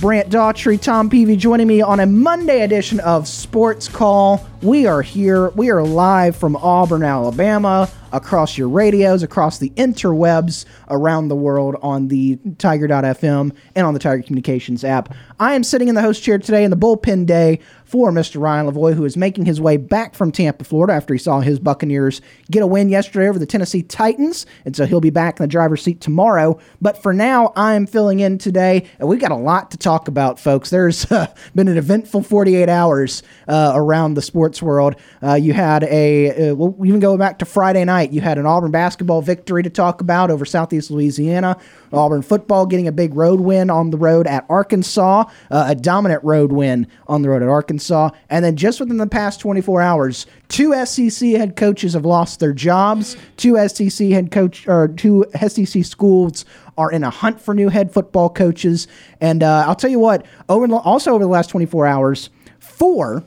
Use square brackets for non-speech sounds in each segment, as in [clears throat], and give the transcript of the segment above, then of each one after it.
Brant Daughtry, Tom Peavy joining me on a Monday edition of Sports Call. We are here. We are live from Auburn, Alabama, across your radios, across the interwebs around the world on the Tiger.fm and on the Tiger Communications app. I am sitting in the host chair today in the bullpen day for Mr. Ryan Lavoie, who is making his way back from Tampa, Florida, after he saw his Buccaneers get a win yesterday over the Tennessee Titans. And so he'll be back in the driver's seat tomorrow. But for now, I'm filling in today, and we've got a lot to talk about, folks. There's uh, [laughs] been an eventful 48 hours uh, around the sports world. Uh, you had a, uh, well, even go back to Friday night, you had an Auburn basketball victory to talk about over Southeast Louisiana. Auburn football getting a big road win on the road at Arkansas, uh, a dominant road win on the road at Arkansas. And then just within the past 24 hours, two SEC head coaches have lost their jobs. Two SEC head coach or two SEC schools are in a hunt for new head football coaches. And uh, I'll tell you what, over also over the last 24 hours, four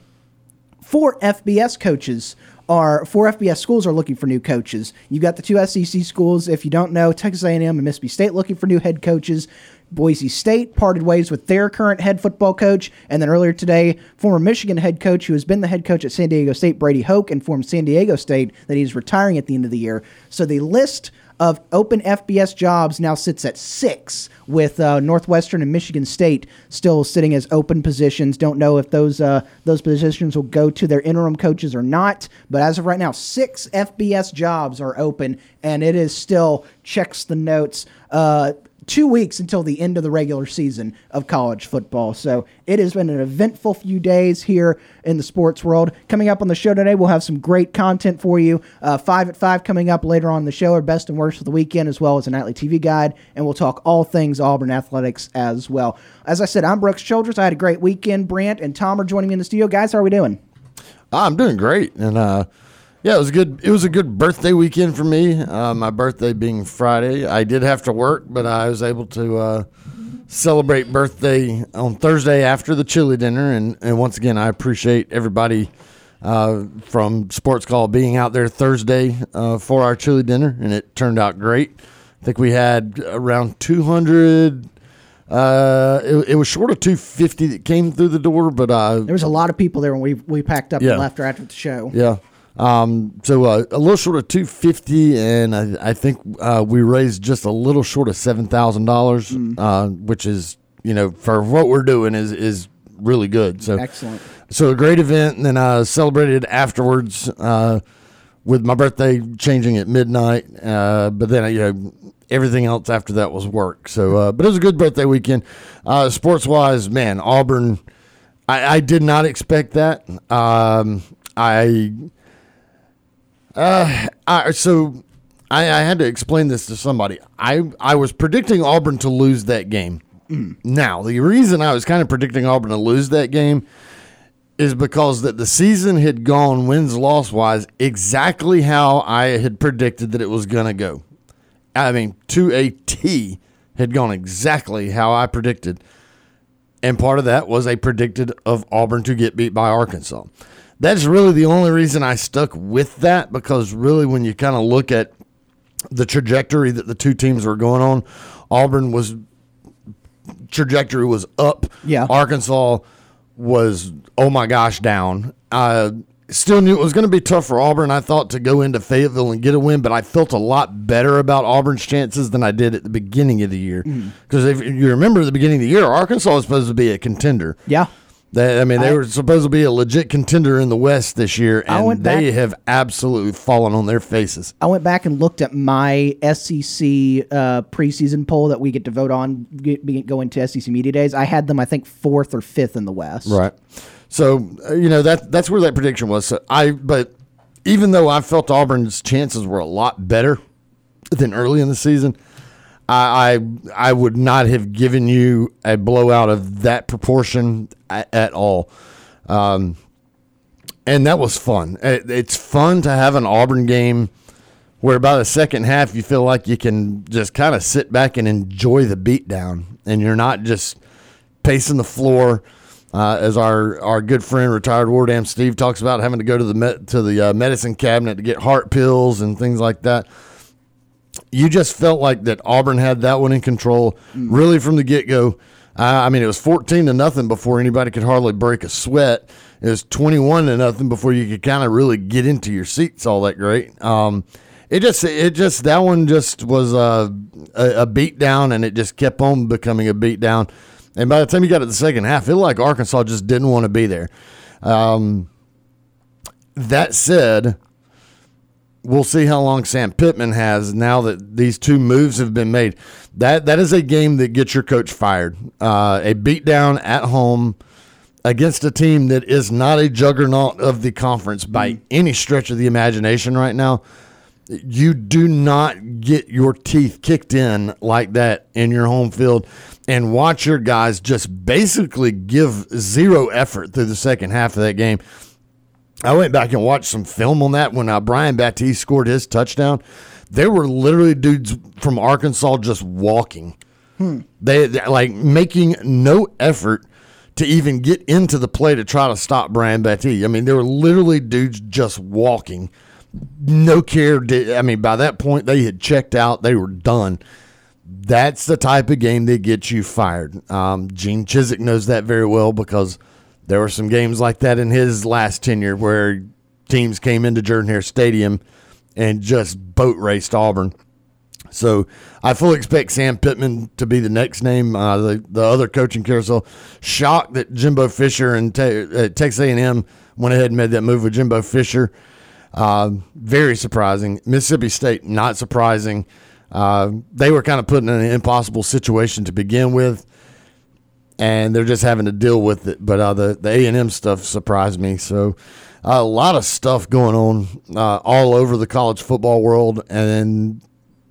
four FBS coaches are four FBS schools are looking for new coaches. You've got the two SEC schools. If you don't know, Texas A&M and Mississippi State looking for new head coaches. Boise State parted ways with their current head football coach, and then earlier today, former Michigan head coach who has been the head coach at San Diego State, Brady Hoke, informed San Diego State that he's retiring at the end of the year. So the list of open FBS jobs now sits at six, with uh, Northwestern and Michigan State still sitting as open positions. Don't know if those uh, those positions will go to their interim coaches or not, but as of right now, six FBS jobs are open, and it is still checks the notes. Uh, two weeks until the end of the regular season of college football. So it has been an eventful few days here in the sports world. Coming up on the show today, we'll have some great content for you. Uh, five at five coming up later on the show, our best and worst of the weekend, as well as a nightly TV guide, and we'll talk all things Auburn athletics as well. As I said, I'm Brooks Childress. I had a great weekend. Brant and Tom are joining me in the studio. Guys, how are we doing? I'm doing great, and uh, yeah, it was good. It was a good birthday weekend for me. Uh, my birthday being Friday, I did have to work, but I was able to uh, celebrate birthday on Thursday after the chili dinner. And, and once again, I appreciate everybody uh, from Sports Call being out there Thursday uh, for our chili dinner, and it turned out great. I think we had around 200. Uh, it, it was short of 250 that came through the door, but uh, there was a lot of people there when we we packed up Yeah. and left after the show. yeah. Um, so uh, a little short of 250 and I, I think uh, we raised just a little short of $7,000, uh, which is, you know, for what we're doing is is really good. So Excellent. so a great event, and then I celebrated afterwards uh, with my birthday changing at midnight. Uh, but then you know everything else after that was work. So, uh, but it was a good birthday weekend. Uh, sports wise, man, Auburn. I, I did not expect that. Um, I, uh, so I, I had to explain this to somebody. I I was predicting Auburn to lose that game. Now, the reason I was kind of predicting Auburn to lose that game is because that the season had gone wins loss wise exactly how I had predicted that it was going to go. I mean, to a T had gone exactly how I predicted. And part of that was I predicted of Auburn to get beat by Arkansas. That's really the only reason I stuck with that because really when you kind of look at the trajectory that the two teams were going on, Auburn was trajectory was up. Yeah. Arkansas was oh my gosh down. I still knew it was going to be tough for Auburn. I thought to go into Fayetteville and get a win, but I felt a lot better about Auburn's chances than I did at the beginning of the year. Mm. Because if you remember at the beginning of the year, Arkansas was supposed to be a contender. Yeah. They, I mean, they I- were supposed to be a legit contender in the West this year, and they back- have absolutely fallen on their faces. I went back and looked at my SEC uh, preseason poll that we get to vote on get, going to SEC Media Days. I had them, I think, fourth or fifth in the West. Right. So uh, you know that that's where that prediction was. So I, but even though I felt Auburn's chances were a lot better than early in the season, I I, I would not have given you a blowout of that proportion at, at all. Um, and that was fun. It, it's fun to have an Auburn game where by the second half you feel like you can just kind of sit back and enjoy the beatdown, and you're not just pacing the floor. Uh, as our, our good friend retired Wardam Steve talks about having to go to the to the uh, medicine cabinet to get heart pills and things like that. You just felt like that Auburn had that one in control, really from the get go. Uh, I mean, it was fourteen to nothing before anybody could hardly break a sweat. It was twenty-one to nothing before you could kind of really get into your seats all that great. Um, it just, it just that one just was a, a, a beat down, and it just kept on becoming a beat down. And by the time you got to the second half, it like Arkansas just didn't want to be there. Um, that said, we'll see how long Sam Pittman has now that these two moves have been made. That that is a game that gets your coach fired. Uh, a beatdown at home against a team that is not a juggernaut of the conference by any stretch of the imagination right now. You do not get your teeth kicked in like that in your home field and watch your guys just basically give zero effort through the second half of that game. I went back and watched some film on that when uh, Brian Battie scored his touchdown. There were literally dudes from Arkansas just walking. They, they like making no effort to even get into the play to try to stop Brian Battie. I mean, there were literally dudes just walking. No care. Did, I mean, by that point, they had checked out. They were done. That's the type of game that gets you fired. Um, Gene Chizik knows that very well because there were some games like that in his last tenure where teams came into Jordan Hare Stadium and just boat raced Auburn. So I fully expect Sam Pittman to be the next name. Uh, the the other coaching carousel. Shocked that Jimbo Fisher and te- uh, Texas A&M went ahead and made that move with Jimbo Fisher. Uh, very surprising. Mississippi State not surprising. Uh, they were kind of put in an impossible situation to begin with, and they're just having to deal with it. But uh, the the A and M stuff surprised me. So uh, a lot of stuff going on uh, all over the college football world, and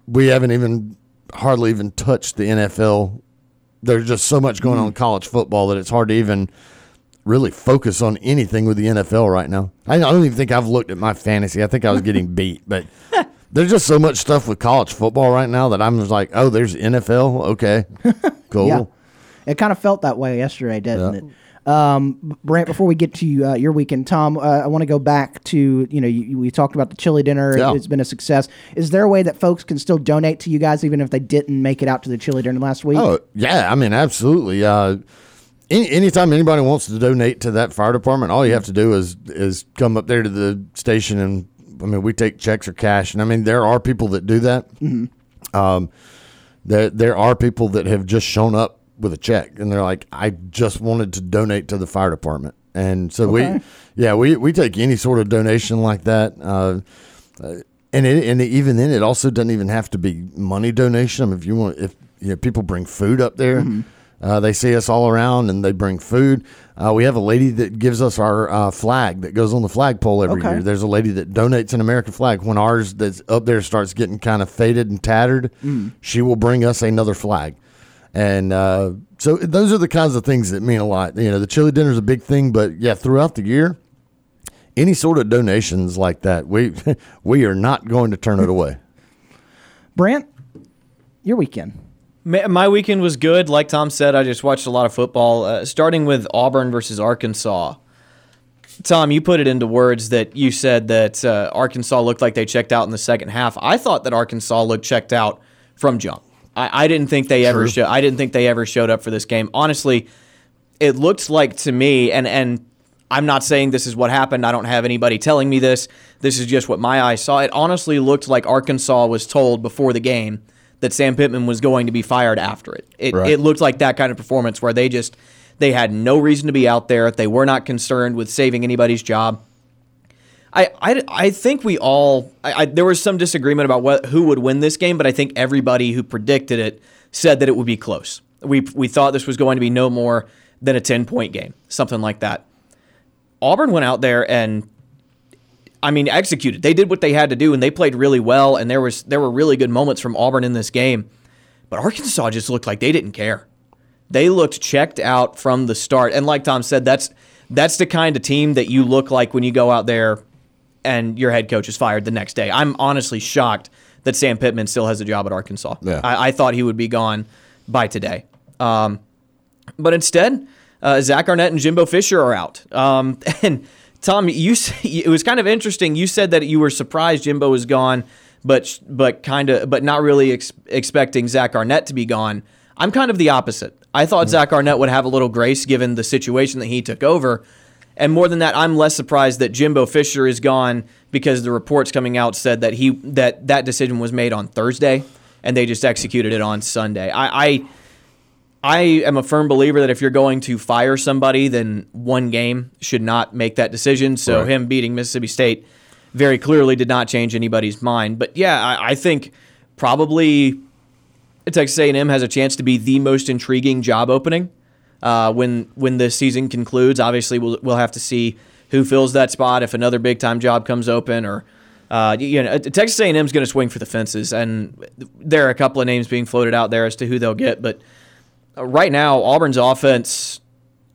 we haven't even hardly even touched the NFL. There's just so much going on in college football that it's hard to even really focus on anything with the NFL right now. I I don't even think I've looked at my fantasy. I think I was getting [laughs] beat, but there's just so much stuff with college football right now that I'm just like, oh, there's NFL. Okay, [laughs] cool. Yeah. It kind of felt that way yesterday, didn't it? Um, Brant, before we get to uh, your weekend, Tom, uh, I want to go back to you know you, we talked about the chili dinner. Yeah. It's been a success. Is there a way that folks can still donate to you guys even if they didn't make it out to the chili dinner last week? Oh yeah, I mean absolutely. Uh, any, anytime anybody wants to donate to that fire department, all you have to do is is come up there to the station and I mean we take checks or cash, and I mean there are people that do that. Um, there there are people that have just shown up with a check and they're like, I just wanted to donate to the fire department, and so Okay. we yeah we we take any sort of donation like that. Uh, and it, and even then, it also doesn't even have to be money donation. I mean, if you want, if you know, people bring food up there, Mm-hmm. uh, they see us all around and they bring food. Uh, we have a lady that gives us our uh, flag that goes on the flagpole every Okay. year. There's a lady that donates an American flag when ours that's up there starts getting kind of faded and tattered. Mm. She will bring us another flag. And uh, so those are the kinds of things that mean a lot. You know, the chili dinner is a big thing, but yeah, throughout the year, any sort of donations like that, we [laughs] we are not going to turn it [laughs] away. Brant, your weekend. My weekend was good. Like Tom said, I just watched a lot of football, uh, starting with Auburn versus Arkansas. Tom, you put it into words that you said that uh, Arkansas looked like they checked out in the second half. I thought that Arkansas looked checked out from jump. I, I didn't think they ever. Show, I didn't think they ever showed up for this game. Honestly, it looked like to me, and and I'm not saying this is what happened. I don't have anybody telling me this. This is just what my eyes saw. It honestly looked like Arkansas was told before the game that Sam Pittman was going to be fired after it. It, Right. it looked like that kind of performance where they just They had no reason to be out there. They were not concerned with saving anybody's job. I, I, I think we all I, I, there was some disagreement about what who would win this game, but I think everybody who predicted it said that it would be close. We we thought this was going to be no more than a ten point game, something like that. Auburn went out there and I mean executed. They did what they had to do and they played really well and there was there were really good moments from Auburn in this game. But Arkansas just looked like they didn't care. They looked checked out from the start. And like Tom said, that's that's the kind of team that you look like when you go out there and your head coach is fired the next day. I'm honestly shocked that Sam Pittman still has a job at Arkansas. Yeah. I, I thought he would be gone by today. Um, but instead, uh, Zach Arnett and Jimbo Fisher are out. Um, [laughs] and Tom, you [laughs] it was kind of interesting. You said that you were surprised Jimbo was gone, but but kind of but not really ex- expecting Zach Arnett to be gone. I'm kind of the opposite. I thought Zach Arnett would have a little grace given the situation that he took over. And more than that, I'm less surprised that Jimbo Fisher is gone because the reports coming out said that he that that decision was made on Thursday and they just executed it on Sunday. I, I I am a firm believer that if you're going to fire somebody, then one game should not make that decision. So Right. him beating Mississippi State very clearly did not change anybody's mind. But yeah, I, I think probably Texas A&M has a chance to be the most intriguing job opening uh, when when the season concludes. Obviously, we'll we'll have to see who fills that spot if another big time job comes open or. Uh, you know, Texas A&M is going to swing for the fences, and there are a couple of names being floated out there as to who they'll get. But uh, right now, Auburn's offense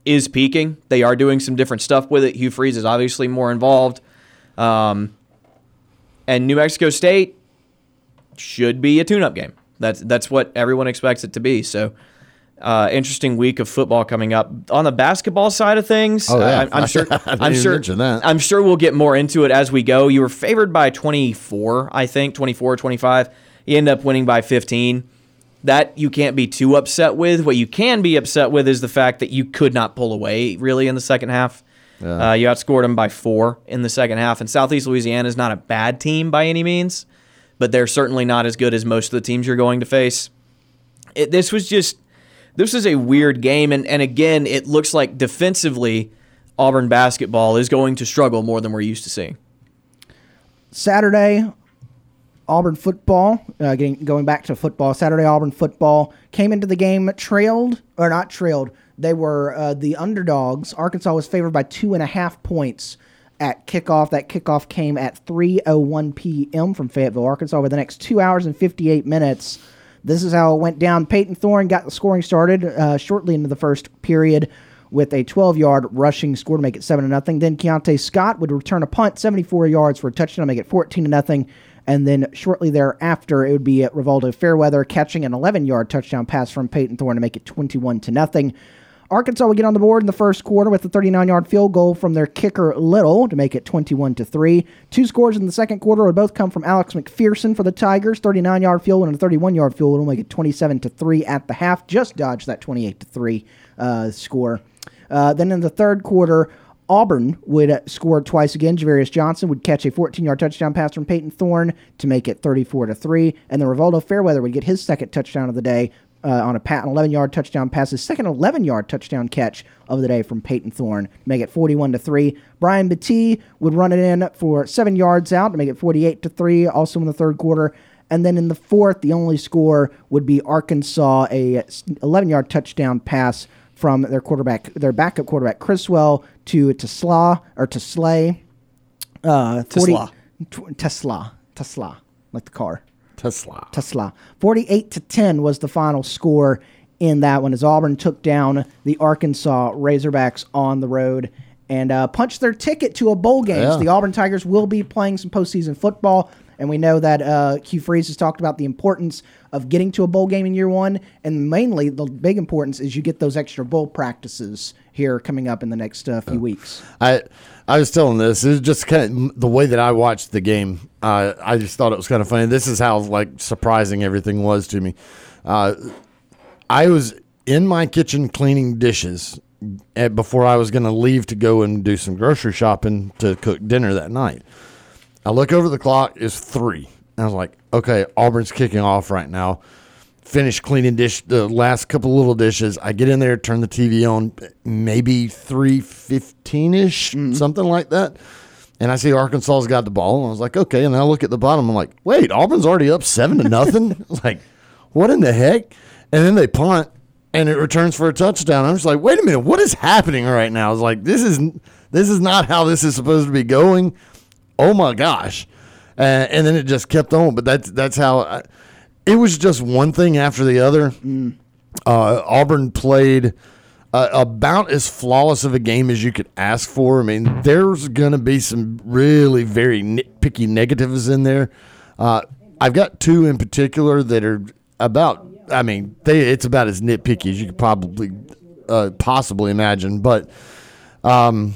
is peaking. They are doing some different stuff with it. Hugh Freeze is obviously more involved, um, and New Mexico State should be a tune-up game. That's that's what everyone expects it to be. So, uh, interesting week of football coming up on the basketball side of things. Oh, yeah. I'm, I'm sure. I I'm sure. [laughs] I'm sure we'll get more into it as we go. You were favored by 24, I think, 24, 25. You end up winning by 15. That you can't be too upset with. What you can be upset with is the fact that you could not pull away really in the second half. Uh, you outscored them by four in the second half. And Southeast Louisiana is not a bad team by any means, but they're certainly not as good as most of the teams you're going to face. It, this was just this is a weird game, and, and again, it looks like defensively, Auburn basketball is going to struggle more than we're used to seeing. Saturday, Auburn football. Uh, getting going back to football. Saturday, Auburn football came into the game trailed or not trailed. They were uh, the underdogs. Arkansas was favored by two and a half points at kickoff. That kickoff came at 3:01 p.m. from Fayetteville, Arkansas. Over the next two hours and 58 minutes, this is how it went down. Payton Thorne got the scoring started uh, shortly into the first period with a 12-yard rushing score to make it seven to nothing. Then Keionte Scott would return a punt, 74 yards for a touchdown, to make it 14 to nothing. And then shortly thereafter, it would be Rivaldo Fairweather catching an 11-yard touchdown pass from Payton Thorne to make it 21 to nothing. Arkansas would get on the board in the first quarter with a 39-yard field goal from their kicker Little to make it 21 to 3. Two scores in the second quarter would both come from Alex McPherson for the Tigers, 39-yard field and a 31-yard field to make it 27 to 3 at the half. Just dodged that 28 to 3 uh, score. Uh, then in the third quarter, Auburn would uh, score twice again. Ja'Varrius Johnson would catch a 14-yard touchdown pass from Payton Thorne to make it 34 to three, and then Rivaldo Fairweather would get his second touchdown of the day uh, on a pat, an 11-yard touchdown pass, his second 11-yard touchdown catch of the day from Payton Thorne to make it 41 to three. Brian Battie would run it in for seven yards out to make it 48 to three. Also in the third quarter. And then in the fourth, the only score would be Arkansas, a 11 yard touchdown pass from their quarterback, their backup quarterback, Criswell, to Tesla, or to Slay. Uh, 40 Tesla. tw- Tesla. Tesla. Like the car. Tesla. Tesla. 48 to 10 was the final score in that one as Auburn took down the Arkansas Razorbacks on the road and uh, punched their ticket to a bowl game. Yeah. So the Auburn Tigers will be playing some postseason football. And we know that uh, Hugh Freeze has talked about the importance of getting to a bowl game in year one. And mainly, the big importance is you get those extra bowl practices here coming up in the next uh, few weeks. I I was telling this. It was just kind of the way that I watched the game. Uh, I just thought it was kind of funny. This is how like surprising everything was to me. Uh, I was in my kitchen cleaning dishes at, before I was going to leave to go and do some grocery shopping to cook dinner that night. I look over the clock. It's three. And I was like, okay, Auburn's kicking off right now. finish cleaning dish the last couple little dishes. I get in there, turn the TV on, maybe three fifteen ish, mm-hmm. something like that. And I see Arkansas's got the ball, and I was like, okay. And then I look at the bottom, I'm like, wait, Auburn's already up seven to [laughs] nothing. like, what in the heck? And then they punt, and it returns for a touchdown. I'm just like, wait a minute, what is happening right now? I was like, this is this is not how this is supposed to be going. Oh my gosh! Uh, and then it just kept on. But that's that's how I, it was. Just one thing after the other. Uh, Auburn played uh, about as flawless of a game as you could ask for. I mean, there's going to be some really very nitpicky negatives in there. Uh, I've got two in particular that are about. I mean, they it's about as nitpicky as you could probably uh, possibly imagine. But um,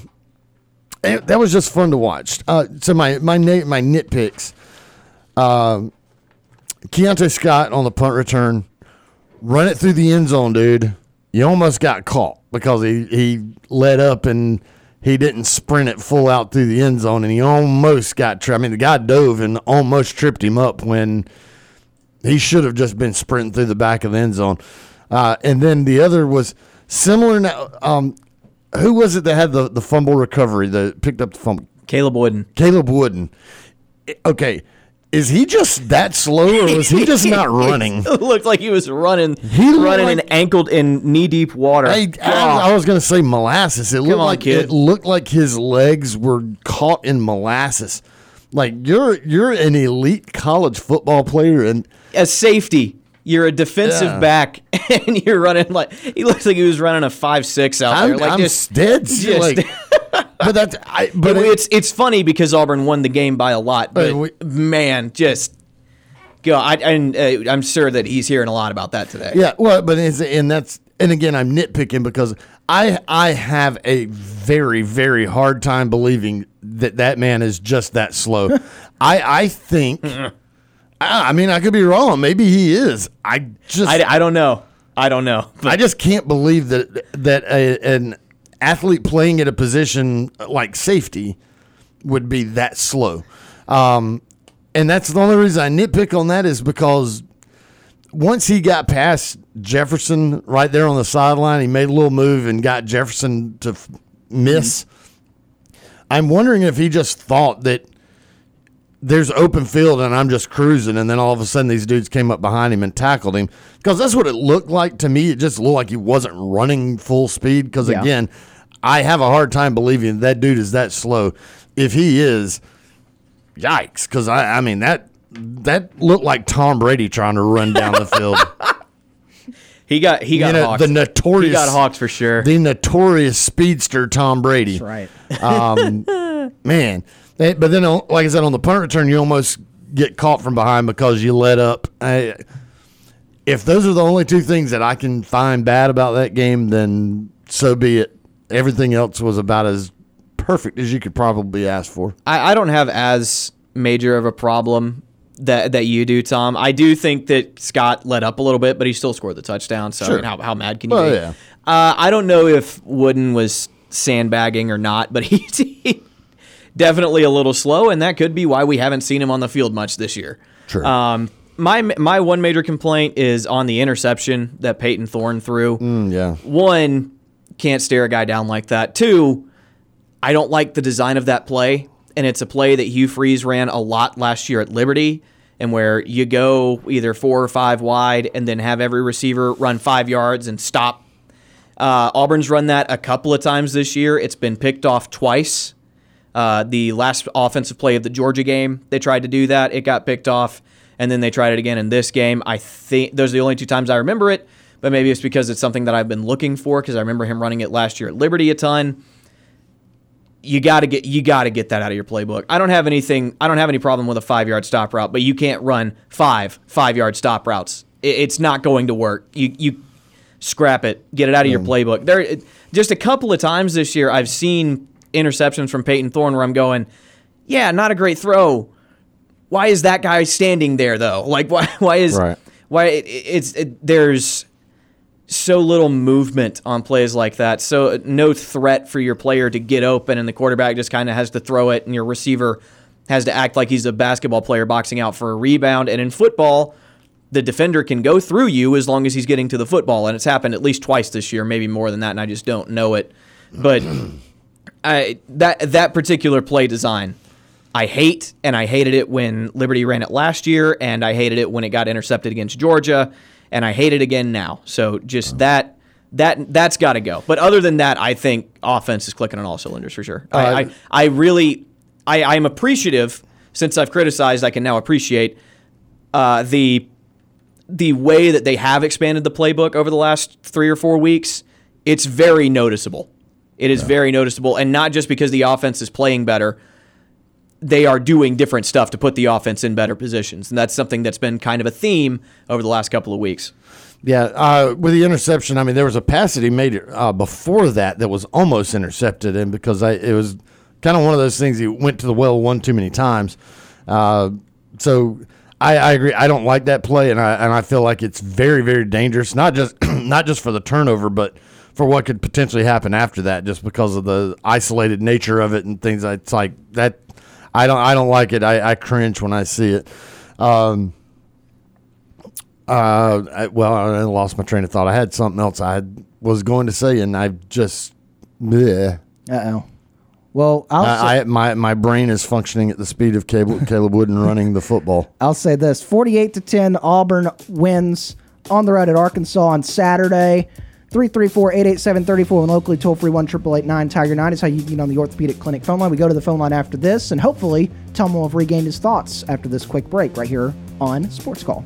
it, that was just fun to watch. Uh, so my my my nitpicks. Um, Keionte Scott on the punt return, run it through the end zone, dude. You almost got caught because he he led up and he didn't sprint it full out through the end zone, and he almost got. tripped. I mean, the guy dove and almost tripped him up when he should have just been sprinting through the back of the end zone. Uh, and then the other was similar. Now, um, who was it that had the, the fumble recovery that picked up the fumble? Caleb Wooden. Caleb Wooden. Okay, is he just that slow, or was he just not [laughs] running? It [laughs] looked like he was running, He running like- and ankled in knee deep water. I, I, I oh. was going to say molasses. It looked on, like kid. it looked like his legs were caught in molasses. Like you're you're an elite college football player, and a safety. You're a defensive Yeah. back, [laughs] and you're running like he looks like he was running a five six out there. I'm, Like I'm just, dead. just- like, [laughs] but that's I, but It- it- it's it's funny because Auburn won the game by a lot, but Uh, we- man, just go. I, and uh, I'm sure that he's hearing a lot about that today. Yeah, well, but it's, and that's and again, I'm nitpicking because I I have a very very hard time believing that that man is just that slow. [laughs] I I think. I, I mean, I could be wrong. Maybe he is. I just I, I don't know. I don't know. I just can't believe that that a, an athlete playing at a position like safety would be that slow. Um, and that's the only reason I nitpick on that is because once he got past Jefferson right there on the sideline, he made a little move and got Jefferson to f- miss. I'm wondering if he just thought that there's open field and I'm just cruising, and then all of a sudden these dudes came up behind him and tackled him because that's what it looked like to me. It just looked like he wasn't running full speed. Because Yeah. again, I have a hard time believing that dude is that slow. If he is, yikes! Because I, I mean that that looked like Tom Brady trying to run down the field. [laughs] he got he got You know, hawked. the notorious he got hawked for sure. the notorious speedster Tom Brady. That's right. Um, [laughs] man, But then like I said on the punt return, you almost get caught from behind because you let up. I, if those are the only two things that I can find bad about that game, then so be it. Everything else was about as perfect as you could probably ask for. I, I don't have as major of a problem that that you do, Tom. I do think that Scott let up a little bit, but he still scored the touchdown. So I mean, how, how mad can you Well, be? yeah. Uh, I don't know if Wooden was sandbagging or not, but he's [laughs] he, definitely a little slow, and that could be why we haven't seen him on the field much this year. True. Um, my my one major complaint is on the interception that Payton Thorne threw. Mm, yeah. One, can't stare a guy down like that. Two, I don't like the design of that play. And it's a play that Hugh Freeze ran a lot last year at Liberty, and where you go either four or five wide and then have every receiver run five yards and stop. Uh, Auburn's run that a couple of times this year. It's been picked off twice. Uh, the last offensive play of the Georgia game, they tried to do that. It got picked off, and then they tried it again in this game. I think those are the only two times I remember it, but maybe it's because it's something that I've been looking for because I remember him running it last year at Liberty a ton. You got to get you got to get that out of your playbook. I don't have anything. I don't have any problem with a five yard stop route, but you can't run five five yard stop routes. It, it's not going to work. You you scrap it, get it out of your playbook. There, just a couple of times this year, I've seen interceptions from Payton Thorne where I'm going, yeah, not a great throw. Why is that guy standing there though? Like, why? [laughs] Why is Right. why? It, it's it, there's so little movement on plays like that. So uh, no threat for your player to get open, and the quarterback just kind of has to throw it, and your receiver has to act like he's a basketball player boxing out for a rebound. And in football, the defender can go through you as long as he's getting to the football, and it's happened at least twice this year, maybe more than that, and I just don't know it. But I, that that particular play design, I hate, and I hated it when Liberty ran it last year, and I hated it when it got intercepted against Georgia, and I hate it again now. So just that that that's got to go. But other than that, I think offense is clicking on all cylinders for sure. I, I, I really I, I'm appreciative since I've criticized. I can now appreciate uh, the the way that they have expanded the playbook over the last three or four weeks. It's very noticeable. It is very noticeable, and not just because the offense is playing better. They are doing different stuff to put the offense in better positions, and that's something that's been kind of a theme over the last couple of weeks. Yeah, uh, with the interception, I mean, there was a pass that he made uh, before that that was almost intercepted, and because I, it was kind of one of those things, he went to the well one too many times. Uh, so I, I agree. I don't like that play, and I and I feel like it's very very dangerous. Not just [clears throat] not just for the turnover, but for what could potentially happen after that, just because of the isolated nature of it and things. It's like that. I don't I don't like it. I, I cringe when I see it. Um, uh, I, well, I lost my train of thought. I had something else I had, was going to say, and I just. Uh oh. Well, I'll say, I, I, my my brain is functioning at the speed of Caleb, Caleb Wooden running the football. [laughs] I'll say this: forty-eight to ten, Auburn wins on the road at Arkansas on Saturday. 334-887-34 and locally toll free 1 888 Tiger 9 is how you get on the Orthopedic Clinic phone line. We go to the phone line after this, and hopefully Tom will have regained his thoughts after this quick break right here on Sports Call.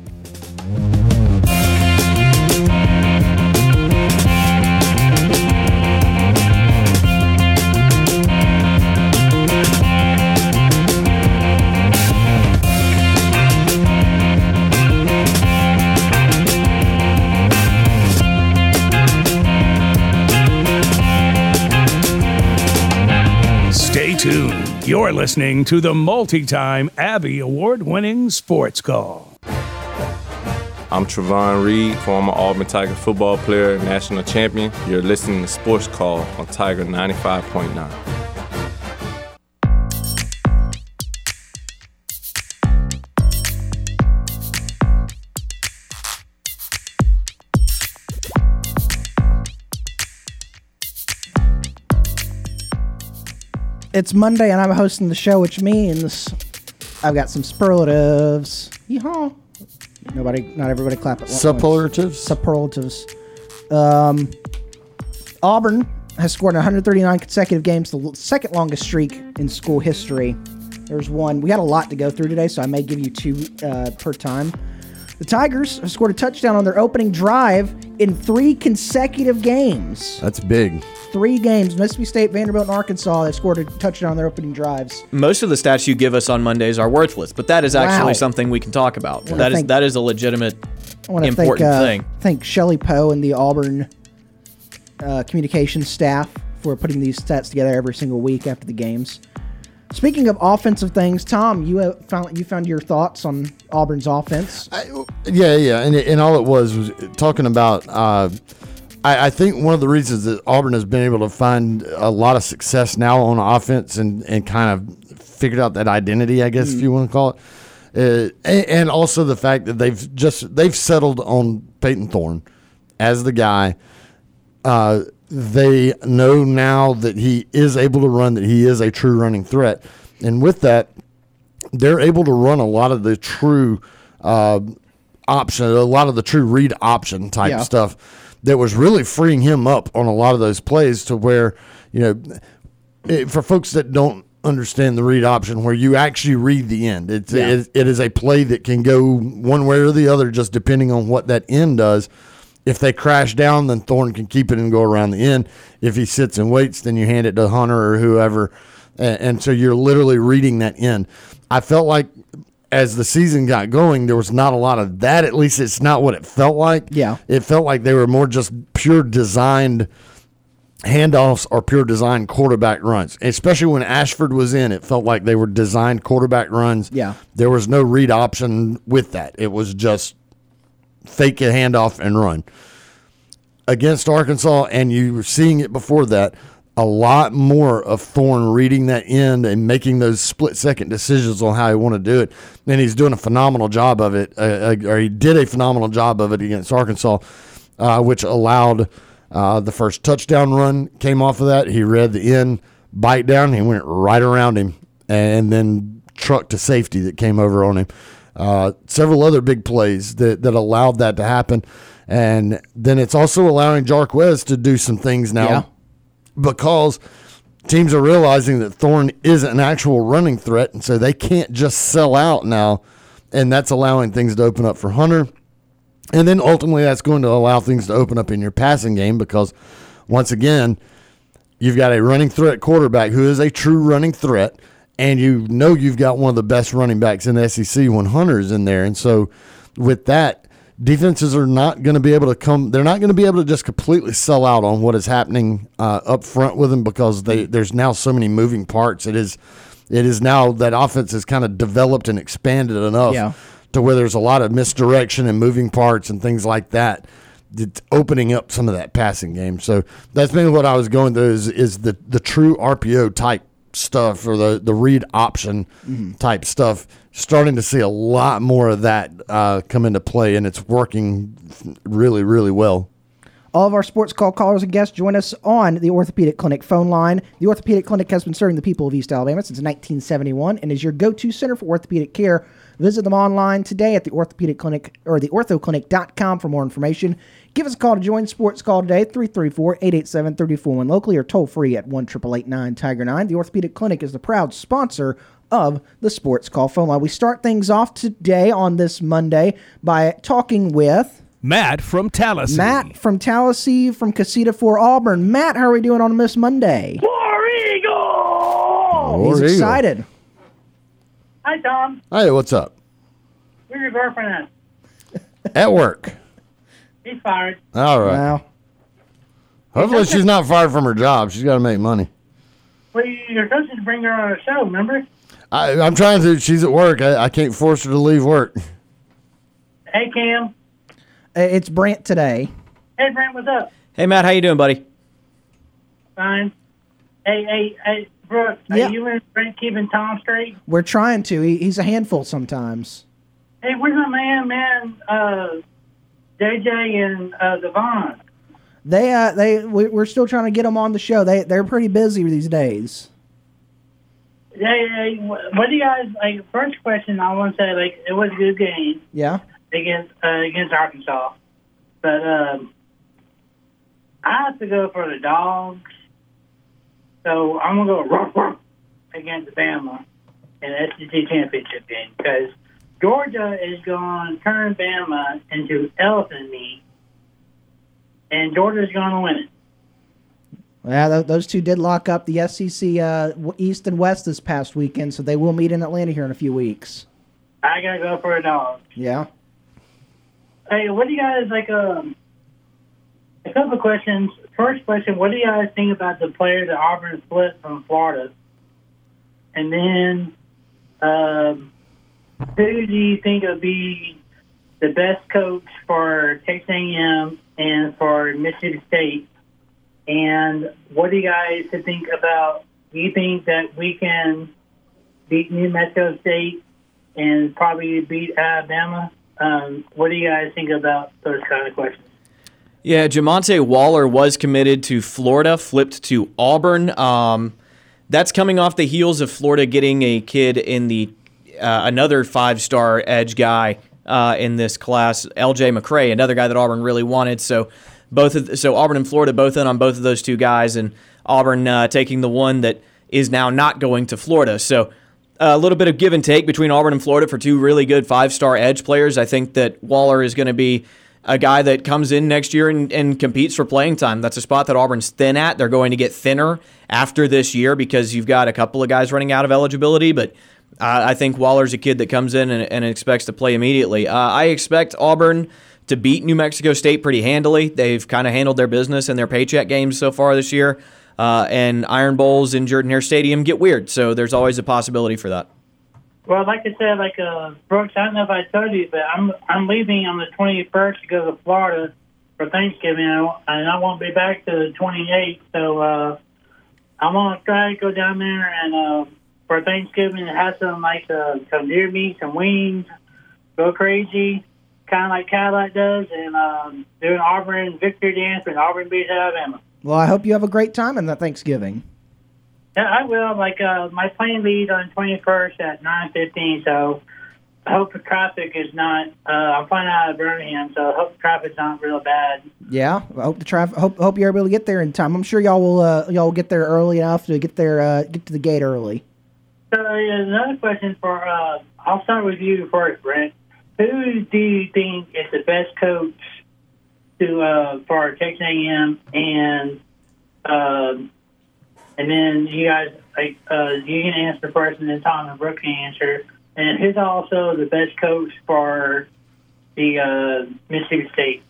You're listening to the multi time Abby Award winning Sports Call. I'm Trevon Reed, former Auburn Tiger football player, national champion. You're listening to Sports Call on Tiger 95.9. It's Monday, and I'm hosting the show, which means I've got some superlatives. Yeehaw! Nobody, not everybody clap at once. Superlatives? Superlatives. Um, Auburn has scored 139 consecutive games, the second longest streak in school history. There's one. We had a lot to go through today, so I may give you two uh, per time. The Tigers have scored a touchdown on their opening drive in three consecutive games. That's big. Three games. Mississippi State, Vanderbilt, and Arkansas have scored a touchdown on their opening drives. Most of the stats you give us on Mondays are worthless, but that is actually Wow. something we can talk about. Wanna That is that is a legitimate I want to important thank, uh, thing. thank Shelly Poe and the Auburn uh, communications staff for putting these stats together every single week after the games. Speaking of offensive things, Tom, you uh, found you found your thoughts on Auburn's offense. Yeah, yeah, and and all it was was talking about. Uh, I, I think one of the reasons that Auburn has been able to find a lot of success now on offense and and kind of figured out that identity, I guess if you want to call it, uh, and, and also the fact that they've just they've settled on Payton Thorne as the guy. Uh, they know now that he is able to run, that he is a true running threat, and with that, they're able to run a lot of the true uh, option, a lot of the true read option type Yeah. stuff that was really freeing him up on a lot of those plays to where, you know, it, for folks that don't understand the read option, where you actually read the end, it's, Yeah. it, it is a play that can go one way or the other just depending on what that end does. If they crash down, then Thorne can keep it and go around the end. If he sits and waits, then you hand it to Hunter or whoever. And, and so you're literally reading that end. I felt like as the season got going, there was not a lot of that. At least it's not what it felt like. Yeah. It felt like they were more just pure designed handoffs or pure designed quarterback runs. Especially when Ashford was in, it felt like they were designed quarterback runs. Yeah. There was no read option with that. It was just fake a handoff and run. Against Arkansas, and you were seeing it before that, a lot more of Thorne reading that end and making those split second decisions on how he want to do it. And he's doing a phenomenal job of it, uh, uh, or he did a phenomenal job of it against Arkansas, uh, which allowed uh, the first touchdown run came off of that. He read the end, bite down, he went right around him, and then truck to safety that came over on him. Uh, several other big plays that, that allowed that to happen. And then it's also allowing Jarquez to do some things now Yeah. because teams are realizing that Thorne isn't an actual running threat, and so they can't just sell out now, and that's allowing things to open up for Hunter. And then ultimately, that's going to allow things to open up in your passing game because, once again, you've got a running threat quarterback who is a true running threat, and you know you've got one of the best running backs in the SEC when Hunter's in there. And so, with that, defenses are not going to be able to come. They're not going to be able to just completely sell out on what is happening uh, up front with them because they there's now so many moving parts. It is, it is now that offense is kind of developed and expanded enough Yeah. to where there's a lot of misdirection and moving parts and things like that. It's opening up some of that passing game. So that's mainly what I was going through is, is the, the true RPO type stuff or the, the read option type stuff. Starting to see a lot more of that uh, come into play, and it's working really, really well. All of our sports call callers and guests join us on the Orthopedic Clinic phone line. The Orthopedic Clinic has been serving the people of East Alabama since 1971 and is your go-to center for orthopedic care. Visit them online today at the Orthopedic Clinic or the orthoclinic.com for more information. Give us a call to join Sports Call today, 334-887-3401 locally or toll free at 1 Tiger 9 The Orthopedic Clinic is the proud sponsor of the Sports Call phone line. We start things off today on this Monday by talking with Matt from Tallahassee. Matt from Tallahassee from Casita for Auburn. Matt, how are we doing on this Monday? War Eagle! War He's Eagle. excited. Hi, Tom. Hey, what's up? Where's your girlfriend at? [laughs] At work. He's fired. All right. Wow. Hopefully, she's not fired from her job. She's got to make money. Well, you're supposed to bring her on a show, remember? I, I'm trying to. She's at work. I, I can't force her to leave work. Hey, Cam. Uh, It's Brant today. Hey, Brent, what's up? Hey Matt, how you doing, buddy? Fine. Hey, hey, hey, Brooks, are Yeah. you and Brent keeping Tom straight? We're trying to. He, he's a handful sometimes. Hey, where's my man, man, uh, JJ and uh, Devon? They uh they we, we're still trying to get them on the show. They they're pretty busy these days. Hey, hey, what do you guys, like, first question I want to say, like, it was a good game. Yeah. against uh, against Arkansas. But um, I have to go for the dogs. So I'm gonna go ruff, ruff against Bama in the SEC championship game because Georgia is going to turn Bama into elephant meat, and Georgia's going to win it. Yeah, those two did lock up the SEC uh, East and West this past weekend, so they will meet in Atlanta here in a few weeks. I gotta go for a dog. Yeah. Hey, what do you guys like? Um, a couple of questions. First question: What do you guys think about the player that Auburn split from Florida? And then, um, who do you think would be the best coach for Texas A&M and for Mississippi State? And what do you guys think about? Do you think that we can beat New Mexico State and probably beat Alabama? Um, what do you guys think about those kind of questions? Yeah, Jamonte Waller was committed to Florida, flipped to Auburn. Um, that's coming off the heels of Florida getting a kid in the uh, another five-star edge guy uh, in this class, L.J. McCray, another guy that Auburn really wanted. So both so Auburn and Florida both in on both of those two guys, and Auburn uh, taking the one that is now not going to Florida. So a little bit of give and take between Auburn and Florida for two really good five-star edge players. I think that Waller is going to be a guy that comes in next year and, and competes for playing time. That's a spot that Auburn's thin at. They're going to get thinner after this year because you've got a couple of guys running out of eligibility. But I think Waller's a kid that comes in and, and expects to play immediately. Uh, I expect Auburn to beat New Mexico State pretty handily. They've kind of handled their business and their paycheck games so far this year. Uh, and Iron Bowls in Jordan Hare Stadium get weird, so there's always a possibility for that. Well, like I said, like uh, Brooks, I don't know if I told you, but I'm I'm leaving on the 21st to go to Florida for Thanksgiving, and I, won't be back to the 28th. So uh, I'm gonna try to go down there and uh, for Thanksgiving have some like uh, some deer meat, some wings, go crazy, kind of like Cadillac does, and um, do an Auburn victory dance when Auburn beats Alabama. Well, I hope you have a great time in that Thanksgiving. Yeah, I will. Like uh, my plane leaves on 21st at 9:15, so I hope the traffic is not. Uh, I'm flying out of Birmingham, so I hope the traffic's not real bad. Yeah, I hope the traffic. Hope hope you're able to get there in time. I'm sure y'all will. Uh, y'all will get there early enough to get there. Uh, get to the gate early. So uh, another question for. Uh, I'll start with you first, Brent. Who do you think is the best coach to uh, for Texas A&M and um, and then you guys like uh, you can answer first, and then Tom and Brooke can answer. And who's also the best coach for the uh, Mississippi State?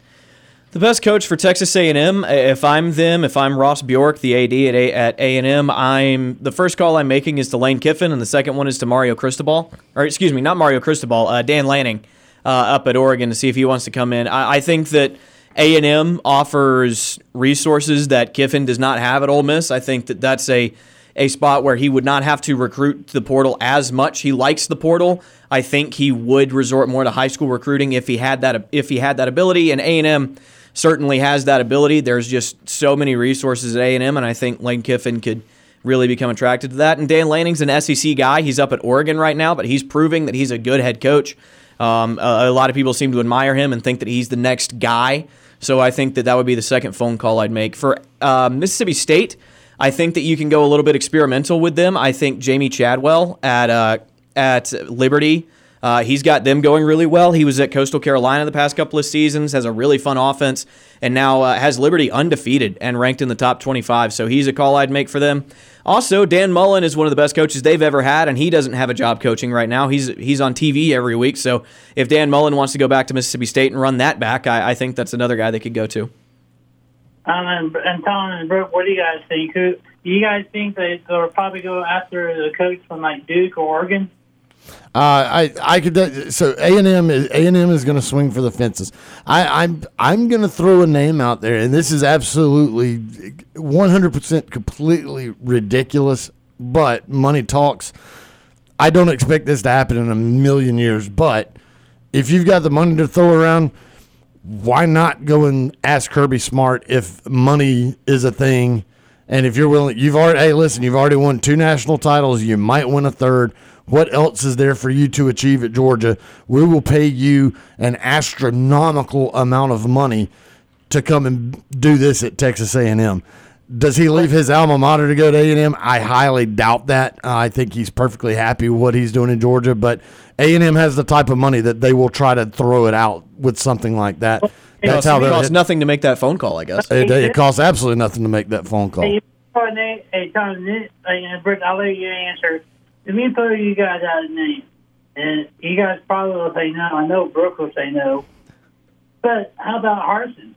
The best coach for Texas A&M, if I'm them, if I'm Ross Bjork, the AD at A- at A&M, I'm the first call I'm making is to Lane Kiffin, and the second one is to Mario Cristobal, or excuse me, not Mario Cristobal, uh, Dan Lanning, uh, up at Oregon to see if he wants to come in. I, I think that A&M offers resources that Kiffin does not have at Ole Miss. I think that that's a a spot where he would not have to recruit the portal as much. He likes the portal. I think he would resort more to high school recruiting if he had that if he had that ability. And A and M certainly has that ability. There's just so many resources at A and M, and I think Lane Kiffin could really become attracted to that. And Dan Lanning's an SEC guy. He's up at Oregon right now, but he's proving that he's a good head coach. Um, a, a lot of people seem to admire him and think that he's the next guy. So I think that that would be the second phone call I'd make for uh, Mississippi State. I think that you can go a little bit experimental with them. I think Jamey Chadwell at uh, at Liberty, uh, he's got them going really well. He was at Coastal Carolina the past couple of seasons, has a really fun offense, and now uh, has Liberty undefeated and ranked in the top 25. So he's a call I'd make for them. Also, Dan Mullen is one of the best coaches they've ever had, and he doesn't have a job coaching right now. He's he's on TV every week. So if Dan Mullen wants to go back to Mississippi State and run that back, I, I think that's another guy they could go to. Um, and, and Tom and Brooke, what do you guys think? Who do you guys think that they'll probably go after the coach from like Duke or Oregon? Uh, I I could so A and M is and M is going to swing for the fences. I, I'm I'm going to throw a name out there, and this is absolutely 100 percent completely ridiculous, but money talks. I don't expect this to happen in a million years, but if you've got the money to throw around, why not go and ask Kirby Smart if money is a thing? And if you're willing, you've already, hey, listen, you've already won two national titles. You might win a third. What else is there for you to achieve at Georgia? We will pay you an astronomical amount of money to come and do this at Texas A&M. Does he leave his alma mater to go to A&M? I highly doubt that. Uh, I think he's perfectly happy with what he's doing in Georgia, but A&M has the type of money that they will try to throw it out with something like that. That's how it costs nothing to make that phone call, I guess. It, it costs absolutely nothing to make that phone call. Hey, you hey Tom, hey, and Brooke, I'll let you answer. Let me throw you guys out a name, and you guys probably will say no. I know Brooke will say no, but how about Harsin?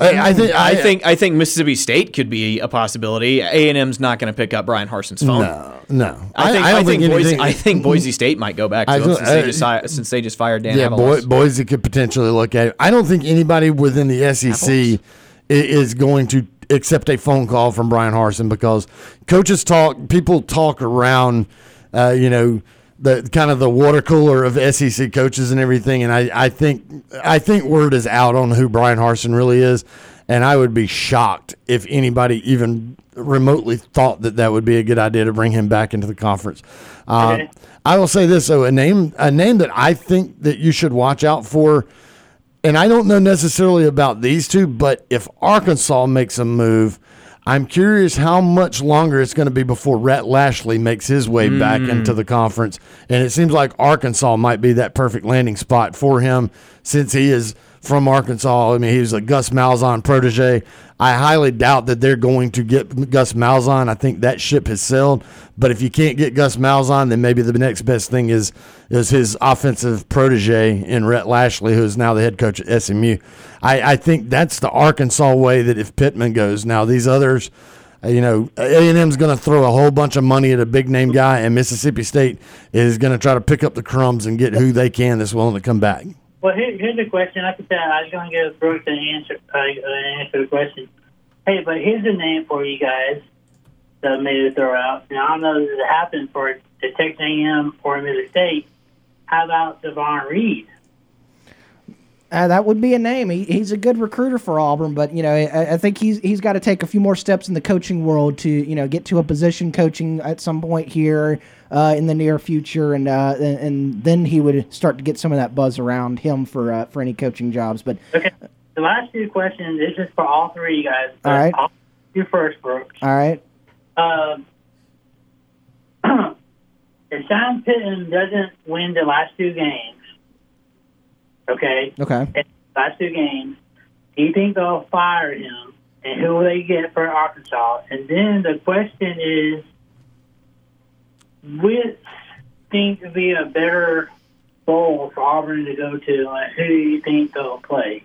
I, I think. I think I think Mississippi State could be a possibility. A and M's not going to pick up Bryan Harsin's phone. No, no. I think I, don't think, Boise, anything- I think Boise [laughs] State might go back to I him don't- since, they uh, just, si- since they just fired Dan Yeah, Bo- Boise could potentially look at it. I don't think anybody within the SEC i- is going to accept a phone call from Bryan Harsin because coaches talk, people talk around, uh, you know, the kind of the water cooler of SEC coaches and everything. And I, I think I think word is out on who Bryan Harsin really is, and I would be shocked if anybody even remotely thought that that would be a good idea to bring him back into the conference. Uh, Okay. I will say this though, a name a name that I think that you should watch out for, and I don't know necessarily about these two, but if Arkansas makes a move, I'm curious how much longer it's going to be before Rhett Lashlee makes his way back hmm. into the conference. And it seems like Arkansas might be that perfect landing spot for him since he is from Arkansas. I mean, he's a Gus Malzahn protege. I highly doubt that they're going to get Gus Malzahn. I think that ship has sailed. But if you can't get Gus Malzahn, then maybe the next best thing is is his offensive protege in Rhett Lashlee, who is now the head coach at SMU. I, I think that's the Arkansas way that if Pittman goes. Now these others, uh, you know, A and M's going to throw a whole bunch of money at a big name guy, and Mississippi State is going to try to pick up the crumbs and get who they can that's willing to come back. Well, here, here's a question. Like I said, I was going to give Brooke an answer. Uh, an answer to the question. Hey, but here's a name for you guys that maybe throw out. Now I don't know if it happened for the Texas A&M or Mississippi State. How about Devon Reed? Uh, that would be a name. He, he's a good recruiter for Auburn, but you know, I, I think he's he's got to take a few more steps in the coaching world to you know get to a position coaching at some point here uh, in the near future, and, uh, and and then he would start to get some of that buzz around him for uh, for any coaching jobs. But Okay. The last two questions. This is for all three of you guys. All right. I'll first, Brooks. all right, Um, [clears throat] if Sean Pitton doesn't win the last two games, okay, okay. last two games, do you think they'll fire him? And who will they get for Arkansas? And then the question is, which think would be a better bowl for Auburn to go to, and who do you think they'll play?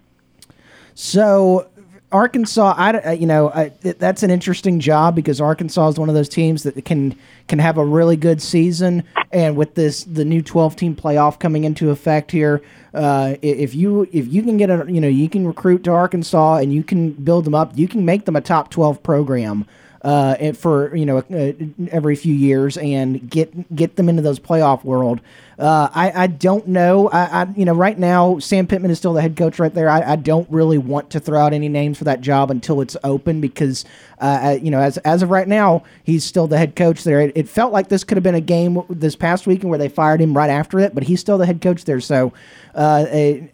So Arkansas, I uh, you know I, that's an interesting job because Arkansas is one of those teams that can can have a really good season, and with this the new twelve team playoff coming into effect here, uh, if you if you can get a you know you can recruit to Arkansas and you can build them up, you can make them a top twelve program. Uh, and for you know uh, every few years and get get them into those playoff world. Uh, I, I don't know. I, I you know right now Sam Pittman is still the head coach right there. I, I don't really want to throw out any names for that job until it's open because uh, I- you know as as of right now he's still the head coach there. It, it felt like this could have been a game this past weekend where they fired him right after it, but he's still the head coach there. So uh,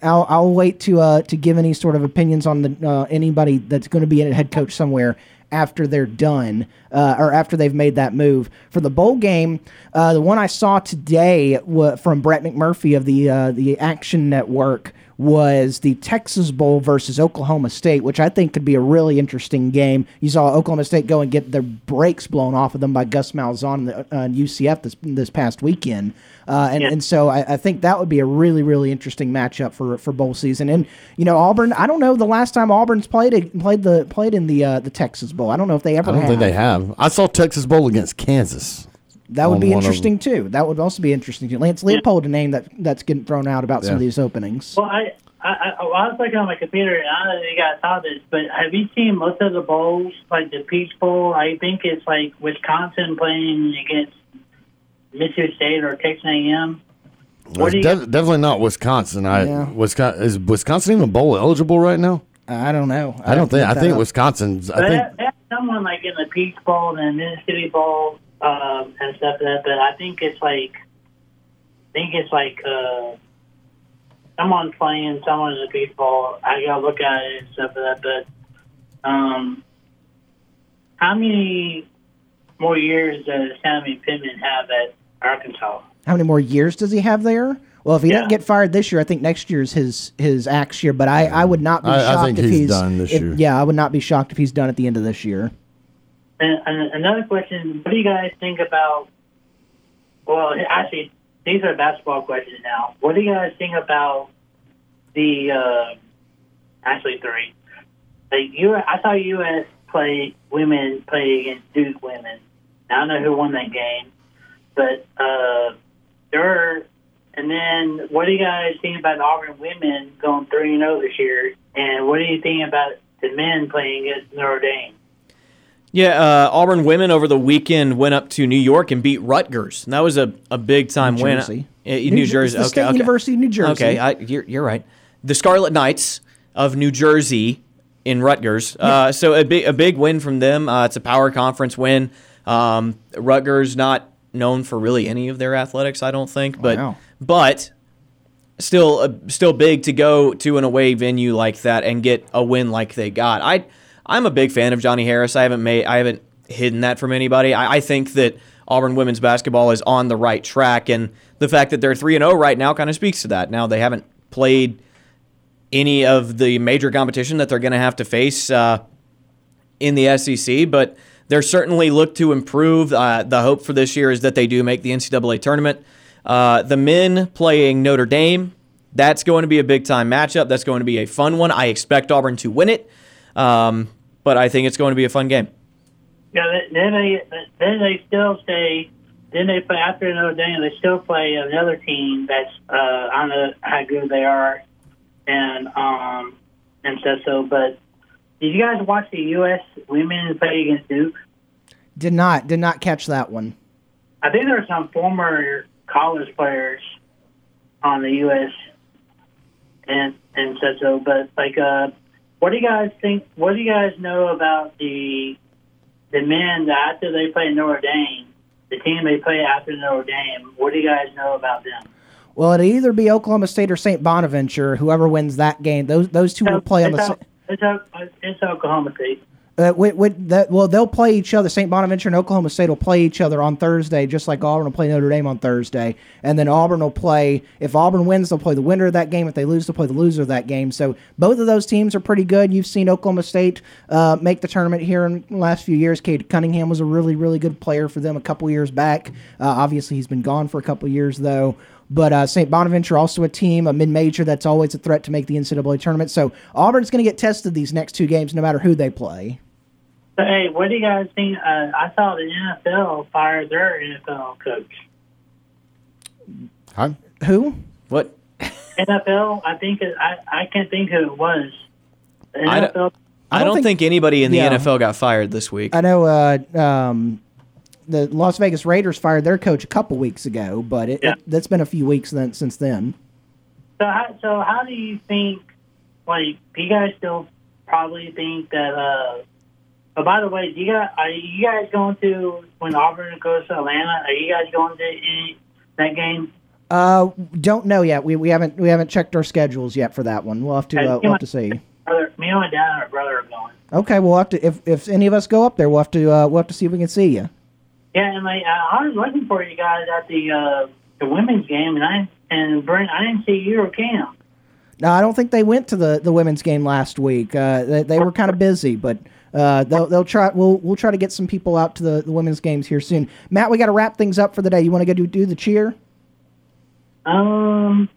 I'll, I'll wait to uh, to give any sort of opinions on the uh, anybody that's going to be a head coach somewhere after they're done uh, or after they've made that move. For the bowl game, uh, the one I saw today from Brett McMurphy of the uh, the Action Network was the Texas Bowl versus Oklahoma State, which I think could be a really interesting game. You saw Oklahoma State go and get their brakes blown off of them by Gus Malzahn in the, uh, in UCF this this past weekend. Uh, and, Yeah. and so I, I think that would be a really, really interesting matchup for, for bowl season. And you know, Auburn. I don't know the last time Auburn's played played the played in the uh, the Texas Bowl. I don't know if they ever. I don't have. think they have. I saw Texas Bowl against Kansas. That would be one of interesting too. That would also be interesting. too. Lance Leipold, a name that that's getting thrown out about some of these openings. Well, I, I, I, I was looking on my computer, and I don't know if you guys saw this, but have you seen most of the bowls, like the Peach Bowl? I think it's like Wisconsin playing against Mississippi State or Texas A&M. What do definitely not Wisconsin. I Yeah. Wisconsin is Wisconsin even bowl eligible right now? I don't know. I don't think. I think was. Wisconsin's. I But think that, that's someone like in the Peach Bowl and the Mississippi Bowl um, and stuff like that. But I think it's like, I think it's like uh, someone playing someone's in the Peach Bowl. I gotta look at it and stuff like that. But um, how many more years does Sammy Pittman have at Arkansas? How many more years does he have there? Well, if he Yeah. doesn't get fired this year, I think next year's his his axe year. But I, I would not be I- I shocked think if he's he's done this if- year. Yeah, I would not be shocked if he's done at the end of this year. And, another question: What do you guys think about? Well, actually, these are basketball questions now. What do you guys think about the? Uh, actually, three. Like you, I saw U.S. play women play against Duke women. I don't know who won that game, but uh, there. And then, what do you guys think about Auburn women going three and zero this year? And what do you think about the men playing against Notre Dame? Yeah, uh, Auburn women over the weekend went up to New York and beat Rutgers. And that was a, a big time New win. Jersey. Uh, New, New Jersey. okay, State okay. University of New Jersey. Okay, I, you're, you're right. The Scarlet Knights of New Jersey in Rutgers. Uh, so a big a big win from them. Uh, it's a power conference win. Um, Rutgers not known for really any of their athletics, I don't think, but Wow. but still uh, still big to go to an away venue like that and get a win like they got. I I'm a big fan of Johnnie Harris. I haven't made I haven't hidden that from anybody. I, I think that Auburn women's basketball is on the right track, and the fact that they're three and zero right now kind of speaks to that. Now they haven't played any of the major competition that they're going to have to face uh, in the SEC, but they're certainly looked to improve. Uh, the hope for this year is that they do make the NCAA tournament. Uh, the men playing Notre Dame, that's going to be a big time matchup. That's going to be a fun one. I expect Auburn to win it, um, but I think it's going to be a fun game. Yeah, then they then they still stay. Then they play after another Notre Dame. They still play another team that's uh, I don't know how good they are, and um and stuff. So, but did you guys watch the U.S. women play against Duke? Did not did not catch that one. I think there are some former college players on the U.S. and and such. So, but like, uh, what do you guys think? What do you guys know about the the men that after they play Notre Dame, the team they play after Notre Dame? What do you guys know about them? Well, it'll either be Oklahoma State or St. Bonaventure. Whoever wins that game, those those two will play on the. it's, it's, it's Oklahoma State. Uh, that, well, they'll play each other. St. Bonaventure and Oklahoma State will play each other on Thursday, just like Auburn will play Notre Dame on Thursday. And then Auburn will play. If Auburn wins, they'll play the winner of that game. If they lose, they'll play the loser of that game. So both of those teams are pretty good. You've seen Oklahoma State uh, make the tournament here in the last few years. Cade Cunningham was a really, really good player for them a couple years back. Uh, obviously, he's been gone for a couple years though. But uh, St. Bonaventure also a team, a mid-major that's always a threat to make the NCAA tournament. So Auburn's going to get tested these next two games, no matter who they play. So, hey, what do you guys think? Uh, I saw the NFL fire their NFL coach. Huh? Who? What? NFL, I think it, I I can't think who it was. The I don't- NFL. I don't don't, think- think, anybody in the Yeah. NFL got fired this week. I know uh, um, the Las Vegas Raiders fired their coach a couple weeks ago, but it, Yeah. it, that's been a few weeks then, since then. So how so how do you think? Like, do you guys still probably think that? uh Oh, by the way, do you guys are you guys going to when Auburn goes to Atlanta? Are you guys going to any, that game? Uh, don't know yet. We, we haven't we haven't checked our schedules yet for that one. We'll have to uh, we'll have to see. Brother, me and my dad and my brother are going. Okay, we'll have to if if any of us go up there, we'll have to uh, we'll have to see if we can see you. Yeah, and like I I was looking for you guys at the uh the women's game, and I and Brent, I didn't see you or Cam. No, I don't think they went to the, the women's game last week. Uh, they, they were kind of busy, but uh, they'll they'll try. We'll we'll try to get some people out to the, the women's games here soon. Matt, we got to wrap things up for the day. You want to go do do the cheer? Um,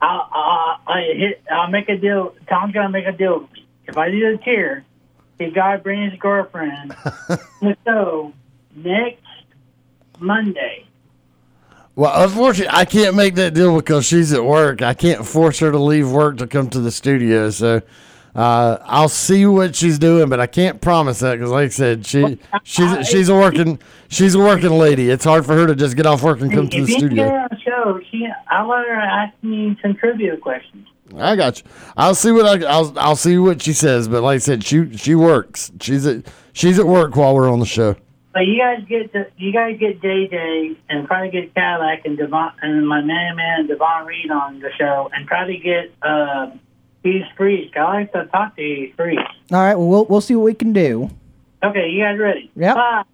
I'll, I'll, I hit, I'll make a deal. Tom's gonna make a deal with me. If I do the tier, the guy brings his girlfriend [laughs] to the show next Monday. Well, unfortunately, I can't make that deal because she's at work. I can't force her to leave work to come to the studio. So uh, I'll see what she's doing, but I can't promise that because, like I said, she she's she's a working she's a working lady. It's hard for her to just get off work and come to the you get studio. her on the show, she, I'll let her ask me some trivia questions. I got you. I'll see what I, I'll I'll see what she says. But like I said, she she works. She's at she's at work while we're on the show. But you guys get the, you guys get JJ and try to get Cadillac and Devon and my man man Devon Reed on the show and try to get uh, Hughes Freeze. I like to talk to Hughes Freeze. All right. Well, we'll we'll see what we can do. Okay, you guys ready? Yep. Five,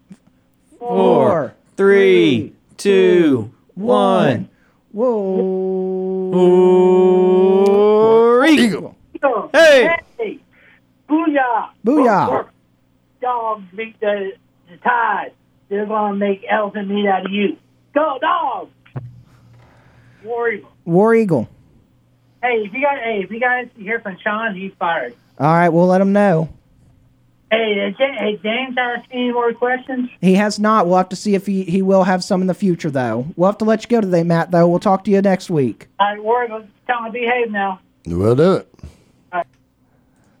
Four, three, two, one. Whoa. Eagle. go. Hey! Hey! Booyah! Booyah. Dogs beat the, the tide. They're going to make elephant meat out of you. Go, dogs! War Eagle. War Eagle. Hey, if you guys, hey, if you guys hear from Sean, he's fired. All right. We'll let him know. Hey, uh, Ja- hey, James asked any more questions? He has not. We'll have to see if he, he will have some in the future, though. We'll have to let you go today, Matt, though. We'll talk to you next week. All right, War Eagle, tell him to behave now. We'll do it.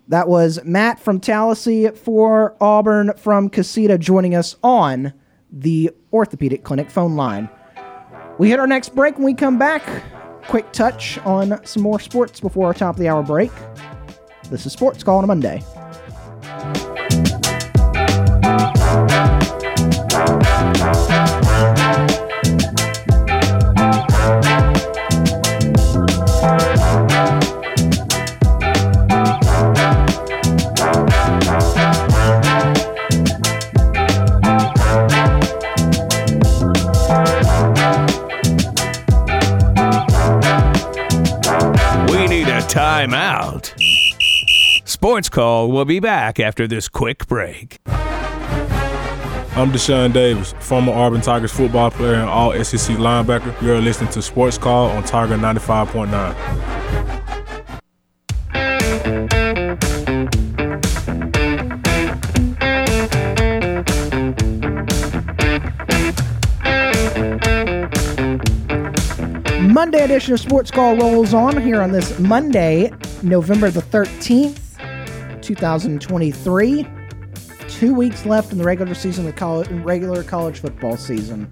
That was Matt from Tallahassee for Auburn from Casita joining us on the Orthopedic Clinic phone line. We hit our next break when we come back. Quick touch on some more sports before our top of the hour break. This is Sports Call on a Monday. We out. Sports Call will be back after this quick break. I'm Deshaun Davis, former Auburn Tigers football player and all SEC linebacker. You're listening to Sports Call on Tiger 95.9. Monday edition of Sports Call rolls on here on this Monday, November the 13th, 2023. Two weeks left in the regular season, the college, regular college football season.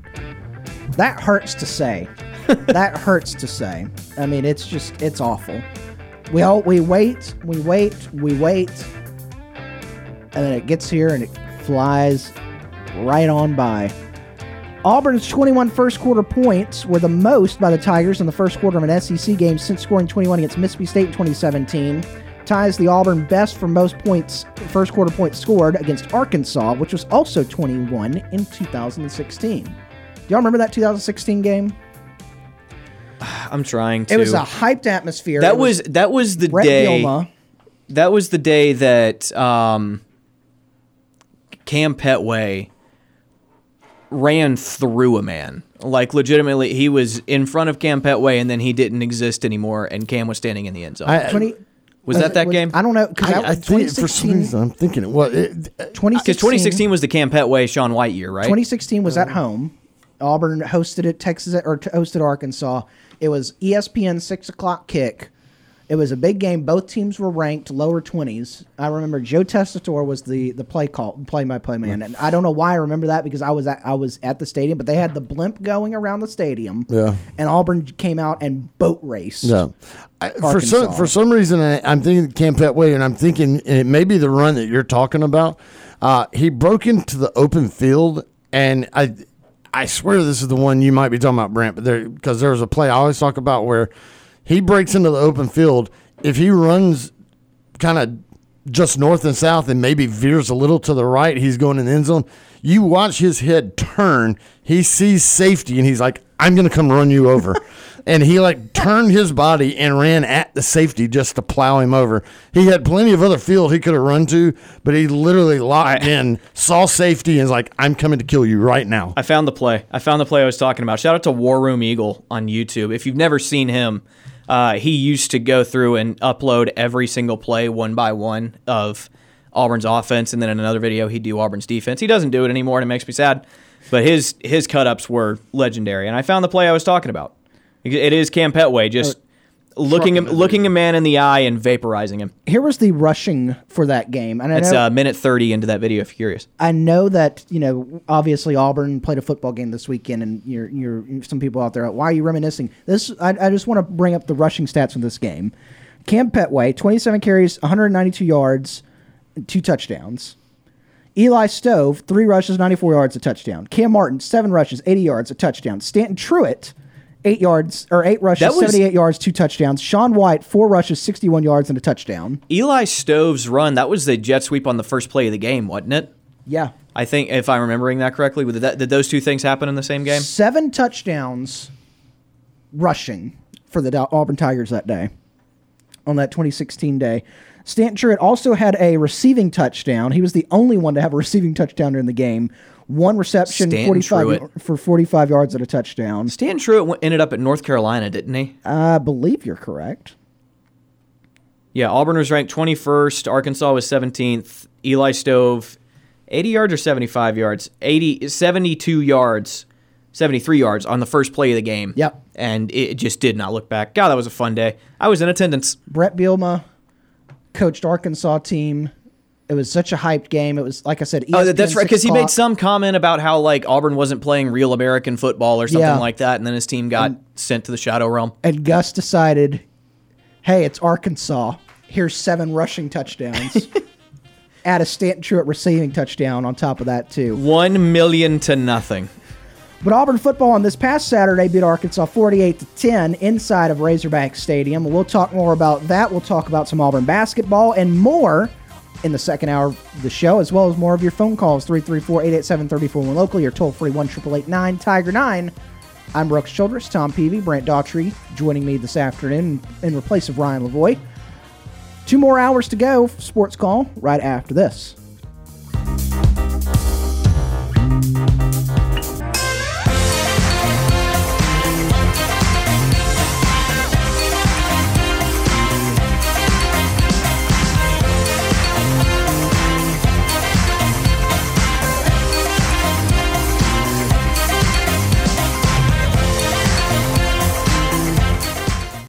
That hurts to say. [laughs] that hurts to say. I mean, it's just it's awful. We all we wait, we wait, we wait, and then it gets here and it flies right on by. Auburn's 21 first quarter points were the most by the Tigers in the first quarter of an SEC game since scoring 21 against Mississippi State in 2017. Ties the Auburn best for most points, first quarter points scored against Arkansas, which was also 21 in 2016. Do y'all remember that 2016 game? [sighs] I'm trying to. It was a hyped atmosphere. that It was that was the Bret day. Bielema. That was the day that um, Cam Pettway ran through a man. Like legitimately, he was in front of Cam Pettway, and then he didn't exist anymore, and Cam was standing in the end zone. I, 20, was that uh, that was- game? I don't know. Cause that I, I was think for some 2016 reason I'm thinking it was. It, 2016, Because 2016 was the Cam Pettway Sean White year, right? 2016 was at home. Auburn hosted it. Texas or t- hosted Arkansas. It was ESPN six o'clock kick. It was a big game. Both teams were ranked lower twenties. I remember Joe Tessitore was the the play call play by play man, and I don't know why I remember that because I was at, I was at the stadium, but they had the blimp going around the stadium. Yeah. and Auburn came out and boat raced. No. I, for some for some reason, I, I'm thinking Cam Pettway, and I'm thinking and it may be the run that you're talking about. Uh, he broke into the open field, and I I swear this is the one you might be talking about, Brent. But there because there was a play I always talk about where he breaks into the open field. If he runs kind of just north and south and maybe veers a little to the right, he's going in the end zone. You watch his head turn. He sees safety and he's like, I'm going to come run you over. [laughs] and he like turned his body and ran at the safety just to plow him over. He had plenty of other field he could have run to, but he literally locked in, saw safety, and was like, I'm coming to kill you right now. I found the play. I found the play I was talking about. Shout out to War Room Eagle on YouTube. If you've never seen him, uh, he used to go through and upload every single play one by one of Auburn's offense, and then in another video he'd do Auburn's defense. He doesn't do it anymore, and it makes me sad. But his his cut ups were legendary, and I found the play I was talking about. It is Cam Pettway just looking him, looking a man in the eye and vaporizing him. Here was the rushing for that game, and I It's know, uh, minute thirty into that video. If you're curious. I know that you know obviously Auburn played a football game this weekend, and you're you're some people out there. are, Why are you reminiscing? This I, I just want to bring up the rushing stats from this game. Cam Pettway, 27 carries, 192 yards, two touchdowns. Eli Stove, three rushes, 94 yards, a touchdown. Kam Martin, seven rushes, 80 yards, a touchdown. Stanton Truitt, eight yards or eight rushes, That was- 78 yards, two touchdowns. Sean White, four rushes, 61 yards, and a touchdown. Eli Stove's run that was the jet sweep on the first play of the game, wasn't it? Yeah, I think if I'm remembering that correctly, did, that, did those two things happen in the same game? Seven touchdowns rushing for the Auburn Tigers that day on that 2016 day. Stanton Truitt also had a receiving touchdown. He was the only one to have a receiving touchdown during the game. One reception, Stanton 45 Truitt. for 45 yards at a touchdown. Stan Truitt ended up at North Carolina, didn't he? I believe you're correct. Yeah, Auburn was ranked 21st. Arkansas was 17th. Eli Stove, 80 yards or 75 yards? 80, 72 yards, 73 yards on the first play of the game. Yep. And it just did not look back. God, that was a fun day. I was in attendance. Bret Bielema coached Arkansas team. It was such a hyped game. It was like I said. Oh, that's right. Because he made some comment about how like Auburn wasn't playing real American football or something Yeah. like that, and then his team got sent to the Shadow Realm. and Gus decided, hey, it's Arkansas. Here's seven rushing touchdowns. [laughs] Add a Stanton Truitt receiving touchdown on top of that too. One million to nothing. But Auburn football on this past Saturday beat Arkansas 48 to 10 inside of Razorback Stadium. We'll talk more about that. We'll talk about some Auburn basketball and more in the second hour of the show, as well as more of your phone calls 334 887 34 local, your toll free 1 888 Tiger 9. I'm Brooks Childress, Tom Peavy, Brant Daughtry joining me this afternoon in replace of Ryan Lavoy. Two more hours to go, sports call right after this.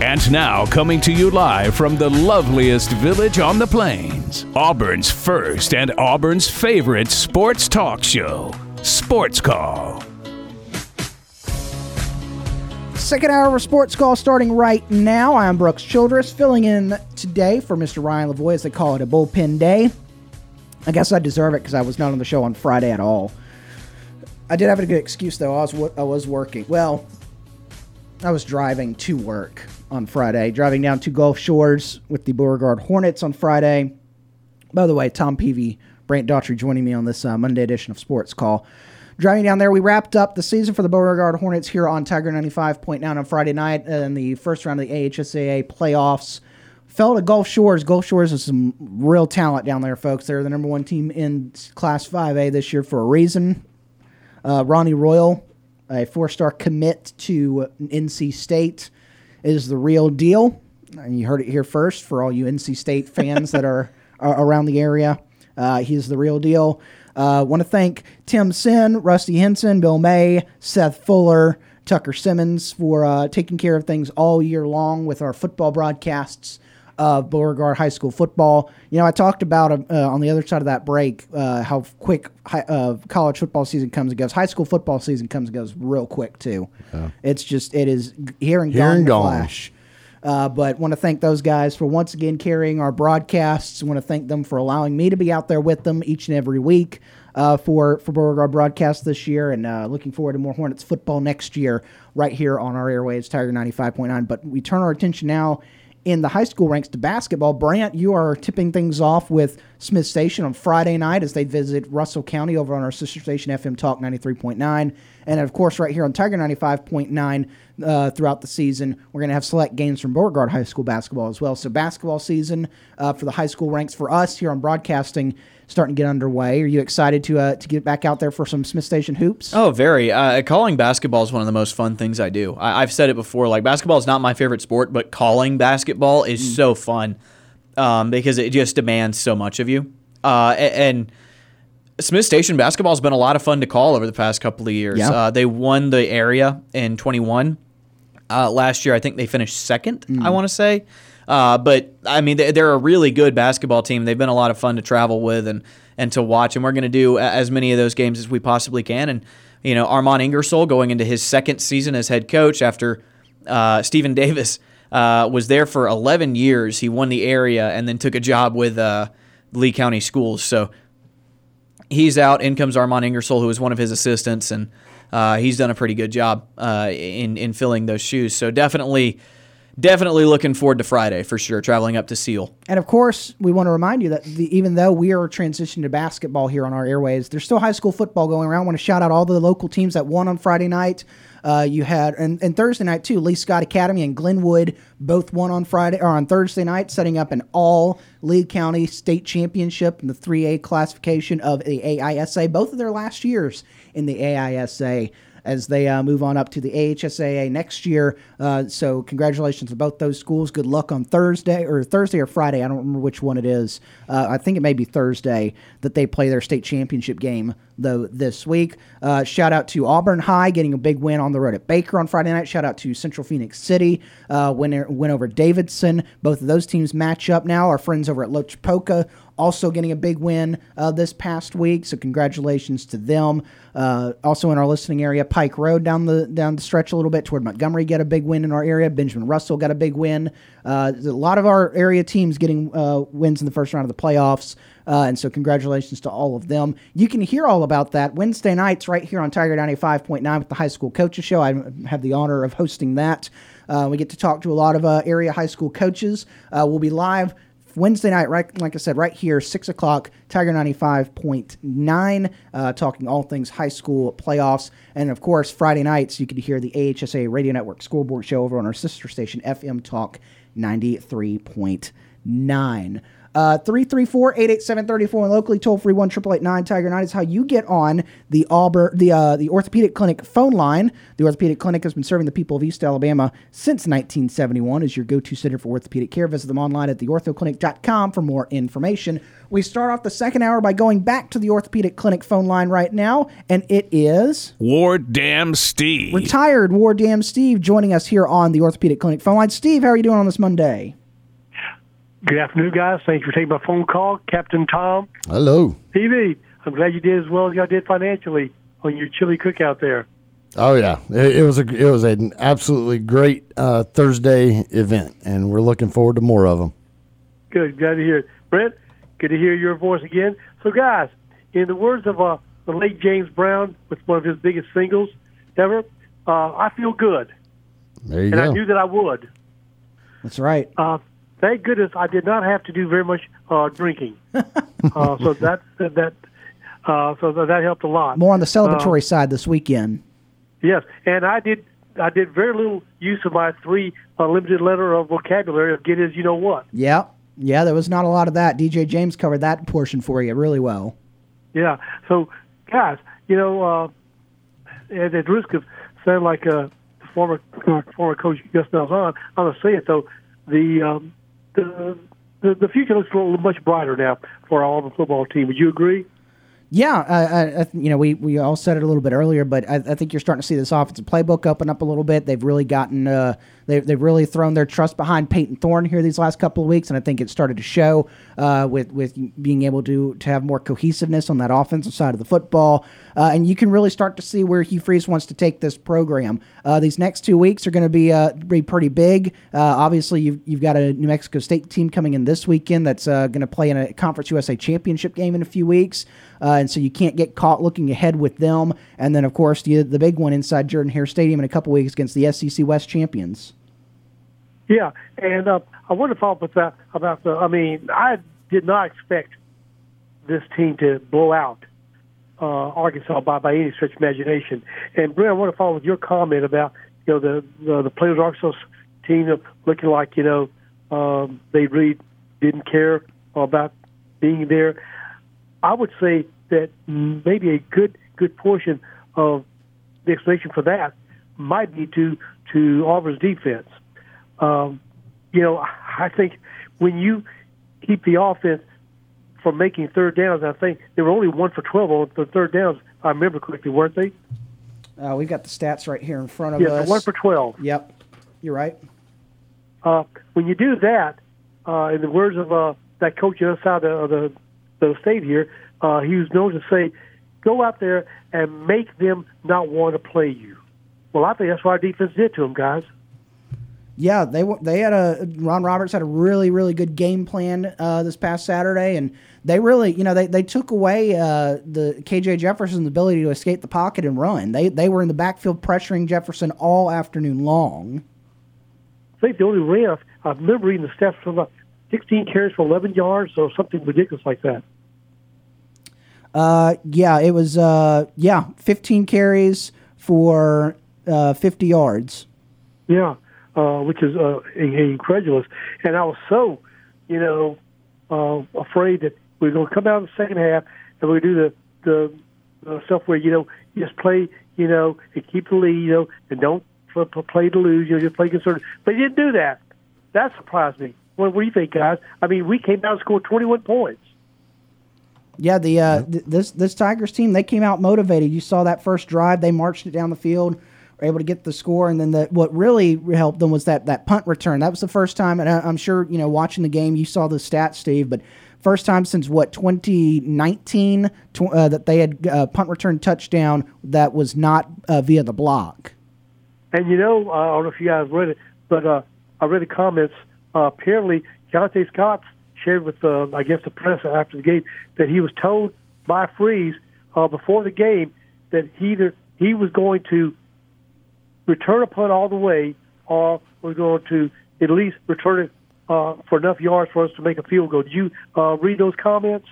And now, coming to you live from the loveliest village on the plains, Auburn's first and Auburn's favorite sports talk show, Sports Call. Second hour of Sports Call starting right now. I'm Brooks Childress, filling in today for Mr. Ryan Lavoie as they call it a bullpen day. I guess I deserve it because I was not on the show on Friday at all. I did have a good excuse though. I was I was working. Well, I was driving to work on Friday, driving down to Gulf Shores with the Beauregard Hornets on Friday. By the way, Tom Peavy, Brant Daughtry joining me on this uh, Monday edition of Sports Call. Driving down there, we wrapped up the season for the Beauregard Hornets here on Tiger 95.9 on Friday night in the first round of the AHSAA playoffs. Fell to Gulf Shores. Gulf Shores is some real talent down there, folks. They're the number one team in Class 5A this year for a reason. Uh, Ronnie Royal, a four star commit to NC State, is the real deal. And you heard it here first for all you NC State fans that are, [laughs] are around the area. Uh, he's the real deal. Uh, Want to thank Tim Sin, Rusty Henson, Bill May, Seth Fuller, Tucker Simmons for uh, taking care of things all year long with our football broadcasts of Beauregard High School football. You know, I talked about uh, on the other side of that break uh, how quick hi- uh, college football season comes and goes. High school football season comes and goes real quick too. It's just it is here and Here gone. and gone. flash. Uh, but want to thank those guys for once again carrying our broadcasts. Want to thank them for allowing me to be out there with them each and every week uh, for for Beauregard broadcast this year, and uh, looking forward to more Hornets football next year right here on our airwaves, Tiger ninety five point nine. But we turn our attention now in the high school ranks to basketball. Brant, you are tipping things off with Smiths Station on Friday night as they visit Russell County over on our sister station FM Talk 93.9. And of course, right here on Tiger 95.9 uh, throughout the season, we're going to have select games from Beauregard High School basketball as well. So, basketball season uh, for the high school ranks for us here on broadcasting starting to get underway. Are you excited to uh, to get back out there for some Smiths Station hoops? Oh, very. Uh, calling basketball is one of the most fun things I do. I, I've said it before. Like basketball is not my favorite sport, but calling basketball is so fun um, because it just demands so much of you. Uh, and Smiths Station basketball has been a lot of fun to call over the past couple of years. Yeah. Uh, they won the area in 21. Uh, last year, I think they finished second. I want to say, uh, but I mean they- they're a really good basketball team. They've been a lot of fun to travel with and and to watch. And we're going to do as many of those games as we possibly can. And you know, Armand Ingersoll going into his second season as head coach after uh, Stephen Davis uh, was there for 11 years. He won the area and then took a job with uh, Lee County Schools. So he's out. In comes Armand Ingersoll, who was one of his assistants, and uh, he's done a pretty good job uh, in in filling those shoes. So definitely, definitely looking forward to Friday for sure. Traveling up to Seale. And of course, we want to remind you that the, even though we are transitioning to basketball here on our airways, there's still high school football going around. I want to shout out all the local teams that won on Friday night. Uh, you had and, and Thursday night too. Lee Scott Academy and Glenwood both won on Friday or on Thursday night, setting up an all Lee County state championship in the 3A classification of the AISA. Both of their last years in the AISA as they uh, move on up to the AHSAA next year. Uh, so congratulations to both those schools. Good luck on Thursday or Thursday or Friday. I don't remember which one it is. Uh, I think it may be Thursday that they play their state championship game though this week. Uh, shout out to Auburn High getting a big win on the road at Baker on Friday night. Shout out to Central Phoenix City uh, win over Davidson. Both of those teams match up now. Our friends over at Loachapoka also getting a big win uh, this past week. So congratulations to them. Uh, also in our listening area, Pike Road down the down the stretch a little bit toward Montgomery got a big win in our area. Benjamin Russell got a big win. Uh, a lot of our area teams getting uh, wins in the first round of the playoffs. Uh, and so, congratulations to all of them. You can hear all about that Wednesday nights right here on Tiger 95.9 with the High School Coaches Show. I have the honor of hosting that. Uh, we get to talk to a lot of area high school coaches. We'll be live Wednesday night, right, like I said, right here, 6 o'clock, Tiger 95.9, uh, talking all things high school playoffs. And of course, Friday nights, you can hear the AHSA Radio Network scoreboard show over on our sister station, FM Talk 93.9. Uh, 334-887-34 and locally toll free 1 888 Tiger 9 is how you get on the Auburn the uh, the orthopedic clinic phone line. The orthopedic clinic has been serving the people of East Alabama since 1971 as your go-to center for orthopedic care. Visit them online at theorthoclinic.com for more information. We start off the second hour by going back to the orthopedic clinic phone line right now, and it is Ward Dam Steve. Retired Ward Dam Steve joining us here on the orthopedic clinic phone line. Steve, how are you doing on this Monday? Good afternoon, guys. Thank you for taking my phone call, Captain Tom. Hello. TV, I'm glad you did as well as y'all did financially on your chili cookout there. Oh yeah, it, it was a it was an absolutely great uh, Thursday event, and we're looking forward to more of them. Good, glad to hear it, Brent. Good to hear your voice again. So, guys, in the words of uh, the late James Brown, with one of his biggest singles ever, uh, I feel good, There you and go. I knew that I would. That's right. Uh, thank goodness I did not have to do very much uh, drinking. [laughs] uh, so that that uh, so that helped a lot. More on the celebratory side this weekend. Yes, and I did. I did very little use of my three uh, limited letter of vocabulary of get is you know what. Yeah. Yeah, there was not a lot of that. DJ James covered that portion for you really well. Yeah. So, guys, you know, uh, at, at risk of sounding like a former uh, former coach Gus Malzahn, I'm gonna say it though. The um, the, the the future looks a little much brighter now for our football team. Would you agree? Yeah, I, you know, we, we all said it a little bit earlier, but I, I think you're starting to see this offensive playbook open up a little bit. They've really gotten, uh, they, they've really thrown their trust behind Payton Thorne here these last couple of weeks, and I think it started to show uh, with with being able to to have more cohesiveness on that offensive side of the football, uh, and you can really start to see where Hugh Freeze wants to take this program. Uh, these next two weeks are going to be uh, be pretty big. Uh, obviously, you've you've got a New Mexico State team coming in this weekend that's going to play in a Conference USA championship game in a few weeks. And so you can't get caught looking ahead with them. And then, of course, the, the big one inside Jordan Hare Stadium in a couple weeks against the SEC West champions. Yeah, and uh, I want to follow up with that about the. I mean, I did not expect this team to blow out uh, Arkansas by by any stretch of imagination. And Brent, I want to follow with your comment about you know the the, the players Arkansas team looking like you know um, they really didn't care about being there. I would say that maybe a good good portion of the explanation for that might be to to Auburn's defense. Um, you know, I think when you keep the offense from making third downs, I think they were only one for twelve on the third downs. if I remember correctly, weren't they? Uh, we've got the stats right here in front of Yes, us. one for twelve. Yep, you're right. Uh, when you do that, uh, in the words of uh, that coach on the other side of the, the, the state here, uh, he was known to say, "Go out there and make them not want to play you." Well, I think that's what our defense did to them, guys. Yeah, they they had a Ron Roberts had a really really good game plan uh, this past Saturday, and they really you know they, they took away uh, the KJ Jefferson's ability to escape the pocket and run. They they were in the backfield pressuring Jefferson all afternoon long. I think the only ran. I remember reading the stats for about 16 carries for 11 yards or something ridiculous like that. Uh, yeah, it was uh, yeah, 15 carries for uh, 50 yards. Yeah, uh, which is uh, incredulous. And I was so, you know, uh, afraid that we are going to come out in the second half and we do the the uh, stuff where you know you just play, you know, and keep the lead, you know, and don't f- play to lose. You know, just play conservative. But he didn't do that. That surprised me. What, what do you think, guys? I mean, we came out and scored 21 points. Yeah, the uh, th- this this Tigers team they came out motivated. You saw that first drive; they marched it down the field, were able to get the score, and then the what really helped them was that that punt return. That was the first time, and I, I'm sure you know watching the game you saw the stats, Steve, but First time since what 2019 tw- uh, that they had uh, punt return touchdown that was not uh, via the block. And you know, uh, I don't know if you guys read it, but uh, I read the comments. Uh, apparently, Keionte Scott shared with, uh, I guess, the press after the game that he was told by Freeze uh, before the game that he either he was going to return a punt all the way, or was going to at least return it uh, for enough yards for us to make a field goal. Did you uh, read those comments?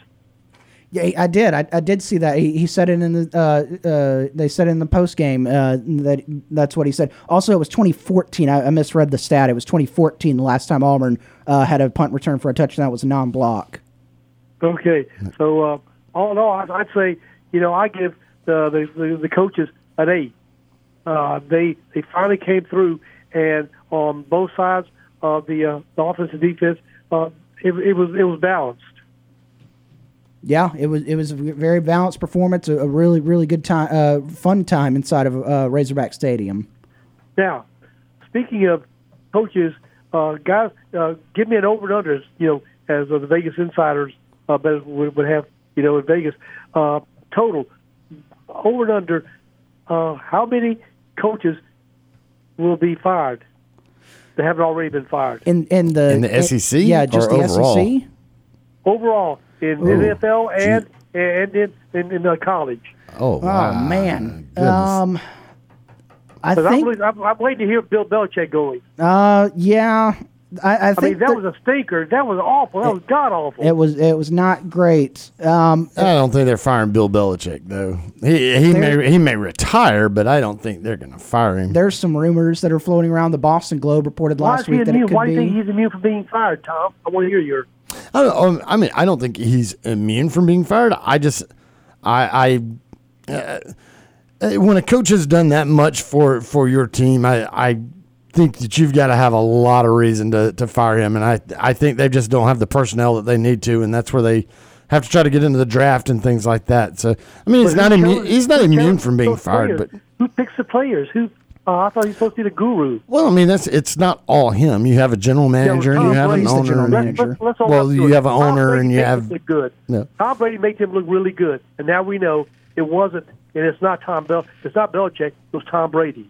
Yeah, I did. I, I did see that. He, he said it in the. Uh, uh, they said in the post game uh, that that's what he said. Also, it was 2014. I, I misread the stat. It was 2014. The last time Auburn uh, had a punt return for a touchdown was a non-block. Okay, so uh, all in all, I'd, say you know I give the the, the, coaches an eight. Uh, they they finally came through, and on both sides of the the offense and defense, it, it was it was balanced. Yeah, it was it was a very balanced performance. A, a really really good time, uh, fun time inside of uh, Razorback Stadium. Now, speaking of coaches, uh, guys, uh, give me an over and under. You know, as uh, the Vegas insiders uh, but would, would have, you know, in Vegas, uh, total over and under. Uh, how many coaches will be fired that haven't already been fired In in the In the SEC Yeah, just or the overall? SEC. overall in the Ooh, NFL and and in in, in uh, college? Oh, Oh man. Goodness. Um, I Because I'm, think. I'm, I'm waiting to hear Bill Belichick going. Uh, yeah. I, I I think mean, that that- was a stinker. That was awful. That was god awful. it was it was not great. Um, I don't think they're firing Bill Belichick though. He he may he may retire, but I don't think they're going to fire him. there's some rumors that are floating around. The Boston Globe reported last week that it immune? could Why do you think he's immune from being fired, Tom? I want to hear your. I don't. um, I mean, I don't think he's immune from being fired. I just, I, I, uh, when a coach has done that much for for your team, I, I think that you've got to have a lot of reason to, to fire him, and I, I think they just don't have the personnel that they need to, and that's where they have to try to get into the draft and things like that. So, I mean, he's not immune. He's not immune from being fired, players? but. who picks the players? Who? Uh, I thought he was supposed to be the guru. Well, I mean, that's it's not all him. You have a general manager, and you have an Brady's the owner. manager. Let's, let's Well, you have an Tom owner Brady and you have- look good. No. Tom Brady made him look really good, and now we know it wasn't. And it's not Tom Bell. It's not Belichick. It was Tom Brady.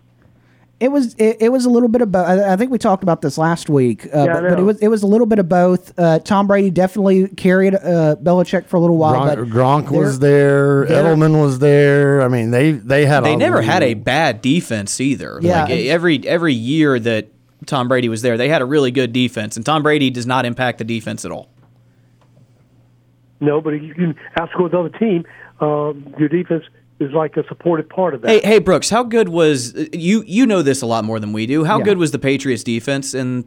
It was it, it was a little bit of both. I, I think we talked about this last week, uh, Yeah, but, but it was it was a little bit of both. Uh, Tom Brady definitely carried uh, Belichick for a little while. Gronk, but Gronk was they're- there. Edelman was there. I mean, they they had. They a never had a bad defense either. Yeah. Like, every every year that Tom Brady was there, they had a really good defense, and Tom Brady does not impact the defense at all. No, but you can outscore the other team, um, your defense is like a supportive part of that. Hey, hey, Brooks, how good was you? You know this a lot more than we do. How Yeah. good was the Patriots defense in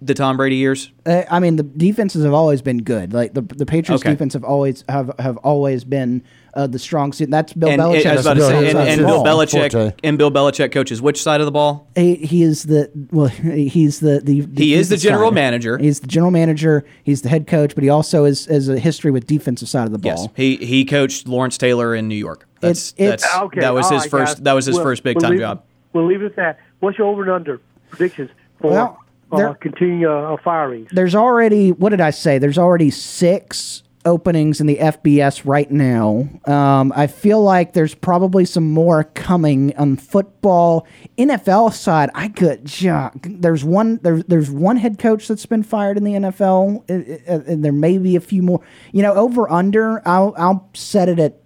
the Tom Brady years? Uh, I mean, the defenses have always been good. Like the the Patriots Okay. defense have always have have always been uh, the strong suit. That's Bill And, Belichick. I was about to say, and, that's and Bill. Belichick Forte. and Bill Belichick coaches which side of the ball? he, he is the well, [laughs] he's the the, He is the general side. manager. He's the general manager. He's the head coach, but he also is has a history with defensive side of the ball. Yes, ball. he he coached Lawrence Taylor in New York. That's It's- that's Okay, that was all his right, first guys. that was his We'll- first big we'll time leave- job. We'll leave it at that. What's your over and under predictions for Well, there- uh, continuing uh, firings? There's already what did I say? There's already six openings in the FBS right now. Um, I feel like there's probably some more coming on football. NFL side, I could. Yeah, there's one. There's there's one head coach that's been fired in the NFL, and there may be a few more. You know, over under. I'll I'll set it at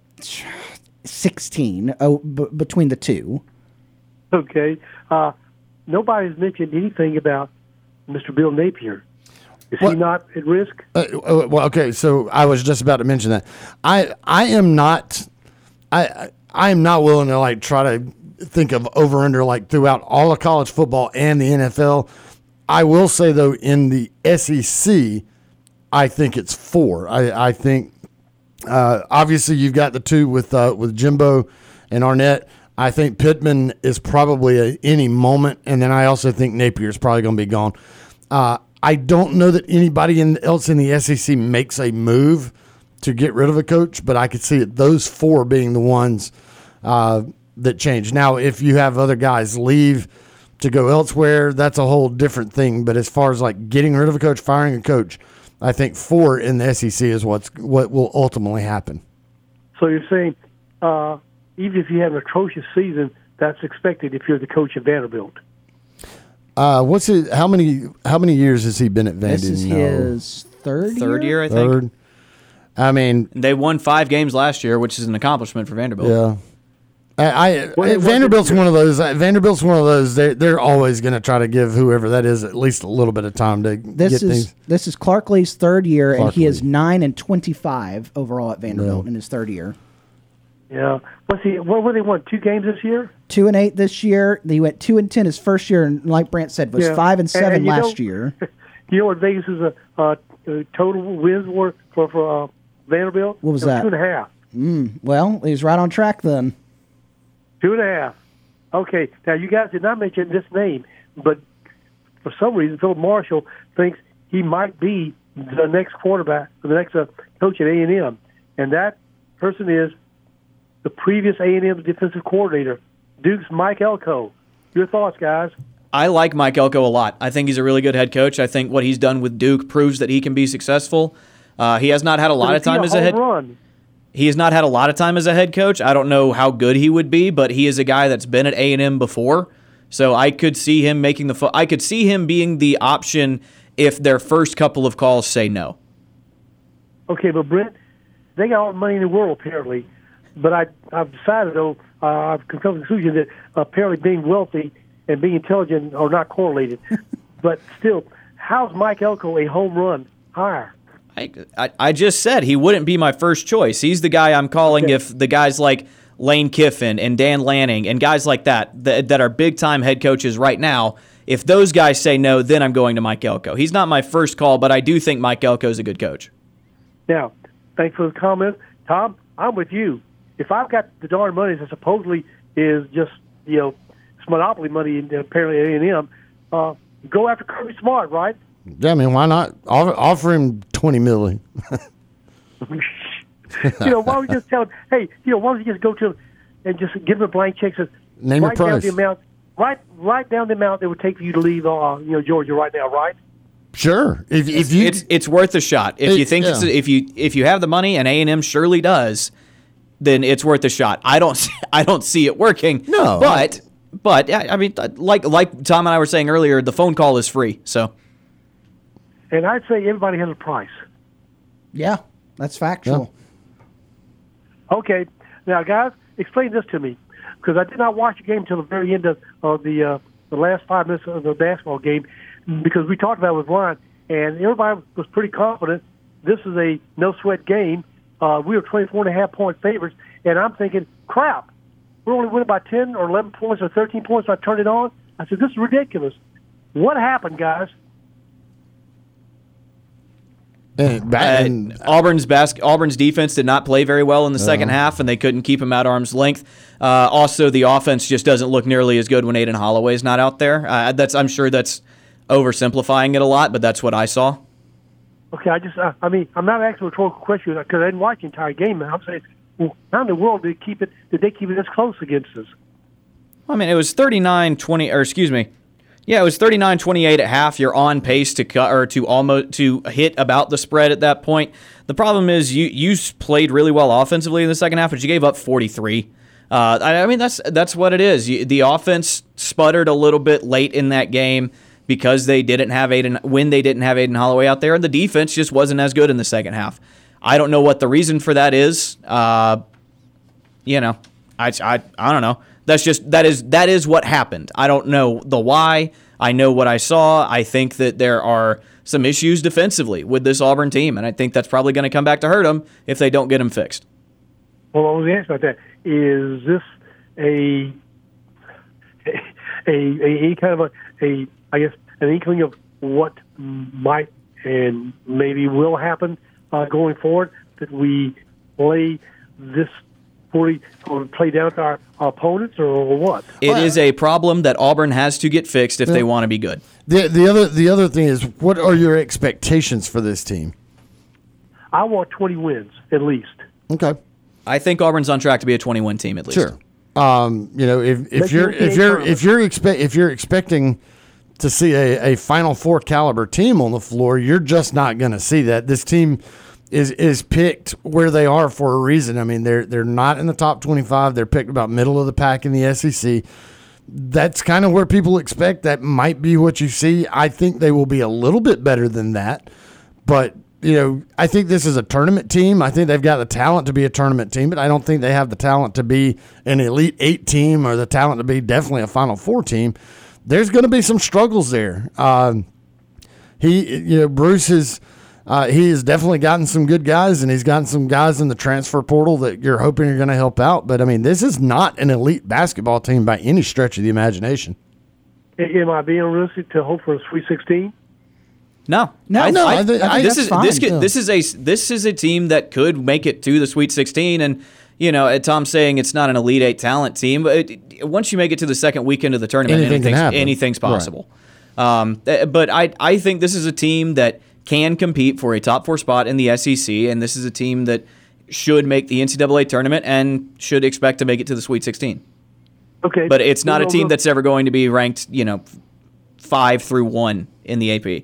sixteen oh, b- between the two. Okay. Uh, nobody's mentioned anything about Mr. Bill Napier. Is What- he not at risk? Uh, uh, well, okay, so I was just about to mention that. I I am not I- I am not willing to like try to think of over under like throughout all of college football and the NFL. I will say though in the SEC, I think it's four. I I think uh, obviously you've got the two with uh, with Jimbo and Arnett. I think Pittman is probably a, any moment, and then I also think Napier is probably going to be gone. Uh, I don't know that anybody in, else in the SEC makes a move to get rid of a coach, but I could see it, those four being the ones uh, that change. Now, if you have other guys leave to go elsewhere, that's a whole different thing. But as far as like getting rid of a coach, firing a coach, I think four in the SEC is what's what will ultimately happen. So you're saying uh, even if you have an atrocious season, that's expected if you're the coach of Vanderbilt. Uh, what's it? How many how many years has he been at Vandy? This is No. his third Third year, I think. third. I mean, They won five games last year, which is an accomplishment for Vanderbilt. yeah. I, I Well, it wasn't- Vanderbilt's one of those. uh, Vanderbilt's one of those. They they're always going to try to give whoever that is at least a little bit of time to This get is things. this is Clark Lea's third year, and Clark he is nine and twenty-five overall at Vanderbilt in his third year. Yeah. What's he? What were they won? Two games this year? Two and eight this year. They went two and ten his first year, and like Brant said, was Yeah. five and And- seven and you last know- year. [laughs] You know what Vegas is a, uh uh total wins were for for uh, Vanderbilt? What was that? Two and a half. Well, he's right on track then. Two and a half. Okay. Now you guys did not mention this name, but for some reason Phillip Marshall thinks he might be the next quarterback, the next uh, coach at A and M, and that person is the previous A M defensive coordinator, Duke's Mike Elko. Your thoughts, guys? I like Mike Elko a lot. I think he's a really good head coach. I think what he's done with Duke proves that he can be successful. Uh, he has not had a lot of time as a head. run. He has not had a lot of time as a head coach. I don't know how good he would be, but he is a guy that's been at A and M before, so I could see him making the. Fo- I could see him being the option if their first couple of calls say no. Okay, but Brent, they got all the money in the world apparently. But I, I've decided though, uh, I've come to the conclusion that apparently being wealthy and being intelligent are not correlated. [laughs] but still, how's Mike Elko a home run hire? I, I, I just said he wouldn't be my first choice. He's the guy I'm calling if the guys like Lane Kiffin and Dan Lanning and guys like that that, that are big time head coaches right now. If those guys say no, then I'm going to Mike Elko. He's not my first call, but I do think Mike Elko is a good coach. Now, thanks for the comment, Tom. I'm with you. If I've got the darn money that supposedly is just you know it's monopoly money, and apparently A and M, uh, go after Kirby Smart, right? Yeah, I mean, why not offer, offer him twenty million? [laughs] you know, why don't we just tell him, hey, you know, why don't you just go to him and just give him a blank check? Says, Name a write down price. the amount. Write write down the amount it would take for you to leave, uh, you know, Georgia right now, right? Sure. If if you It's it's worth a shot. If It- you think it's, yeah. if you if you have the money and A and M surely does, then it's worth a shot. I don't see- [laughs] I don't see it working. No, but but I I mean like like Tom and I were saying earlier, the phone call is free. So And I'd say everybody has a price. Yeah, that's factual. Okay, now guys, explain this to me because I did not watch the game until the very end of, of the uh, the last five minutes of the basketball game because we talked about it with Ron and everybody was pretty confident this is a no sweat game. Uh, we were 24 and a half point favorites, and I'm thinking, crap, we're only winning by 10 or 11 points or 13 points. So I turned it on. I said, this is ridiculous. What happened, guys? and, ba- Uh, Auburn's bas- Auburn's defense did not play very well in the second half, and they couldn't keep him at arm's length. Uh, also, the offense just doesn't look nearly as good when Aden Holloway's not out there. Uh, that's I'm sure that's oversimplifying it a lot, but that's what I saw. Okay, I just, uh, I mean, I'm not asking a rhetorical question because I didn't watch the entire game. I'm saying, well, how in the world did they keep it? Did they keep it this close against us? I mean, it was 39-20, or excuse me, yeah, it was 39-28 at half. You're on pace to cut or to almost to hit about the spread at that point. The problem is you you played really well offensively in the second half, but you gave up 43. Uh, I, I mean, that's that's what it is. You, the offense sputtered a little bit late in that game because they didn't have Aden when they didn't have Aden Holloway out there, and the defense just wasn't as good in the second half. I don't know what the reason for that is. Uh, you know, I, I, I don't know. That's just that is that is what happened. I don't know the why. I know what I saw. I think that there are some issues defensively with this Auburn team, and I think that's probably going to come back to hurt them if they don't get them fixed. Well, what was answer about that? Is this a [laughs] a, a, a kind of a, a I guess an inkling of what might and maybe will happen uh, going forward that we play this fully or play down to our, our opponents or what? It is a problem that Auburn has to get fixed if they want to be good. the the other the other thing is, what are your expectations for this team? I want 20 wins at least. Okay, I think Auburn's on track to be a 21 team at least. sure. Um, you know, if if Make you're if you're if you're expect if you're expecting to see a, a Final Four caliber team on the floor. You're just not going to see that. This team is is picked where they are for a reason. I mean, they're they're not in the top 25. They're picked about middle of the pack in the SEC. That's kind of where people expect that might be what you see. I think they will be a little bit better than that, but you know, I think this is a tournament team. I think they've got the talent to be a tournament team, but I don't think they have the talent to be an elite eight team or the talent to be definitely a Final Four team. There's going to be some struggles there. Um, he, you know, Bruce is. Uh, he has definitely gotten some good guys, and he's gotten some guys in the transfer portal that you're hoping are going to help out. But I mean, this is not an elite basketball team by any stretch of the imagination. Am I being realistic to hope for a Sweet 16? No, No, no, I thi- I think this is fine, this could, yeah. this is a this is a team that could make it to the Sweet 16, and you know, uh, Tom's saying it's not an Elite Eight talent team, but it, once you make it to the second weekend of the tournament, Anything can anything's, happen. anything's Right. possible. Um, uh, but I I think this is a team that can compete for a top four spot in the SEC, and this is a team that should make the NCAA tournament and should expect to make it to the Sweet 16. Okay. But it's not a team that's ever going to be ranked, you know, five through one in the AP.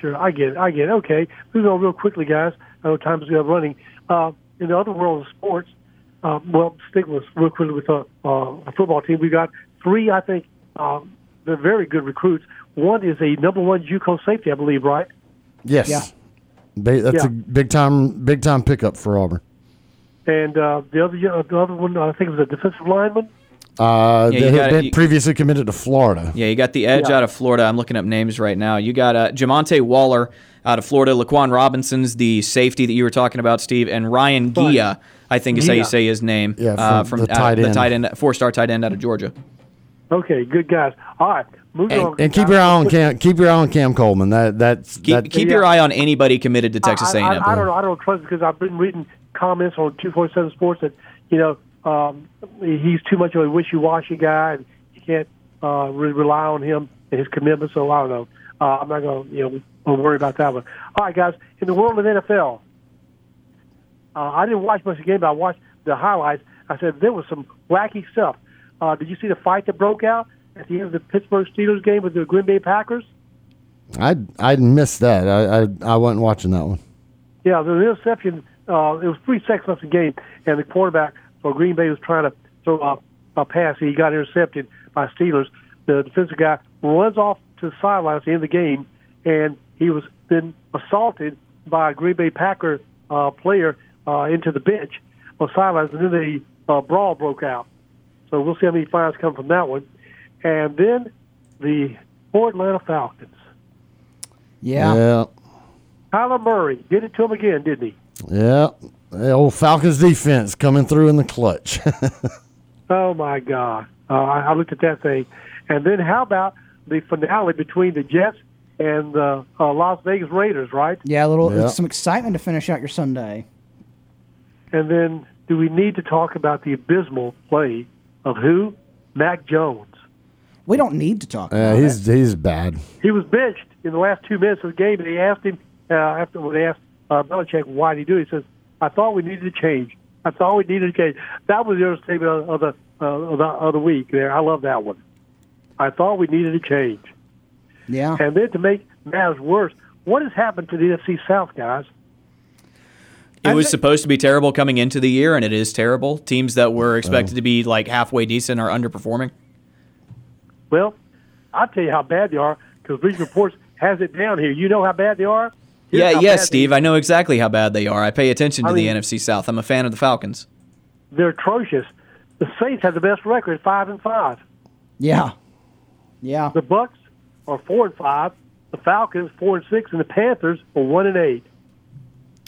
Sure, I get it. I get it. Okay. Moving on real quickly, guys. I know time's running. Uh, in the other world of sports, uh, well, stick with real quickly with uh, uh, a football team. We got three, I think, uh, they're very good recruits. One is a number one JUCO safety, I believe, right? Yes, Yeah. Ba- that's Yeah. a big time, big time pickup for Auburn. And uh, the other uh, the other one, I think, was a defensive lineman. Uh, Yeah, they you had been you- previously committed to Florida. Yeah, you got the edge Yeah. out of Florida. I'm looking up names right now. You got uh, Jamonte Waller out of Florida. Laquan Robinson's the safety that you were talking about, Steve, and Ryan Right. Ghea, I think is how you say his name. Yeah, uh, from from the uh, tight the end. tight end, four-star tight end out of Georgia. Okay, good guys. All right, moving on. And, and keep your eye on Cam. Keep your eye on Cam Coleman. That that's Keep that, keep Yeah. your eye on anybody committed to Texas I, A&M. I, I don't know. I don't trust because I've been reading comments on two four seven Sports that you know um, he's too much of a wishy washy guy and you can't uh, really rely on him and his commitment. So I don't know. Uh, I'm not going to you know worry about that one. All right, guys. In the world of NFL, uh, I didn't watch much of the game, but I watched the highlights. I said there was some wacky stuff. Uh, did you see the fight that broke out at the end of the Pittsburgh Steelers game with the Green Bay Packers? I I missed that. I, I I wasn't watching that one. Yeah, the interception. Uh, it was three seconds left in the game, and the quarterback for Green Bay was trying to throw a, a pass. He got intercepted by Steelers. The defensive guy runs off to the sidelines at the end of the game, and he was then assaulted by a Green Bay Packer uh, player uh, into the bench on the sidelines, and then the uh, brawl broke out. So we'll see how many fines come from that one. And then the poor Atlanta Falcons. Yeah. Yeah. Kyler Murray did it to him again, didn't he? Yeah. The old Falcons defense coming through in the clutch. [laughs] Oh my God! Uh, I, I looked at that thing, and then how about the finale between the Jets and the uh, Las Vegas Raiders, right? Yeah, a little Yeah. some excitement to finish out your Sunday. And then, do we need to talk about the abysmal play of who? Mac Jones. We don't need to talk yeah, about he's it. he's bad. He was benched in the last two minutes of the game, and they asked him uh, after when they asked uh, Belichick why did he do it. He says, "I thought we needed to change. I thought we needed to change." That was the understatement of, of the uh, of the of the week. There, I love that one. I thought we needed to change. Yeah. And then to make matters worse, what has happened to the NFC South, guys? It was supposed to be terrible coming into the year, and it is terrible. Teams that were expected to be like halfway decent are underperforming. Well, I'll tell you how bad they are because Region Reports has it down here. You know how bad they are? Here's yeah, yes, bad Steve. I know exactly how bad they are. I pay attention to I the NFC South. I'm a fan of the Falcons. they're atrocious. The Saints have the best record, five and five. Yeah. Yeah. The Bucks are four and five. The Falcons four and six, and the Panthers are one and eight.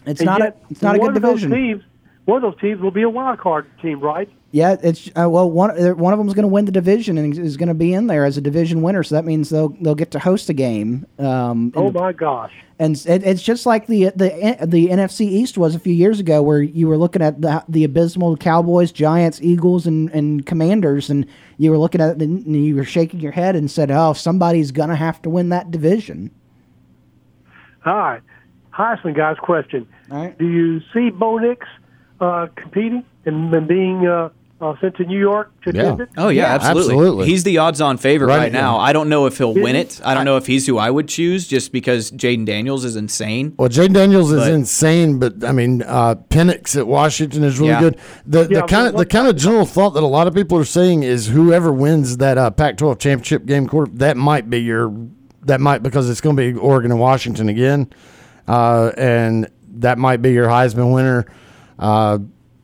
It's and not a, yet, it's not a one good of those division. teams, one of those teams will be a wild card team, right? Yeah, it's uh, well one uh, one of them is going to win the division and is going to be in there as a division winner. So that means they'll they'll get to host a game. Um, Oh my gosh! and it, it's just like the the the NFC East was a few years ago, where you were looking at the the abysmal Cowboys, Giants, Eagles, and and Commanders, and you were looking at it and you were shaking your head and said, "Oh, somebody's going to have to win that division." All right, Heisman guys, question: All right. Do you see Bo Nix uh, competing and, and being uh, uh, sent to New York to Yeah. attend it? Oh yeah, Yeah, absolutely. absolutely. He's the odds-on favorite Right, right, now. yeah. I don't know if he'll win it. I don't know if he's who I would choose, just because Jayden Daniels is insane. Well, Jayden Daniels is insane, but I mean, uh, Penix at Washington is really Yeah. good. The the kind of the kind of general thought that a lot of people are saying is whoever wins that uh, Pac-12 championship game, quarter, that might be your that might because it's going to be Oregon and Washington again, uh, and that might be your Heisman winner. Uh,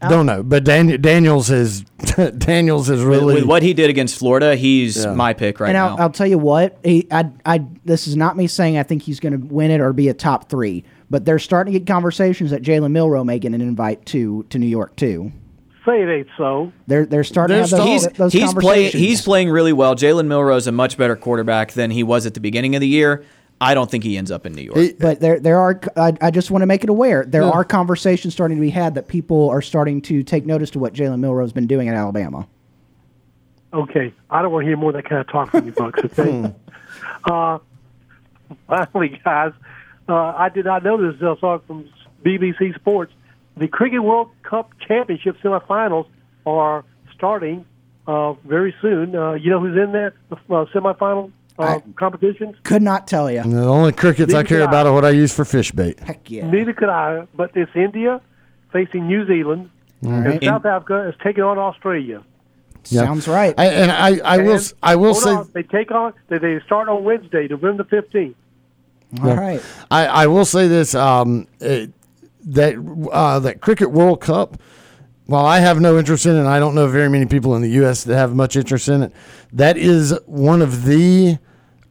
don't know, but Dan, Daniels is [laughs] Daniels is really with what he did against Florida, he's Yeah. my pick right and now. I'll, I'll tell you what, he, I, I, this is not me saying I think he's going to win it or be a top three, but they're starting to get conversations that Jalen Milroe may get an invite to to New York too. Say it ain't so. They're they're starting They're to have those, he's those he's playing conversations. he's playing really well. Jalen Milroe's a much better quarterback than he was at the beginning of the year. I don't think he ends up in New York. He- But there, there are. I, I just want to make it aware. There are conversations starting to be had that people are starting to take notice to what Jalen Milroe's been doing in Alabama. Okay, I don't want to hear more of that kind of talk from you, Bucks. Okay. [laughs] uh, finally, guys, uh, I did not know this. I saw it from BBC Sports. The Cricket World Cup Championship semifinals are starting uh, very soon. Uh, you know who's in that uh, semifinal uh, competitions? Could not tell you. the only crickets I care could I. about are what I use for fish bait. Heck yeah. Neither could I. But it's India facing New Zealand, and right. South Africa is taking on Australia. Yeah. Sounds right. I, and I, I will And- s- I will say on, they take on. They, they start on Wednesday, November the fifteenth. All right. I, I will say this um, it, that uh, that cricket World Cup. While I have no interest in it, and I don't know very many people in the U.S. that have much interest in it. That is one of the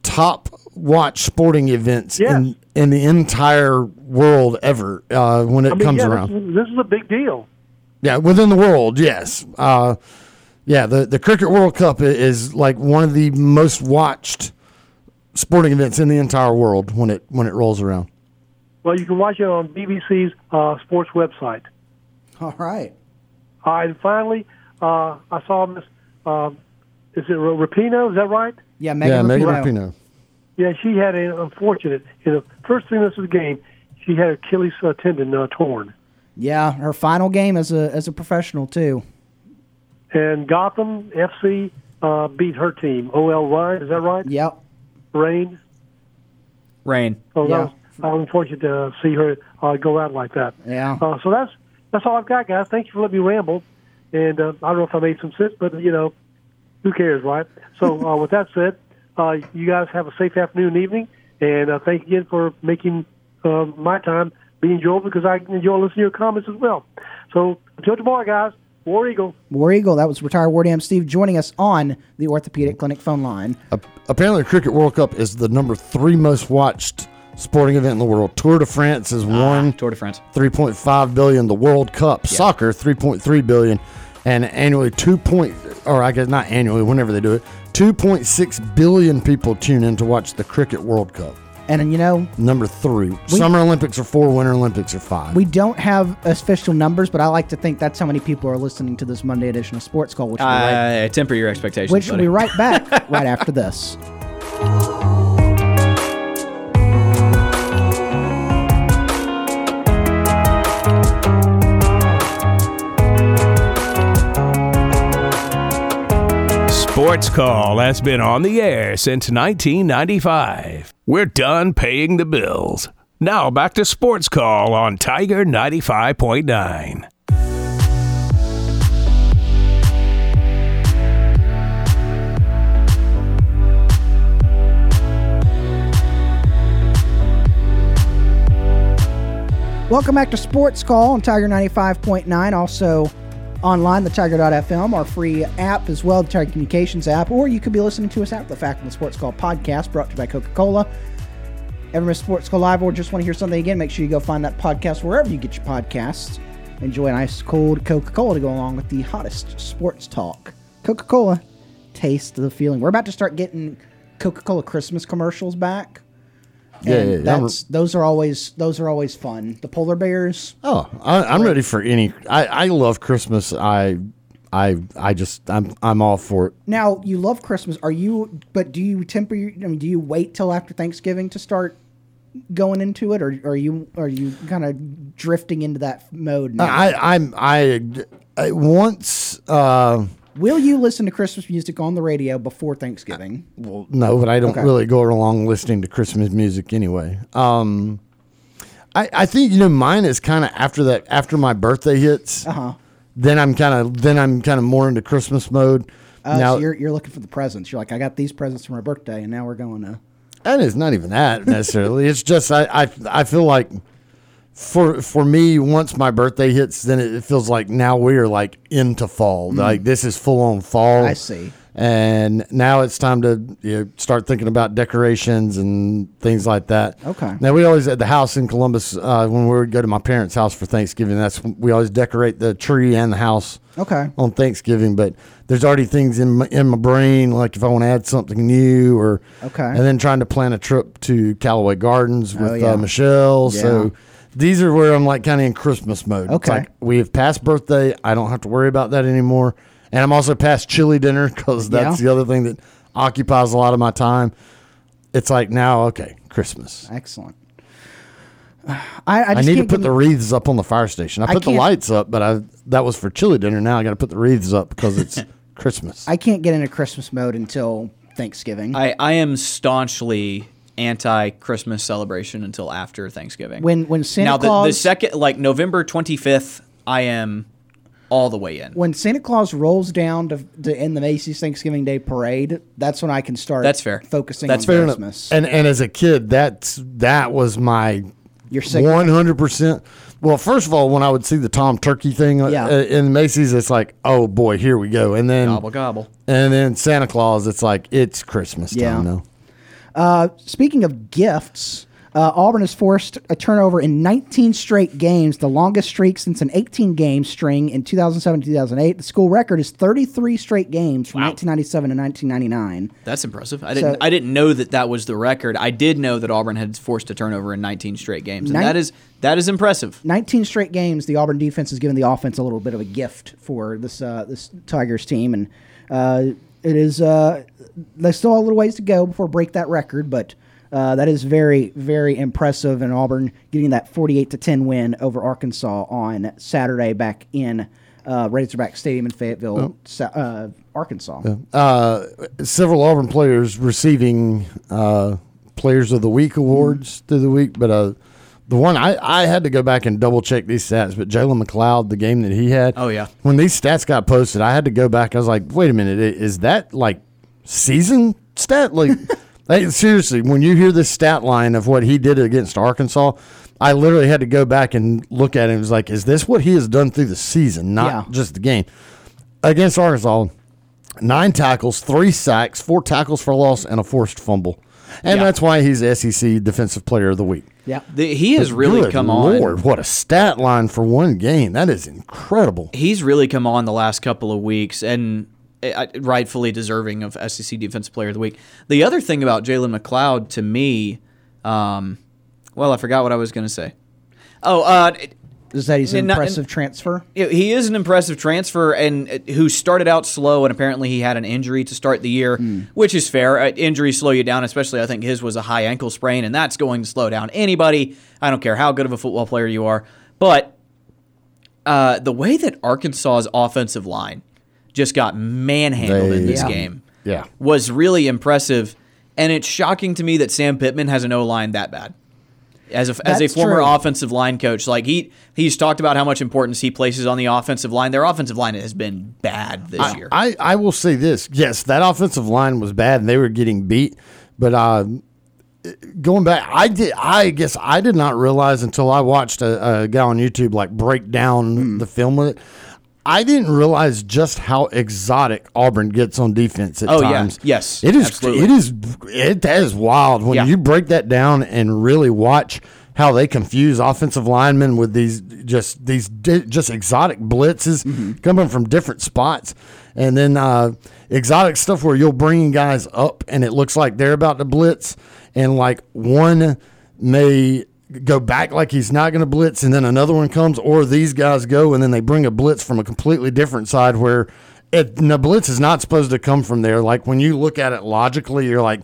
top watch sporting events Yes. in in the entire world ever uh, when it I mean, comes yeah, around. This, this is a big deal. Yeah, within the world, yes. Uh, yeah, the the Cricket World Cup is like one of the most watched sporting events in the entire world when it when it rolls around. Well, you can watch it on BBC's uh, sports website. All right. All right, and finally, uh, I saw Miss. Um, is it Ra- Rapino? Is that right? Yeah, yeah, Megan Megan Rapinoe. Rapinoe. Yeah, she had an unfortunate in the first three minutes of the game. She had Achilles uh, tendon uh, torn, Yeah, her final game as a as a professional too. and Gotham FC uh, beat her team. OL Reign, is that right? Yep. Reign. Reign. So Yeah. that was, I was unfortunate to see her uh, go out like that. Yeah. Uh, so that's that's all I've got, guys. Thank you for letting me ramble. And uh, I don't know if I made some sense, but you know, who cares, right? So uh, with that said, uh, you guys have a safe afternoon, and evening, and uh, thank you again for making uh, my time be enjoyable because I enjoy listening to your comments as well. So until tomorrow, guys. War Eagle. War Eagle. That was retired War Dam Steve joining us on the Orthopedic Clinic phone line. Apparently, the Cricket World Cup is the number three most watched sporting event in the world. Tour de France is one, Tour de France. 3.5 billion. The World Cup soccer, 3.3 billion, and annually 2. Point, or I guess not annually, whenever they do it, 2.6 billion people tune in to watch the Cricket World Cup. And you know, Number three. Summer Olympics are four. Winter Olympics are five. we don't have official numbers, but I like to think that's how many people are listening to this Monday edition of Sports Call, which will be right, Uh, temper your expectations. which will be right back [laughs] right after this. Sports Call has been on the air since 1995. We're done paying the bills. Now back to Sports Call on Tiger 95.9. Welcome back to Sports Call on Tiger 95.9. Also online, the Tiger.fm, our free app as well, the Tiger Communications app, or you could be listening to us at the Fact of the Sports Call podcast brought to you by Coca Cola. Ever miss Sports Call Live or just want to hear something again, make sure you go find that podcast wherever you get your podcasts. Enjoy an ice cold Coca Cola to go along with the hottest sports talk. Coca Cola, taste the feeling. We're about to start getting Coca Cola Christmas commercials back. Yeah, And yeah, yeah. That's those are always those are always fun. The polar bears. Oh, I, I'm ready for any. I, I love Christmas. I, I, I just I'm I'm all for it. Now you love Christmas. Are you? But do you temper? I mean, do you wait till after Thanksgiving to start going into it, or are you are you kind of drifting into that mode now? I I'm I I, once. Uh, Will you listen to Christmas music on the radio before Thanksgiving? well, no, but I don't Okay. really go along listening to Christmas music anyway. Um, I, I think you know mine is kind of after that after my birthday hits. Uh huh. Then I'm kind of then I'm kind of more into Christmas mode. Uh, now so you're you're looking for the presents. You're like, I got these presents for my birthday, and now we're going to. And it's not even that necessarily. it's just I, I I feel like for for me, once my birthday hits, then it, feels like now we're like into fall. Like this is full on fall. Mm. I see. And now it's time to you know, start thinking about decorations and things like that. Okay. Now we always at the house in Columbus uh, when we would go to my parents' house for Thanksgiving. That's we always decorate the tree and the house Okay. on Thanksgiving, but there's already things in my, in my brain, like if I want to add something new or, Okay. and then trying to plan a trip to Callaway Gardens with Oh, yeah. uh, Michelle. Yeah. So these are where I'm like kind of in Christmas mode. It's Okay. like we have passed birthday. I don't have to worry about that anymore. And I'm also past chili dinner because that's Yeah. the other thing that occupies a lot of my time. It's like now, okay, Christmas. Excellent. I, I, I just need to put the wreaths up on the fire station. I I put the lights up, but I that was for chili dinner. Now I got to put the wreaths up because it's [laughs] Christmas. I can't get into Christmas mode until Thanksgiving. I, I am staunchly anti Christmas celebration until after Thanksgiving. when when Santa now the, Claus the second like November 25th, I am all the way in. when Santa Claus rolls down to, to end the Macy's Thanksgiving Day parade, that's when I can start. That's fair. Focusing That's on fair enough. Christmas. And and as a kid, that's that was my You're sick. one hundred percent. Well, first of all, when I would see the Tom Turkey thing uh, Yeah. uh, in Macy's, it's like, oh boy, here we go. And then Gobble gobble. and then Santa Claus, it's like it's Christmas Yeah. time now. Uh, speaking of gifts, uh, Auburn has forced a turnover in 19 straight games, the longest streak since an 18 game string in 2007 2008. The school record is 33 straight games from 1997 to 1999. That's impressive. I didn't So- I didn't know that that was the record. I did know that Auburn had forced a turnover in 19 straight games, and Nin- that is that is impressive. 19 straight games, the Auburn defense has given the offense a little bit of a gift for this uh, this Tigers team, and uh, it is uh, there's still a little ways to go before break that record, but uh, that is very very impressive. And Auburn getting that 48 to 10 win over Arkansas on Saturday back in uh, Razorback Stadium in Fayetteville, Sa- uh, Arkansas. Uh, several Auburn players receiving uh, Players of the Week awards through the week, but uh, the one I, I had to go back and double check these stats. But Jalen McLeod, the game that he had, Oh, yeah. when these stats got posted, I had to go back. I was like, wait a minute, is that like season stat? Like, [laughs] like, seriously, when you hear this stat line of what he did against Arkansas. I literally had to go back and look at it. It was like, is this what he has done through the season, not Yeah. just the game? Against Arkansas, nine tackles, three sacks, four tackles for loss, and a forced fumble. And Yeah. that's why he's SEC Defensive Player of the Week. Yeah. The, he has really Good come Lord, on. Lord, what a stat line for one game. That is incredible. He's really come on the last couple of weeks, and uh, rightfully deserving of SEC Defensive Player of the Week. The other thing about Jalen McLeod to me, um, well, I forgot what I was going to say. Oh, uh, Is that he's an not- impressive transfer? He is an impressive transfer, and uh, who started out slow, and apparently he had an injury to start the year, which is fair. Uh, injuries slow you down, especially I think his was a high ankle sprain, and that's going to slow down anybody. I don't care how good of a football player you are, but uh, the way that Arkansas's offensive line just got manhandled in this Yeah. game Yeah. was really impressive, and it's shocking to me that Sam Pittman has an O line that bad. As a, as a former true. offensive line coach, like he he's talked about how much importance he places on the offensive line. Their offensive line has been bad this I, year. I, I will say this. Yes, that offensive line was bad and they were getting beat. But uh, going back, I did. I guess I did not realize until I watched a, a guy on YouTube like break down Hmm. the film with it. I didn't realize just how exotic Auburn gets on defense at Oh, yeah. times. Yes, it is. absolutely. It is. It that is wild when Yeah. you break that down and really watch how they confuse offensive linemen with these just these just exotic blitzes Mm-hmm. coming from different spots, and then uh, exotic stuff where you'll bring guys up and it looks like they're about to blitz, and like one may go back like he's not going to blitz, and then another one comes, or these guys go and then they bring a blitz from a completely different side where. It, the blitz is not supposed to come from there. Like when you look at it logically, you're like,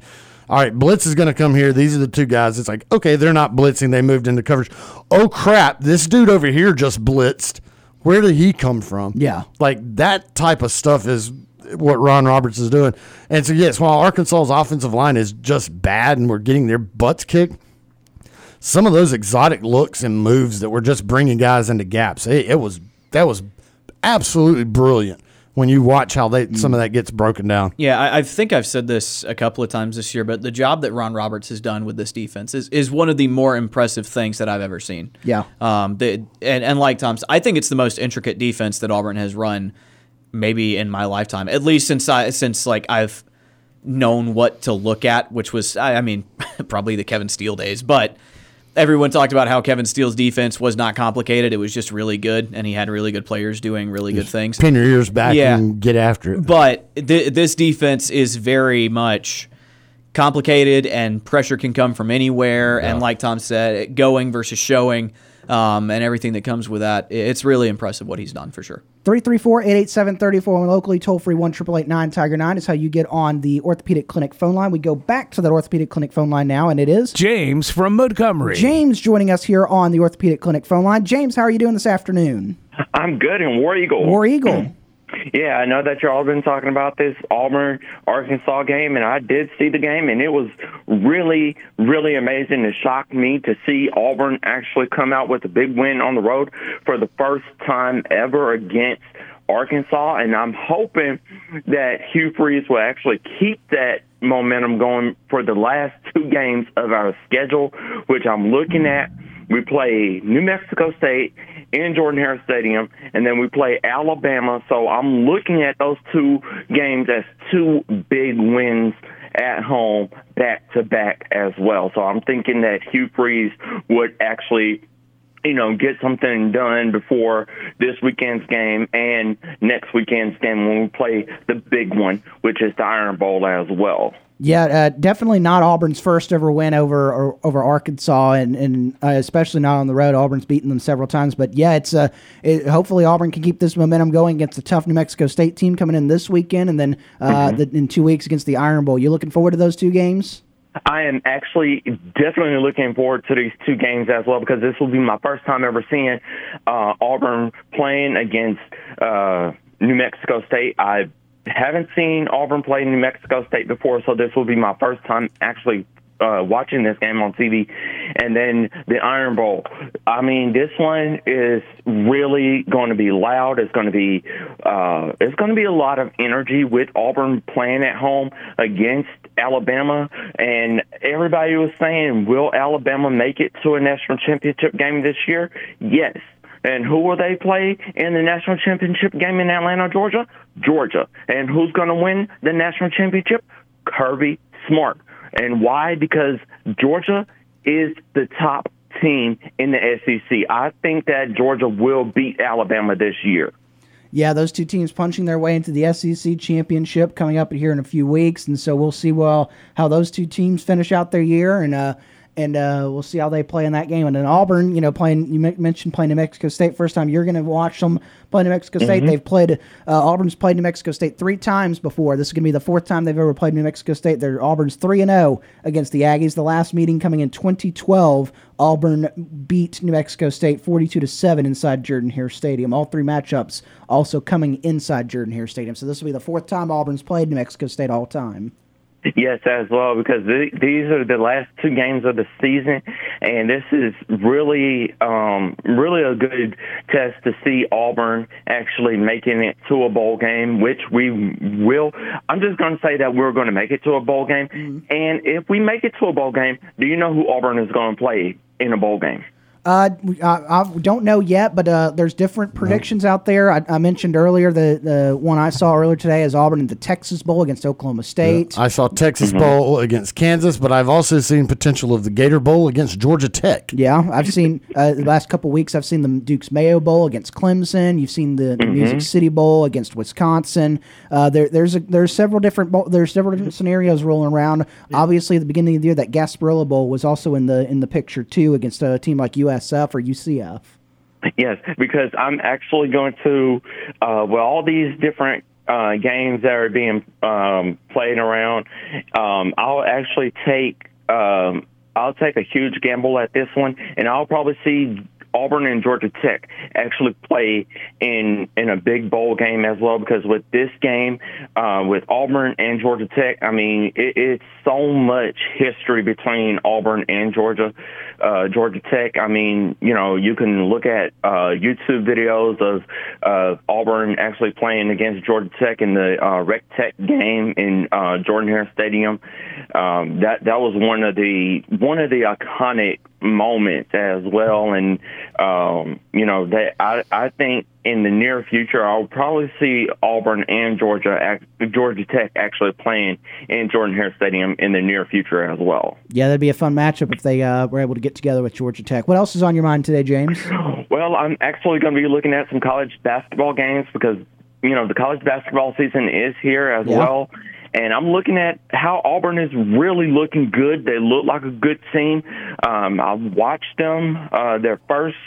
all right, blitz is going to come here. These are the two guys. It's like, okay, they're not blitzing. They moved into coverage. Oh, crap. This dude over here just blitzed. Where did he come from? Yeah. Like that type of stuff is what Ron Roberts is doing. And so, yes, while Arkansas's offensive line is just bad and we're getting their butts kicked, some of those exotic looks and moves that were just bringing guys into gaps, it, it was that was absolutely brilliant when you watch how they some of that gets broken down. Yeah, I, I think I've said this a couple of times this year, but the job that Ron Roberts has done with this defense is, is one of the more impressive things that I've ever seen. Yeah. Um. The, and and like Tom's, I think it's the most intricate defense that Auburn has run, maybe in my lifetime, at least since I since like I've known what to look at, which was I, I mean [laughs] probably the Kevin Steele days, but. Everyone talked about how Kevin Steele's defense was not complicated. It was just really good, and he had really good players doing really good things. Pin your ears back Yeah. and get after it. But th- this defense is very much complicated, and pressure can come from anywhere. And like Tom said, going versus showing, um, and everything that comes with that, it's really impressive what he's done for sure. 334-887-34 locally toll free 1 tiger 9 is how you get on the orthopedic clinic phone line. We go back to that orthopedic clinic phone line now and it is James from Montgomery. james joining us here on the orthopedic clinic phone line. James how are you doing this afternoon? I'm good in War Eagle. war eagle Yeah, I know that you all been talking about this Auburn Arkansas game, and I did see the game, and it was really, really amazing. It shocked me to see Auburn actually come out with a big win on the road for the first time ever against Arkansas, and I'm hoping that Hugh Freeze will actually keep that momentum going for the last two games of our schedule, which I'm looking at. We play New Mexico State in Jordan Hare Stadium, and then we play Alabama. So I'm looking at those two games as two big wins at home back to back as well. So I'm thinking that Hugh Freeze would actually you know, get something done before this weekend's game and next weekend's game when we play the big one, which is the Iron Bowl as well. Yeah, uh, definitely not Auburn's first ever win over or, over Arkansas, and, and uh, especially not on the road. Auburn's beaten them several times, but yeah, it's uh, it, hopefully Auburn can keep this momentum going against the tough New Mexico State team coming in this weekend, and then uh, the, in two weeks against the Iron Bowl. You looking forward to those two games? I am actually definitely looking forward to these two games as well because this will be my first time ever seeing uh, Auburn playing against uh, New Mexico State. I haven't seen Auburn play New Mexico State before, so this will be my first time actually uh, watching this game on TV. And then the Iron Bowl. I mean, this one is really going to be loud. It's going to be uh, it's going to be a lot of energy with Auburn playing at home against Alabama. And everybody was saying, will Alabama make it to a national championship game this year? Yes. And who will they play in the national championship game in Atlanta, Georgia? Georgia. And who's going to win the national championship? Kirby Smart. And why? Because Georgia is the top team in the SEC. I think that Georgia will beat Alabama this year. Yeah, those two teams punching their way into the SEC championship coming up here in a few weeks, and so we'll see well how those two teams finish out their year, and uh, and uh, we'll see how they play in that game. And then Auburn, you know, playing you mentioned playing New Mexico State first time. You're going to watch them play New Mexico State. They've played uh, Auburn's played New Mexico State three times before. This is going to be the fourth time they've ever played New Mexico State. They're Auburn's three and zero against the Aggies. The last meeting coming in 2012, Auburn beat New Mexico State 42 to seven inside Jordan Hare Stadium. All three matchups also coming inside Jordan Hare Stadium. So this will be the fourth time Auburn's played New Mexico State all time. Yes, as well, because th- these are the last two games of the season, and this is really, um, really a good test to see Auburn actually making it to a bowl game, which we will. I'm just going to say that we're going to make it to a bowl game, and if we make it to a bowl game, do you know who Auburn is going to play in a bowl game? Uh, I, I don't know yet, but uh, there's different predictions out there. I, I mentioned earlier the the one I saw earlier today is Auburn in the Texas Bowl against Oklahoma State. I saw Texas Bowl against Kansas, but I've also seen potential of the Gator Bowl against Georgia Tech. Yeah, I've seen [laughs] uh, the last couple weeks. I've seen the Duke's Mayo Bowl against Clemson. You've seen the, the Music City Bowl against Wisconsin. Uh, there, there's a, there's several different bowl, there's several different scenarios rolling around. Obviously, at the beginning of the year, that Gasparilla Bowl was also in the in the picture too against a team like USF or UCF. Yes, because I'm actually going to, uh, well, all these different uh, games that are being um, played around, um, I'll actually take, um, I'll take a huge gamble at this one, and I'll probably see Auburn and Georgia Tech actually play in in a big bowl game as well. Because with this game, uh, with Auburn and Georgia Tech, I mean, it, it's so much history between Auburn and Georgia, uh, Georgia Tech. I mean, you know, you can look at uh, YouTube videos of uh, Auburn actually playing against Georgia Tech in the uh, Wreck Tech game in uh, Jordan Hare Stadium. Um, that that was one of the one of the iconic moments as well, and um, you know that I I think in the near future I'll probably see Auburn and Georgia Georgia Tech actually playing in Jordan Hare Stadium in the near future as well. Yeah, that'd be a fun matchup if they uh, were able to get together with Georgia Tech. What else is on your mind today, James? [laughs] Well, I'm actually going to be looking at some college basketball games because you know the college basketball season is here as Yeah. well. And I'm looking at how Auburn is really looking good. They look like a good team. Um, I've watched them uh, their first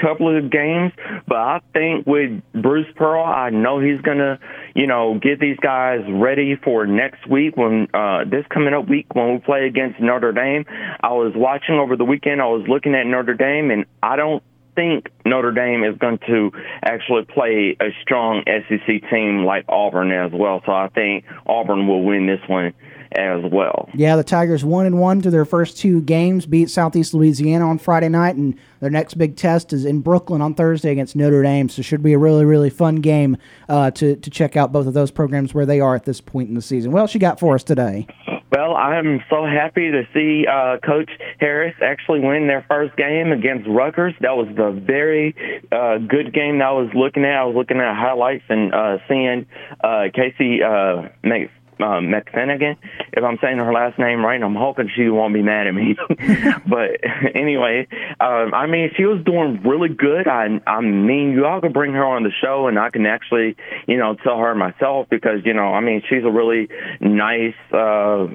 couple of games, but I think with Bruce Pearl, I know he's gonna, you know, get these guys ready for next week when uh, this coming up week when we play against Notre Dame. I was watching over the weekend. I was looking at Notre Dame, and I don't think Notre Dame is going to actually play a strong SEC team like Auburn as well. So I think Auburn will win this one as well. Yeah, the Tigers one and one to their first two games, beat Southeast Louisiana on Friday night, and their next big test is in Brooklyn on Thursday against Notre Dame. So should be a really really fun game uh, to to check out both of those programs where they are at this point in the season. What else you got for us today? Well, I'm so happy to see uh, Coach Harris actually win their first game against Rutgers. That was the very uh, good game that I was looking at. I was looking at highlights and uh, seeing uh, Casey uh, Mc, uh, McFinnigan, if I'm saying her last name right. I'm hoping she won't be mad at me. [laughs] but [laughs] anyway, um, I mean, she was doing really good. I, I mean, you all could bring her on the show, and I can actually, you know, tell her myself because, you know, I mean, she's a really nice. Uh,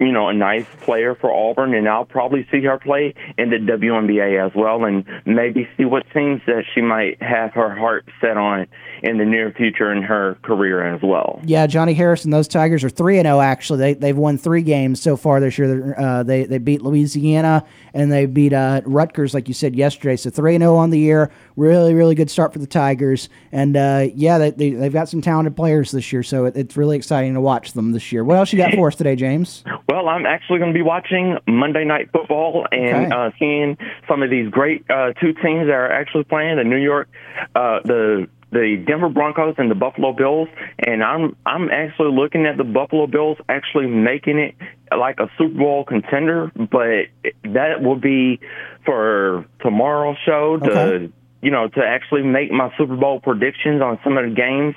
you know, a nice player for Auburn, and I'll probably see her play in the WNBA as well, and maybe see what teams that she might have her heart set on in the near future in her career as well. Yeah, Johnny Harrison, those Tigers are three and zero. Actually, they they've won three games so far this year. Uh, they they beat Louisiana and they beat uh, Rutgers, like you said yesterday. So three and zero on the year. Really, really good start for the Tigers. And uh, yeah, they, they they've got some talented players this year. So it, it's really exciting to watch them this year. What else you got for us today, James? [laughs] Well, I'm actually going to be watching Monday Night Football and Okay. uh, seeing some of these great uh, two teams that are actually playing the New York, uh, the the Denver Broncos and the Buffalo Bills. And I'm I'm actually looking at the Buffalo Bills actually making it like a Super Bowl contender, but that will be for tomorrow's show to Okay. You know, to actually make my Super Bowl predictions on some of the games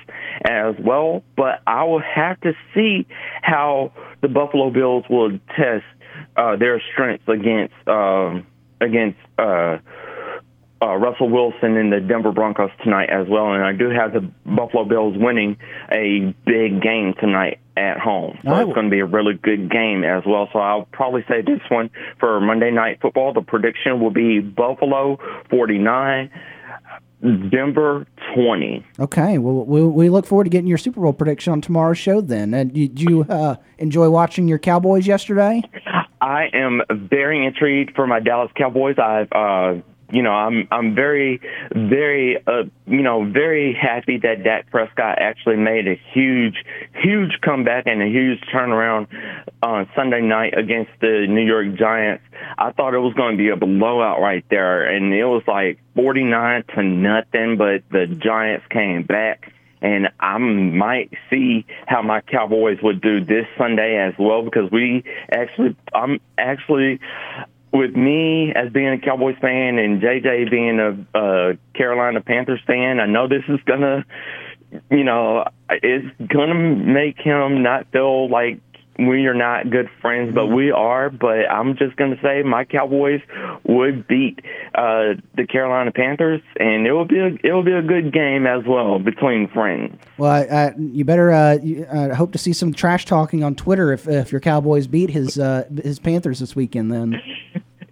as well. But I will have to see how the Buffalo Bills will test uh, their strengths against um, against uh, uh, Russell Wilson and the Denver Broncos tonight as well. And I do have the Buffalo Bills winning a big game tonight at home. So it's going to be a really good game as well. So I'll probably say this one for Monday Night Football. The prediction will be Buffalo 49, Denver 20. Okay, well, we, we look forward to getting your Super Bowl prediction on tomorrow's show. Then, and did you uh, enjoy watching your Cowboys yesterday? I am very intrigued for my Dallas Cowboys. I've, uh, you know, I'm I'm very, very, uh, you know, very happy that Dak Prescott actually made a huge, huge comeback and a huge turnaround on Sunday night against the New York Giants. I thought it was going to be a blowout right there, and it was like 49 to nothing, but the Giants came back and I might see how my Cowboys would do this Sunday as well because we actually, I'm actually with me as being a Cowboys fan and JJ being a, uh Carolina Panthers fan. I know this is gonna, you know, it's gonna make him not feel like we are not good friends, but we are. But I'm just gonna say my Cowboys would beat uh, the Carolina Panthers, and it will be a it will be a good game as well between friends. Well, uh, you better uh, you, uh, hope to see some trash talking on Twitter if, if your Cowboys beat his uh, his Panthers this weekend. Then,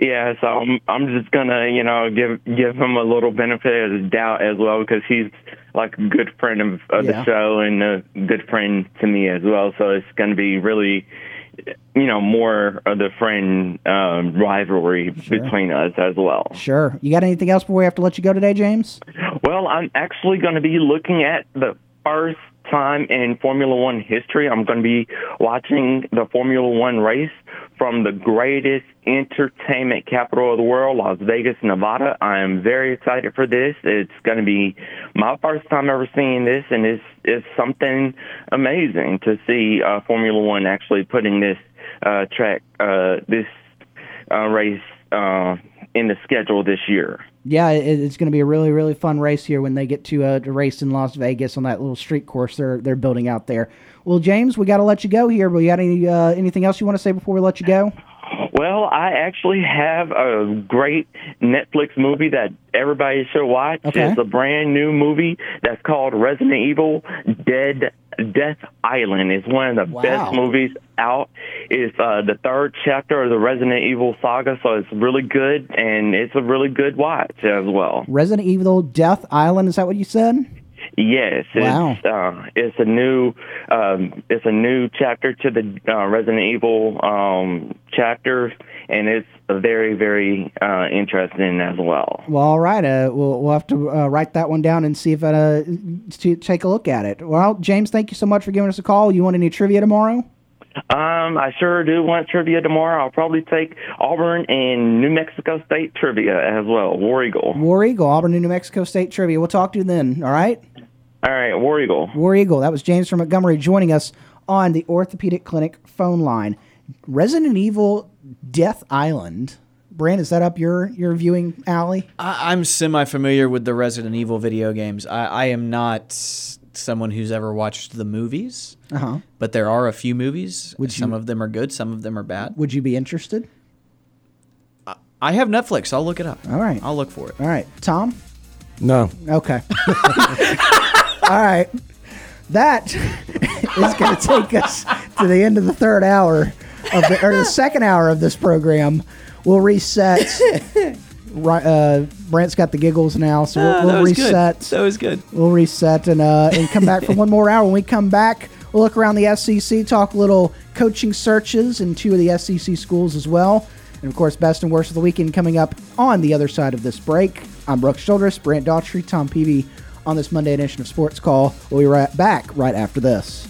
Yeah, so I'm I'm just gonna you know give give him a little benefit of the doubt as well because he's like a good friend of, of Yeah. the show and a good friend to me as well. So it's gonna be really you know, more of the friend um, rivalry between us as well. Sure. You got anything else before we have to let you go today, James? Well, I'm actually going to be looking at the first time in Formula One history. I'm going to be watching the Formula One race from the greatest entertainment capital of the world, Las Vegas, Nevada. I am very excited for this. It's going to be my first time ever seeing this, and it's it's something amazing to see uh, Formula One actually putting this uh, track, uh, this uh, race uh, in the schedule this year. Yeah, it's going to be a really, really fun race here when they get to, uh, to race in Las Vegas on that little street course they're they're building out there. Well, James, we got to let you go here. But you got any uh, anything else you want to say before we let you go? Well, I actually have a great Netflix movie that everybody should watch. Okay. It's a brand new movie that's called Resident Evil Dead Death Island. is one of the Wow. best movies out. It's uh, the third chapter of the Resident Evil saga, so it's really good and it's a really good watch as well. Resident Evil Death Island. Is that what you said? Yes, Wow. it's uh, it's a new um, it's a new chapter to the uh, Resident Evil um, chapters, and it's very very uh, interesting as well. Well, all right. Uh, we'll we'll have to uh, write that one down and see if uh, to take a look at it. Well, James, thank you so much for giving us a call. You want any trivia tomorrow? Um, I sure do want trivia tomorrow. I'll probably take Auburn and New Mexico State trivia as well. War Eagle. War Eagle, Auburn, and New Mexico State trivia. We'll talk to you then. All right. All right, War Eagle. War Eagle. That was James from Montgomery joining us on the Orthopedic Clinic phone line. Resident Evil Death Island. Brant, is that up your your viewing alley? I, I'm semi familiar with the Resident Evil video games. I, I am not someone who's ever watched the movies, Uh huh. but there are a few movies. Would some you- of them are good, some of them are bad. Would you be interested? I have Netflix. I'll look it up. All right. I'll look for it. All right, Tom. No. Okay. [laughs] All right. That [laughs] is going to take us to the end of the third hour of the or the second hour of this program. We'll reset. [laughs] Right, uh, Brant's got the giggles now, so we'll, Ah, we'll that reset. good. That was good. We'll reset and uh, and come back for one more hour. When we come back, we'll look around the SEC, talk a little coaching searches in two of the SEC schools as well, and of course, best and worst of the weekend coming up on the other side of this break. I'm Brooks Childress, Brant Daughtry, Tom Peavy on this Monday edition of Sports Call. We'll be right back right after this.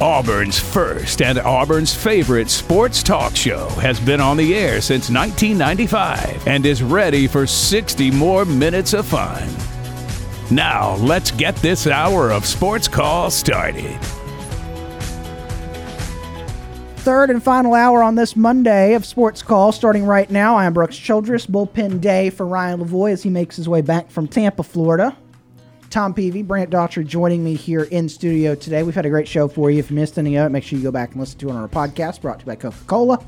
Auburn's first and Auburn's favorite sports talk show has been on the air since 1995 and is ready for 60 more minutes of fun. Now, let's get this hour of sports call started. Third and final hour on this Monday of Sports Call, starting right now. I am Brooks Childress. Bullpen day for Ryan Lavoie as he makes his way back from Tampa, Florida. Tom Peavy, Brant Daughtry joining me here in studio today. We've had a great show for you. If you missed any of it, make sure you go back and listen to it on our podcast brought to you by Coca Cola.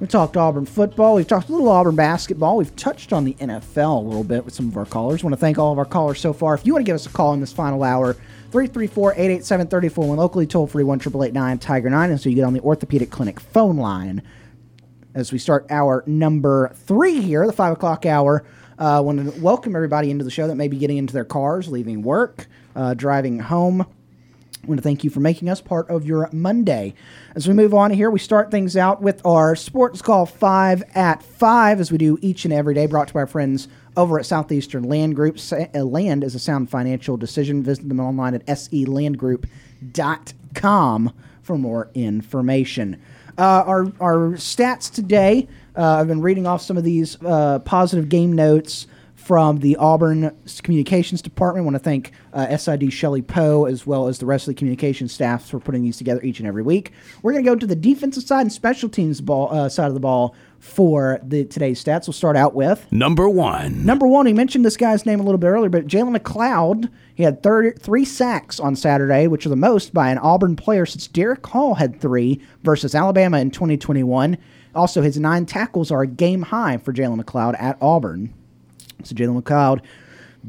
We talked Auburn football. We've talked a little Auburn basketball. We've touched on the NFL a little bit with some of our callers. want to thank all of our callers so far. If you want to give us a call in this final hour, 334-887-34 locally toll free 1 Tiger 9 and so you get on the orthopedic clinic phone line as we start our number three here, the five o'clock hour. Uh, want to welcome everybody into the show that may be getting into their cars, leaving work, uh, driving home. I want to thank you for making us part of your Monday. As we move on here, we start things out with our Sports Call 5 at 5, as we do each and every day, brought to our friends over at Southeastern Land Group. Uh, Land is a sound financial decision. Visit them online at selandgroup.com for more information. Uh, our, our stats today, I've been reading off some of these uh, positive game notes from the Auburn Communications Department. I want to thank uh, SID Shelley Poe as well as the rest of the communication staffs for putting these together each and every week. We're going to go to the defensive side and special teams ball uh, side of the ball for the today's stats. We'll start out with Number one. Number one, he mentioned this guy's name a little bit earlier, but Jalen McLeod, he had 30, three sacks on Saturday, which are the most by an Auburn player since Derick Hall had three versus Alabama in 2021. Also, his nine tackles are a game high for Jalen McLeod at Auburn. So Jalen McLeod,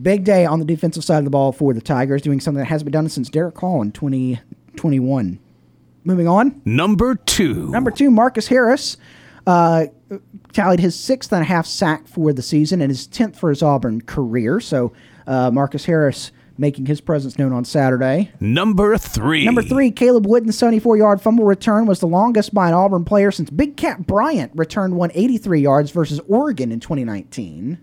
big day on the defensive side of the ball for the Tigers, doing something that hasn't been done since Derick Hall in 2021. Moving on. Number two. Number two, Marcus Harris uh, tallied his sixth and a half sack for the season and his tenth for his Auburn career. So uh, Marcus Harris making his presence known on Saturday. Number three. Number three, Caleb Wooden's 74 yard fumble return was the longest by an Auburn player since Big Cat Bryant returned 183 yards versus Oregon in 2019.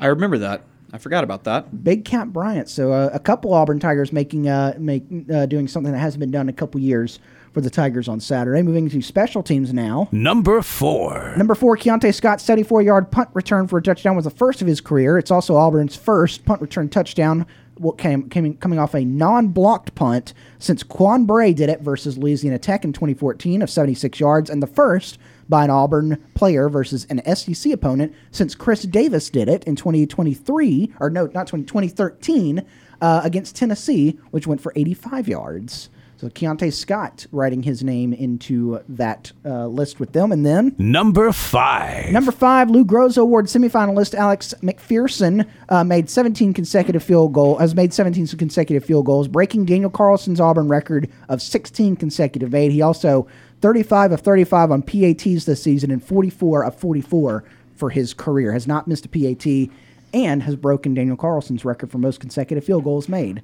I remember that. I forgot about that. Big Cat Bryant. So uh, a couple Auburn Tigers making uh, make uh, doing something that hasn't been done in a couple years for the Tigers on Saturday. Moving to special teams now. Number four. Number four, Keionte Scott's 74 yard punt return for a touchdown was the first of his career. It's also Auburn's first punt return touchdown. What came, came coming off a non-blocked punt since Quan Bray did it versus Louisiana Tech in 2014 of 76 yards, and the first by an Auburn player versus an SEC opponent since Chris Davis did it in 2023, or no, not 20, 2013, uh, against Tennessee, which went for 85 yards. So Keionte Scott writing his name into that uh, list with them. And then Number five. number five, Lou Groza Award semifinalist Alex McPherson uh, made 17 consecutive field goal has made 17 consecutive field goals, breaking Daniel Carlson's Auburn record of 16 consecutive made. He also 35 of 35 on PATs this season and 44 of 44 for his career. Has not missed a PAT and has broken Daniel Carlson's record for most consecutive field goals made.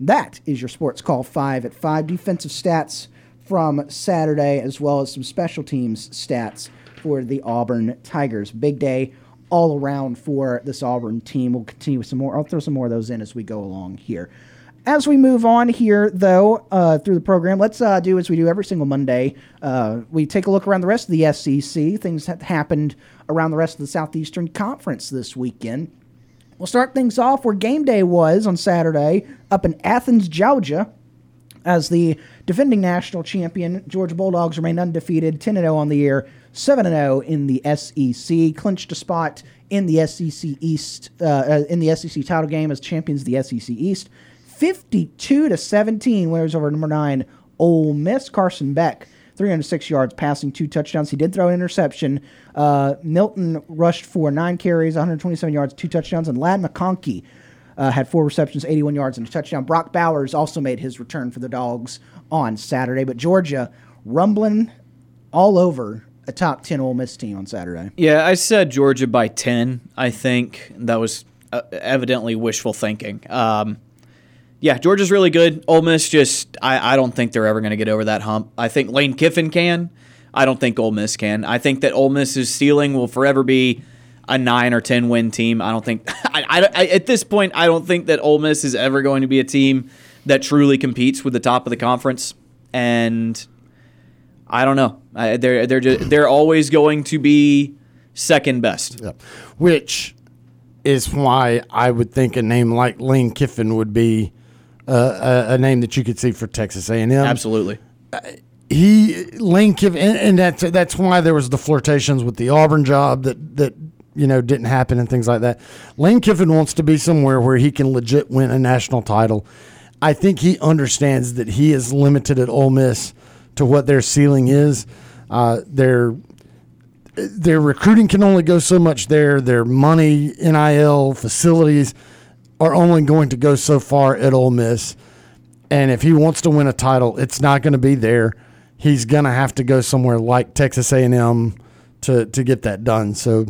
That is your Sports Call 5 at 5 defensive stats from Saturday, as well as some special teams stats for the Auburn Tigers. Big day all around for this Auburn team. We'll continue with some more. I'll throw some more of those in as we go along here. As we move on here, though, uh, through the program, let's uh, do as we do every single Monday. Uh, we take a look around the rest of the SEC, things that happened around the rest of the Southeastern Conference this weekend. We'll start things off where game day was on Saturday up in Athens, Georgia, as the defending national champion. Georgia Bulldogs remained undefeated, 10 0 on the year, 7 0 in the SEC, clinched a spot in the SEC East, uh, uh, in the SEC title game as champions of the SEC East. 52 to 17, winners over number nine, Ole Miss. Carson Beck 306 yards passing, two touchdowns. He did throw an interception. Uh, Milton rushed for nine carries, 127 yards, two touchdowns, and Ladd McConkey uh, had four receptions, 81 yards, and a touchdown. Brock Bowers also made his return for the Dogs on Saturday, but Georgia rumbling all over a top 10 Ole Miss team on Saturday. Yeah, I said Georgia by 10. I think that was uh, evidently wishful thinking. Um, yeah, Georgia's really good. Ole Miss just, I, I don't think they're ever going to get over that hump. I think Lane Kiffin can. I don't think Ole Miss can. I think that Ole Miss's ceiling will forever be a nine or ten win team. I don't think, [laughs] I, I, I, at this point, I don't think that Ole Miss is ever going to be a team that truly competes with the top of the conference. And I don't know. I, they're they're just, they're always going to be second best. Yeah. Which is why I would think a name like Lane Kiffin would be uh, a, a, name that you could see for Texas A&M. Absolutely. He Lane Kiffin, and, and that's that's why there was the flirtations with the Auburn job that that you know didn't happen and things like that. Lane Kiffin wants to be somewhere where he can legit win a national title. I think he understands that he is limited at Ole Miss to what their ceiling is. Uh, their their recruiting can only go so much there. Their money, NIL, facilities are only going to go so far at Ole Miss. And if he wants to win a title, it's not going to be there. He's going to have to go somewhere like Texas A&M to to get that done. So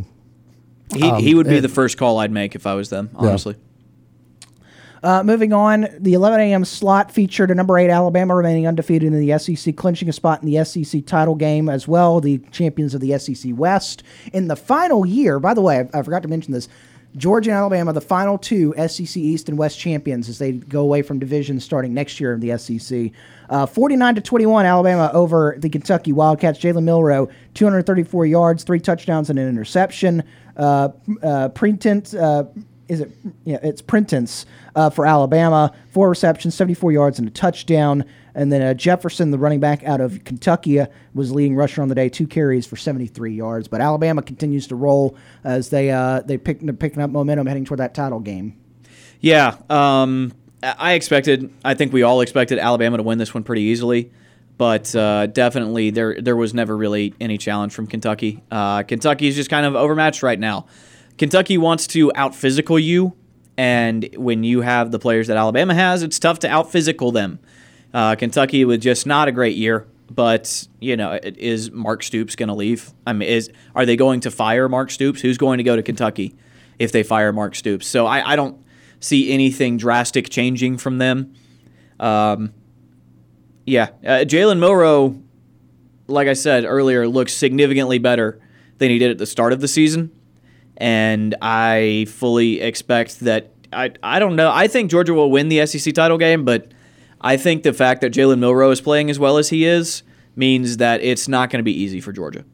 he, um, he would be it, the first call I'd make if I was them, honestly. Yeah. Uh, moving on, the 11 a.m. slot featured a number eight Alabama remaining undefeated in the SEC, clinching a spot in the SEC title game as well. The champions of the SEC West in the final year. By the way, I, I forgot to mention this Georgia and Alabama, the final two SEC East and West champions as they go away from divisions starting next year in the SEC. Uh, 49 to 21, Alabama over the Kentucky Wildcats. Jalen Milroe, 234 yards, three touchdowns, and an interception. Uh, uh, uh, is it? Yeah, it's Prentice uh, for Alabama, four receptions, 74 yards, and a touchdown. And then uh, Jefferson, the running back out of Kentucky, uh, was leading rusher on the day, two carries for 73 yards. But Alabama continues to roll as they uh, they pick, they're picking up momentum heading toward that title game. Yeah, um, I expected. I think we all expected Alabama to win this one pretty easily, but uh, definitely there there was never really any challenge from Kentucky. Uh, Kentucky is just kind of overmatched right now. Kentucky wants to out physical you, and when you have the players that Alabama has, it's tough to out physical them. Uh, Kentucky with just not a great year, but you know, is Mark Stoops going to leave? I mean, is are they going to fire Mark Stoops? Who's going to go to Kentucky if they fire Mark Stoops? So I, I don't see anything drastic changing from them. Um, yeah, uh, Jalen Milroe, like I said earlier, looks significantly better than he did at the start of the season, and I fully expect that. I I don't know. I think Georgia will win the SEC title game, but I think the fact that Jalen Milroe is playing as well as he is means that it's not going to be easy for Georgia.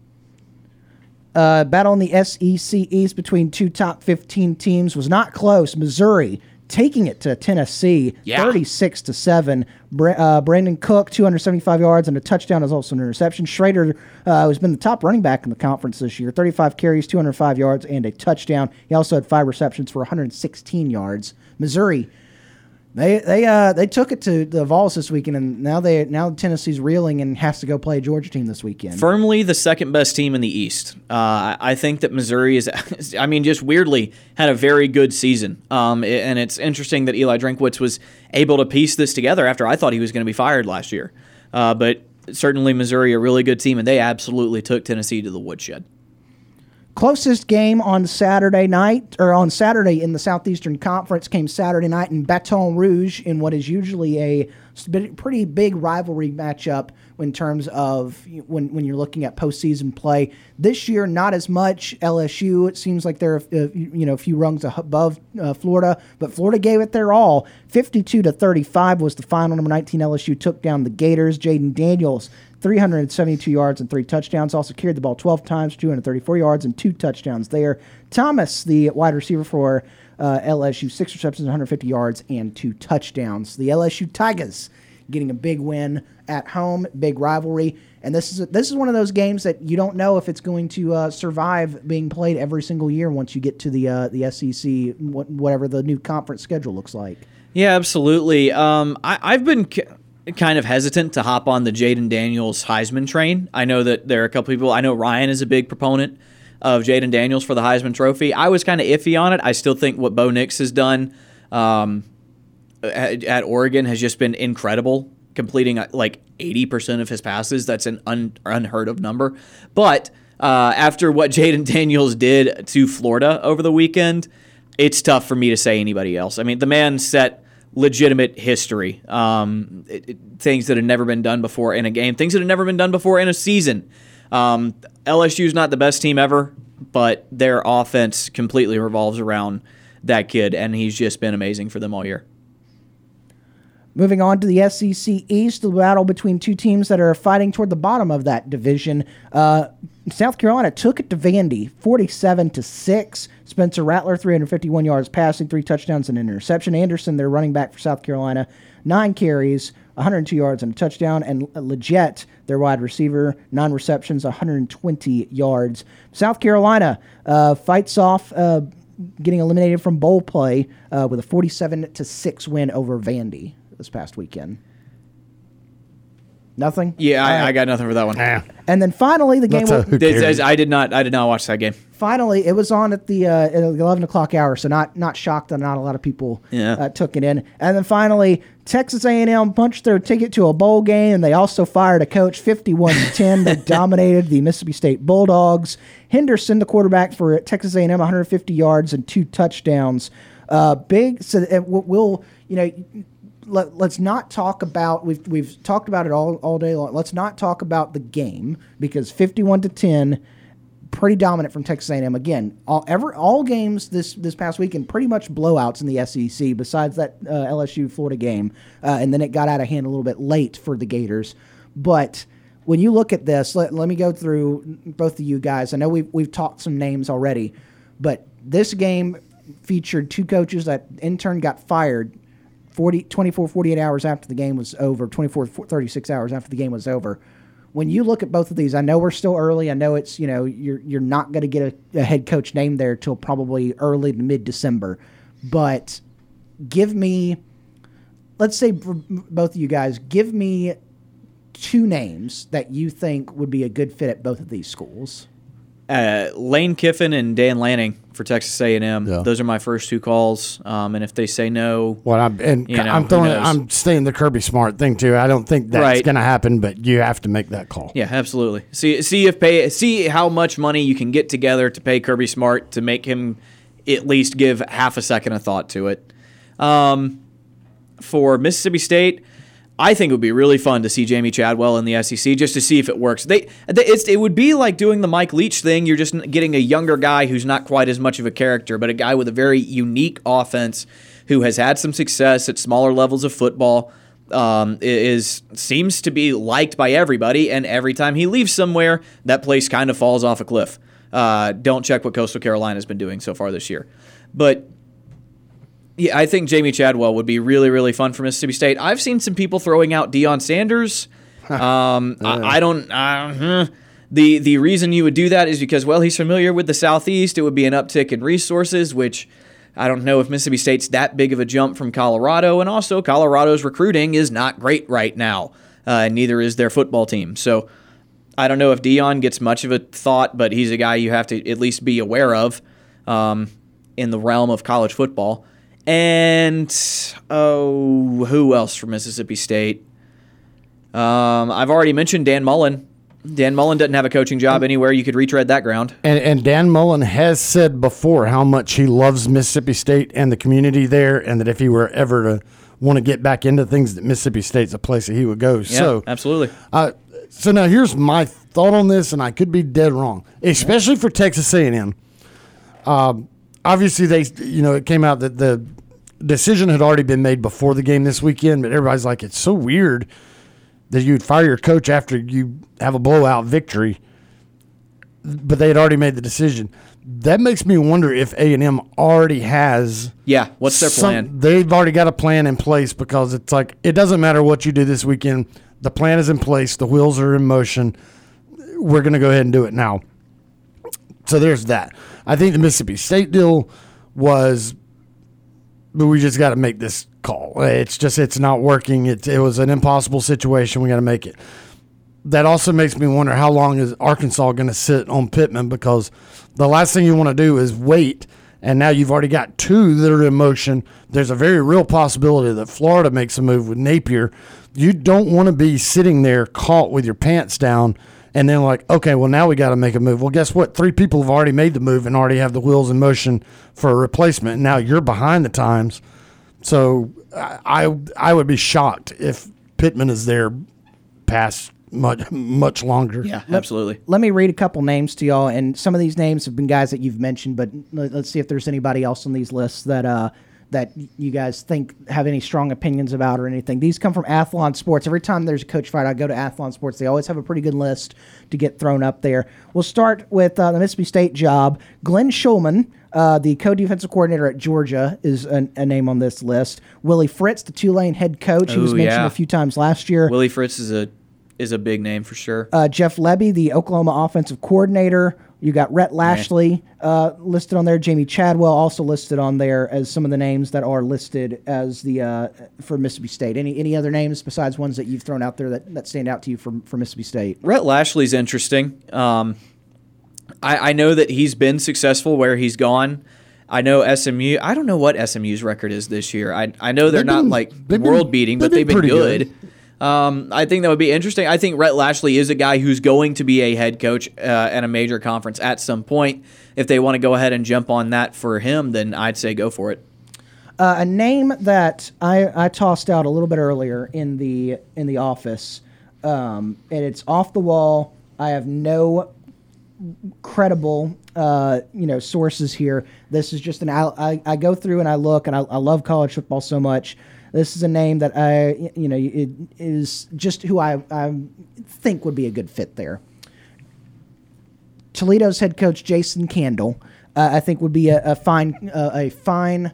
Uh, battle in the SEC East between two top 15 teams was not close. Missouri taking it to Tennessee, Yeah. 36 to seven. Bra- uh, Brandon Cook, 275 yards and a touchdown, is also an interception. Schrader, uh, who's been the top running back in the conference this year, 35 carries, 205 yards, and a touchdown. He also had five receptions for 116 yards. Missouri. They they uh they took it to the Vols this weekend, and now they now Tennessee's reeling and has to go play a Georgia team this weekend. Firmly the second best team in the East. Uh, I- think that Missouri is, [laughs] I mean, just weirdly had a very good season. Um, and it's interesting that Eli Drinkwitz was able to piece this together after I thought he was going to be fired last year. Uh, but certainly Missouri, a really good team, and they absolutely took Tennessee to the woodshed. Closest game on Saturday night, or on Saturday in the Southeastern Conference, came Saturday night in Baton Rouge in what is usually a pretty big rivalry matchup in terms of when, when you're looking at postseason play. This year, not as much. LSU, it seems like they're uh, you know a few rungs above uh, Florida, but Florida gave it their all. 52 to 35 was the final. Number 19 LSU took down the Gators. Jayden Daniels 372 yards and three touchdowns. Also carried the ball 12 times, 234 yards and two touchdowns there. Thomas, the wide receiver for uh, LSU, six receptions, 150 yards and two touchdowns. The LSU Tigers getting a big win at home, big rivalry. And this is this is one of those games that you don't know if it's going to uh, survive being played every single year once you get to the uh, the SEC, whatever the new conference schedule looks like. Yeah, absolutely. Um, I, I've been k- kind of hesitant to hop on the Jayden Daniels Heisman train. I know that there are a couple people. I know Ryan is a big proponent of Jayden Daniels for the Heisman Trophy. I was kind of iffy on it. I still think what Bo Nix has done um, at, at Oregon has just been incredible, completing uh, like 80% of his passes. That's an un, unheard of number. But uh, after what [laughs] Jayden Daniels did to Florida over the weekend, it's tough for me to say anybody else. I mean, the man set legitimate history, um, it- it- things that had never been done before in a game, things that had never been done before in a season. Um, is not the best team ever, but their offense completely revolves around that kid, and he's just been amazing for them all year. Moving on to the SEC East, the battle between two teams that are fighting toward the bottom of that division. Uh, South Carolina took it to Vandy, forty-seven to six. Spencer Rattler, three hundred fifty-one yards passing, three touchdowns and an interception. Anderson, their running back for South Carolina, nine carries, 102 yards and a touchdown. And Legette, their wide receiver, nine receptions, 120 yards. South Carolina uh, fights off. Uh, getting eliminated from bowl play uh, with a 47 to 6 win over Vandy this past weekend. Nothing? Yeah, I. I got nothing for that one. And then finally, the game. That's a will- who Did- cares? I did not. I did not watch that game. finally, it was on at the uh, at the eleven o'clock hour, so not not shocked that not a lot of people Yeah. uh, took it in. And then finally, Texas A and M punched their ticket to a bowl game, and they also fired a coach, fifty-one to ten. They [laughs] dominated the Mississippi State Bulldogs. Henderson, the quarterback for Texas A and M, one hundred fifty yards and two touchdowns. Uh, big. So it, we'll- we'll you know. Let, let's not talk about we've we've talked about it all all day long. Let's not talk about the game because 51 to 10 pretty dominant from Texas A&M. Again, all ever all games this this past weekend pretty much blowouts in the SEC. Besides that uh, LSU Florida game, uh, and then it got out of hand a little bit late for the Gators. But when you look at this, let, let me go through both of you guys. I know we've we've talked some names already, but this game featured two coaches that in turn got fired 40, 24, 48 hours after the game was over, 24, 36 hours after the game was over. When you look at both of these, I know we're still early. I know it's, you know, you're, you're not going to get a, a head coach name there till probably early to mid December. But give me, let's say both of you guys, give me two names that you think would be a good fit at both of these schools. Uh, Lane Kiffin and Dan Lanning for Texas A&M. Yeah. Those are my first two calls. Um, and if they say no, Well, I'm and You know, I'm throwing. I'm staying the Kirby Smart thing too. I don't think that's Right. going to happen, but you have to make that call. yeah, absolutely. See see if pay see how much money you can get together to pay Kirby Smart to make him at least give half a second of thought to it. Um, for Mississippi State, I think it would be really fun to see Jamey Chadwell in the SEC just to see if it works. They, it would be like doing the Mike Leach thing. You're just getting a younger guy who's not quite as much of a character, but a guy with a very unique offense who has had some success at smaller levels of football. Um, is seems to be liked by everybody, and every time he leaves somewhere, that place kind of falls off a cliff. Uh, don't check what Coastal Carolina's been doing so far this year, but yeah, I think Jamey Chadwell would be really, really fun for Mississippi State. I've seen some people throwing out Deion Sanders. [laughs] Um, I, I don't. Uh, huh. the The reason you would do that is because well, he's familiar with the Southeast. It would be an uptick in resources, which I don't know if Mississippi State's that big of a jump from Colorado, and also Colorado's recruiting is not great right now. Uh, and neither is their football team. So I don't know if Deion gets much of a thought, but he's a guy you have to at least be aware of um, in the realm of college football. And oh, who else from Mississippi State? Um, I've already mentioned Dan Mullen. Dan Mullen doesn't have a coaching job anywhere. You could retread that ground. And, and Dan Mullen has said before how much he loves Mississippi State and the community there, and that if he were ever to want to get back into things, that Mississippi State's a place that he would go. Yeah, so, absolutely. uh, so now here's my thought on this, and I could be dead wrong, especially for Texas A&M. Um, obviously, they you know it came out that the decision had already been made before the game this weekend, but everybody's like, it's so weird that you'd fire your coach after you have a blowout victory. But they had already made the decision. That makes me wonder if A and M already has. Yeah, what's their some- plan? They've already got a plan in place because it's like it doesn't matter what you do this weekend. The plan is in place. The wheels are in motion. We're going to go ahead and do it now. So there's that. I think the Mississippi State deal was, but we just got to make this call. It's just it's not working. It it was an impossible situation. We got to make it. That also makes me wonder how long is Arkansas going to sit on Pittman because the last thing you want to do is wait. And now you've already got two that are in motion. There's a very real possibility that Florida makes a move with Napier. You don't want to be sitting there caught with your pants down and then like, okay, well now we got to make a move. Well, guess what? Three people have already made the move and already have the wheels in motion for a replacement. Now you're behind the times. So I I, I would be shocked if Pittman is there past much much longer. Yeah, absolutely. Let me read a couple names to y'all, and some of these names have been guys that you've mentioned, but let- let's see if there's anybody else on these lists that uh, that you guys think have any strong opinions about or anything. These come from Athlon Sports. Every time there's a coach fight, I go to Athlon Sports. They always have a pretty good list to get thrown up there. We'll start with uh, the Mississippi State job. Glenn Schumann, uh, the co-defensive coordinator at Georgia, is a, a name on this list. Willie Fritz, the Tulane head coach, he was mentioned yeah. a few times last year. Willie Fritz is a is a big name for sure. uh, Jeff Lebby, the Oklahoma offensive coordinator. You got Rhett Lashlee uh, listed on there. Jamey Chadwell also listed on there as some of the names that are listed as the uh, for Mississippi State. Any any other names besides ones that you've thrown out there that, that stand out to you from for Mississippi State? Rhett Lashlee's interesting. Um, I, I know that he's been successful where he's gone. I know SMU. I don't know what SMU's record is this year. I, I know they're They've not been- like they've been- world beating, but they've they've been been pretty good. Um, I think that would be interesting. I think Rhett Lashlee is a guy who's going to be a head coach uh, at a major conference at some point. If they want to go ahead and jump on that for him, then I'd say go for it. Uh, a name that I, I tossed out a little bit earlier in the in the office, um, and it's off the wall. I have no credible, uh, you know, sources here. This is just an. I, I, I go through and I look, and I, I love college football so much. This is a name that I, you know, it is just who I, I think would be a good fit there. Toledo's head coach Jason Candle, uh, I think would be a, a fine uh, a fine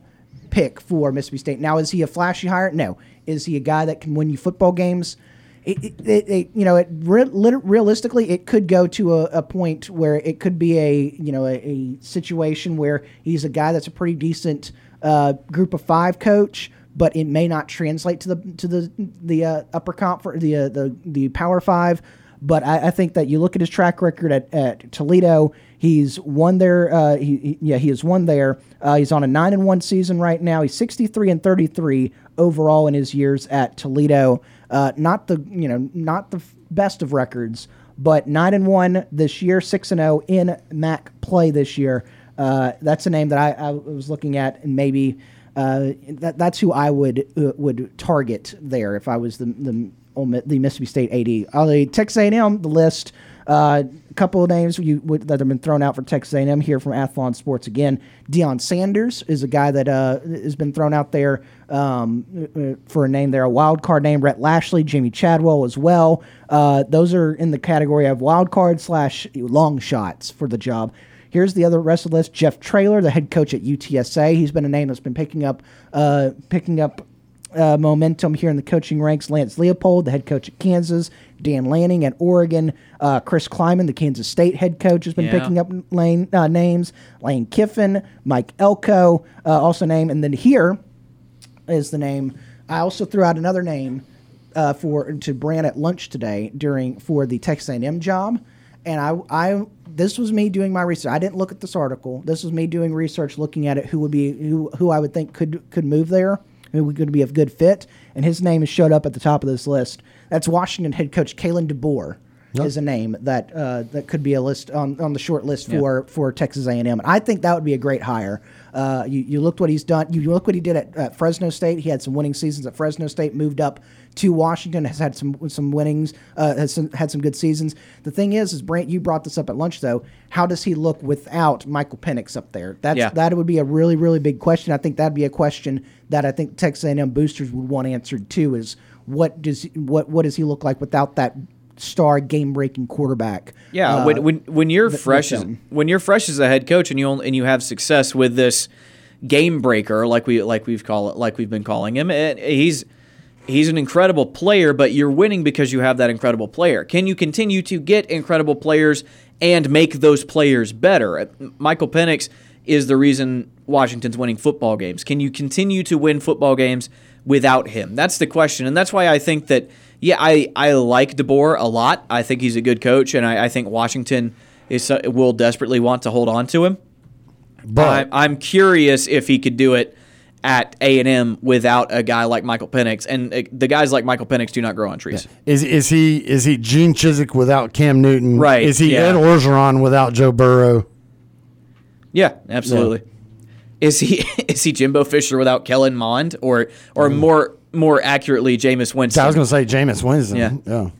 pick for Mississippi State. Now, is he a flashy hire? No. Is he a guy that can win you football games? It, it, it, you know, it re- realistically, it could go to a, a point where it could be a you know a, a situation where he's a guy that's a pretty decent uh, group of five coach, but it may not translate to the to the the uh, upper conference, the uh, the the Power Five. But I, I, think that you look at his track record at, at Toledo. He's won there. Uh, he, yeah, he has won there. Uh, he's on a nine and one season right now. He's sixty three and thirty three overall in his years at Toledo. Uh, not the you know not the best of records, but nine and one this year, six and zero in MAC play this year. Uh, that's a name that I, I, was looking at, and maybe uh, that that's who I would uh, would target there if I was the the the Mississippi State AD. Uh, Texas A&M, the list. Uh, a couple of names you, that have been thrown out for Texas A&M here from Athlon Sports again. Deion Sanders is a guy that uh, has been thrown out there um, uh, for a name there, a wild card name. Rhett Lashlee, Jamey Chadwell as well. Uh, those are in the category of wild card slash long shots for the job. Here's the other rest of the list: Jeff Traylor, the head coach at UTSA. He's been a name that's been picking up, uh, picking up uh, momentum here in the coaching ranks. Lance Leipold, the head coach at Kansas, Dan Lanning at Oregon, uh, Chris Klieman, the Kansas State head coach, has been yeah. picking up lane, uh, names. Lane Kiffin, Mike Elko, uh, also name, and then here is the name. I also threw out another name uh, for to Brant at lunch today during for the Texas A&M job, and I I this was me doing my research. I didn't look at this article. This was me doing research, looking at it. Who would be who who I would think could could move there who would to be a good fit, and his name has showed up at the top of this list. That's Washington head coach Kalen DeBoer. Yep. Is a name that uh, that could be a list on, on the short list for, for Texas A&M, and I think that would be a great hire. Uh, you, you looked what he's done. You look what he did at, at, Fresno State. He had some winning seasons at Fresno State. Moved up to Washington. Has had some some winnings. Uh, has some, had some good seasons. The thing is, is Brant, you brought this up at lunch though. How does he look without Michael Penix up there? That's yeah. that would be a really really big question. I think that'd be a question that I think Texas A&M boosters would want answered too. Is what does what what does he look like without that star game breaking quarterback? Yeah, uh, when, when when you're fresh as when you're fresh as a head coach and you only, and you have success with this game breaker like we like we've call it like we've been calling him, it, he's he's an incredible player, but you're winning because you have that incredible player. Can you continue to get incredible players and make those players better? Michael Penix is the reason Washington's winning football games. Can you continue to win football games without him? That's the question. And that's why I think that, yeah, I, I like DeBoer a lot. I think he's a good coach, and I, I think Washington is uh, will desperately want to hold on to him. But I, I'm curious if he could do it at A and M without a guy like Michael Penix, and uh, the guys like Michael Penix do not grow on trees. Yeah. Is is he is he Gene Chizik without Cam Newton? Right. Is he yeah. Ed Orgeron without Joe Burrow? Yeah, absolutely. Yeah. Is he [laughs] is he Jimbo Fisher without Kellen Mond, or or mm. more more accurately, Jameis Winston? I was going to say Jameis Winston. Yeah. yeah.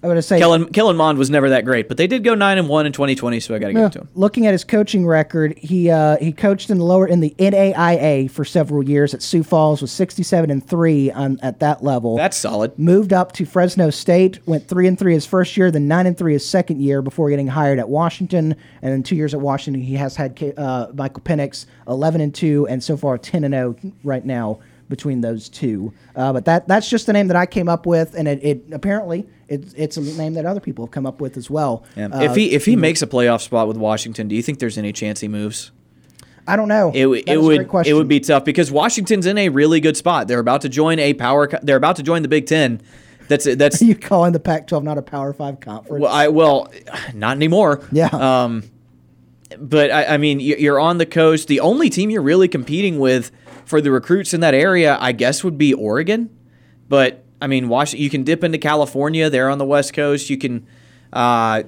I'm going to say Kellen Kellen Mond was never that great, but they did go nine and one in 2020, so I got to give it to him. Looking at his coaching record, he uh, he coached in the lower in the NAIA for several years at Sioux Falls, was 67 and three on at that level. That's solid. Moved up to Fresno State, went three and three his first year, then nine and three his second year before getting hired at Washington, and then two years at Washington he has had uh, Michael Penix 11 and two, and so far 10 and 0 right now between those two. Uh, but that that's just the name that I came up with, and it, it apparently it, it's a name that other people have come up with as well. Yeah. Uh, if he if he makes a playoff spot with Washington, do you think there's any chance he moves? I don't know. It, it would it would be tough because Washington's in a really good spot. They're about to join a power. They're about to join the Big Ten. That's that's. Are [laughs] you calling the Pac-12 not a Power Five conference? Well, I well, not anymore. Yeah. Um, but I, I mean, you're on the coast. The only team you're really competing with for the recruits in that area, I guess, would be Oregon. But I mean, Washington, you can dip into California. There on the West Coast. You can. Uh,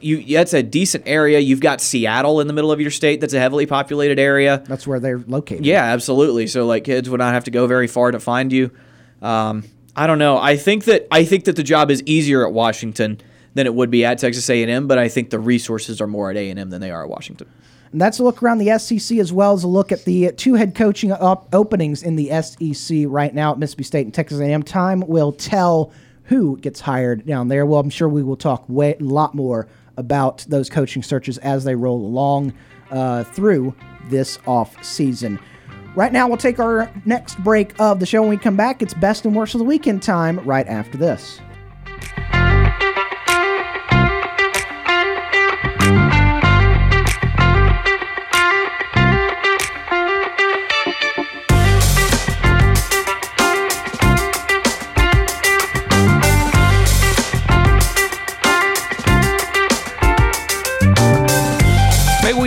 you that's a decent area. You've got Seattle in the middle of your state. That's a heavily populated area. That's where they're located. Yeah, absolutely. So like kids would not have to go very far to find you. Um, I don't know. I think that I think that the job is easier at Washington than it would be at Texas A&M, but I think the resources are more at A&M than they are at Washington. And that's a look around the SEC as well as a look at the two head coaching op- openings in the SEC right now at Mississippi State and Texas A&M. Time will tell who gets hired down there. Well, I'm sure we will talk a lot more about those coaching searches as they roll along uh, through this off season. Right now, we'll take our next break of the show. When we come back, it's best and worst of the weekend time right after this.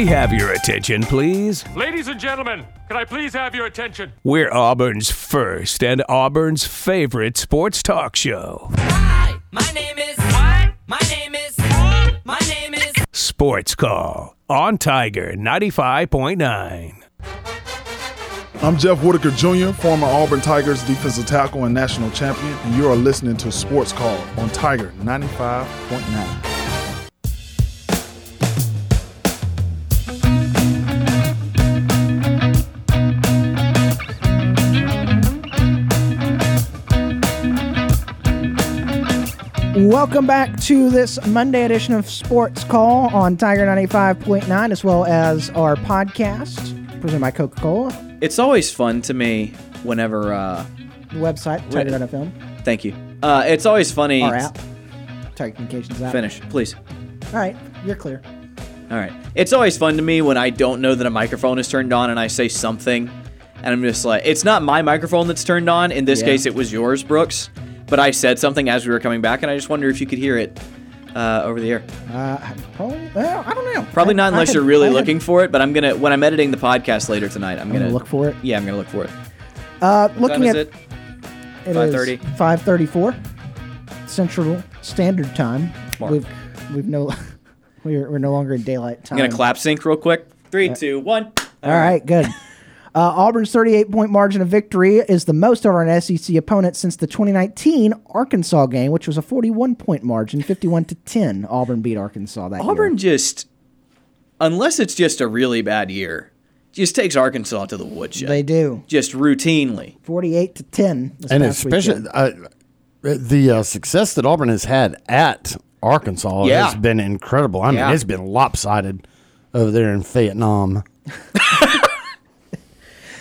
We have your attention, please? Ladies and gentlemen, can I please have your attention? We're Auburn's first and Auburn's favorite sports talk show. Hi, my name is. What? My name is. My name is. Sports Call on Tiger 95.9. I'm Jeff Whitaker Jr., former Auburn Tigers defensive tackle and national champion, and you are listening to Sports Call on Tiger 95.9. Welcome back to this Monday edition of Sports Call on Tiger 95.9, as well as our podcast presented by Coca Cola. It's always fun to me whenever. Uh, The website, Right. Tiger.fm. thank you. Uh, it's always funny. Our app, Tiger Communications app. Finish, please. All right, you're clear. All right. It's always fun to me when I don't know that a microphone is turned on and I say something, and I'm just like, it's not my microphone that's turned on. In this Yeah. case, it was yours, Brooks. But I said something as we were coming back, and I just wonder if you could hear it uh, over the air. Uh, probably, well, I don't know. Probably I- not unless had- you're really looking for it. But I'm gonna when I'm editing the podcast later tonight, I'm, I'm gonna look for it. Yeah, I'm gonna look for it. Uh, looking at it? it is 5:30? 5:34 Central Standard Time. Mark. We've we've no [laughs] we're, we're no longer in daylight time. I'm gonna clap sync real quick. Three, two, one. All right, good. Uh, Auburn's 38 point margin of victory is the most over an SEC opponent since the 2019 Arkansas game, which was a 41 point margin, 51 to 10. Auburn beat Arkansas that year. Auburn year. just, unless it's just a really bad year, just takes Arkansas to the woodshed. They do. Just routinely. 48 to 10. This and past especially uh, the uh, success that Auburn has had at Arkansas Yeah. has been incredible. I mean, Yeah. it's been lopsided over there in Vietnam. [laughs]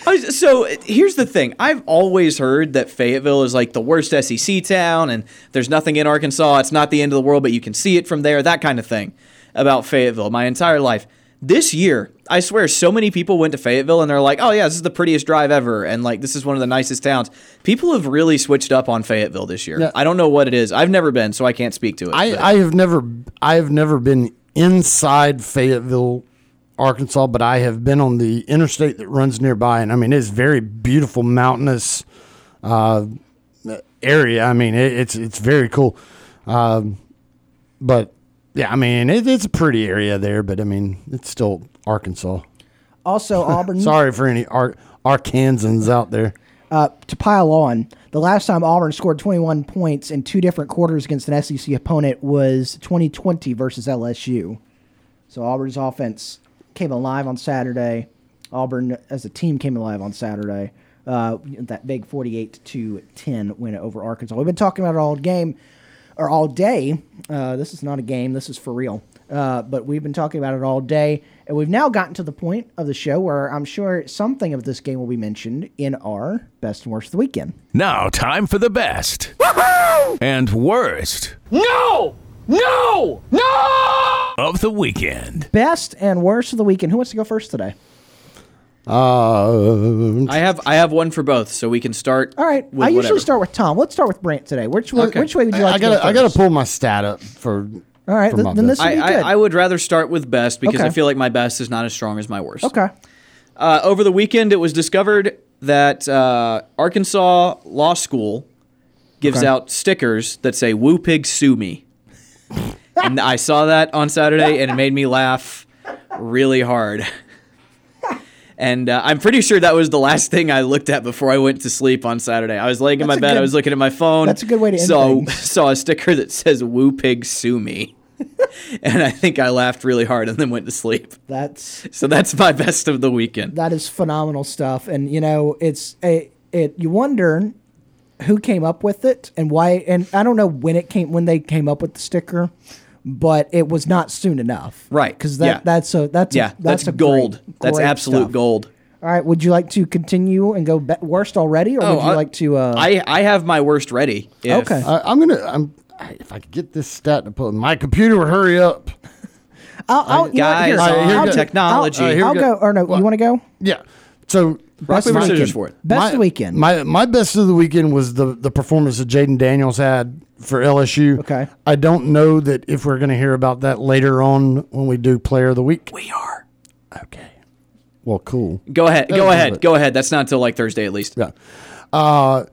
So here's the thing. I've always heard that Fayetteville is like the worst SEC town and there's nothing in Arkansas. It's not the end of the world, but you can see it from there, that kind of thing about Fayetteville my entire life. This year, I swear, so many people went to Fayetteville and they're like, oh, yeah, this is the prettiest drive ever. And like, this is one of the nicest towns. People have really switched up on Fayetteville this year. Yeah. I don't know what it is. I've never been, so I can't speak to it. I, I have never I have never been inside Fayetteville, Arkansas, but I have been on the interstate that runs nearby, and I mean it's very beautiful mountainous uh, area. I mean it, it's it's very cool, um, but yeah, I mean it, it's a pretty area there, but I mean it's still Arkansas. Also, [laughs] Auburn. Sorry for any Ar- Arkansans out there. uh, to pile on, the last time Auburn scored 21 points in two different quarters against an SEC opponent was 2020 versus LSU. So Auburn's offense came alive on Saturday. Auburn, as a team, came alive on Saturday. Uh, that big 48 to 10 win over Arkansas. We've been talking about it all game or all day. Uh, this is not a game. This is for real. Uh, but we've been talking about it all day, and we've now gotten to the point of the show where I'm sure something of this game will be mentioned in our best and worst of the weekend. Now, time for the best and worst No! No! No! of the weekend. Best and worst of the weekend. Who wants to go first today? Uh, I have I have one for both, so we can start. All right. with I usually whatever. start with Tom. Let's start with Brant today. Which way, Okay. which way would you like I to go gotta I gotta pull my stat up for. All right, for th- my then this would be I, I, good. I would rather start with best because I feel like my best is not as strong as my worst. okay. Uh, over the weekend, it was discovered that uh, Arkansas Law School gives Okay. out stickers that say "Woo Pig Sue Me," and I saw that on Saturday, and it made me laugh really hard. And uh, I'm pretty sure that was the last thing I looked at before I went to sleep on Saturday. I was laying in That's my bed. I was looking at my phone. that's a good way to end saw, things. [laughs] saw a sticker that says "Woo Pig Sue Me," [laughs] and I think I laughed really hard and then went to sleep. That's So that's my best of the weekend. that is phenomenal stuff, and you know, it's a it. You wonder who came up with it and why, and I don't know when it came when they came up with the sticker, but it was not soon enough, Right, Because that yeah. that's a that's yeah, a, that's, that's, a gold. great- that's great absolute stuff. gold. All right, would you like to continue and go be- worst already, or would you I- like to? Uh, I I have my worst ready. if- Okay. I, I'm gonna. I'm. If I could get this stat to pull, my computer hurry up. I'll, I'll, you know Guys, here, here I'll we do- go. technology. I'll, All right, I'll go. go. Or no, What? you want to go? Yeah. So Rock, paper, my- scissors for it. Best my, of the weekend. My my best of the weekend was the the performance that Jayden Daniels had for LSU. Okay. I don't know that if we're going to hear about that later on when we do Player of the Week. We are. Okay. Well, cool. Go ahead. That'll Go ahead. Go ahead. That's not until like Thursday at least. Yeah. Uh,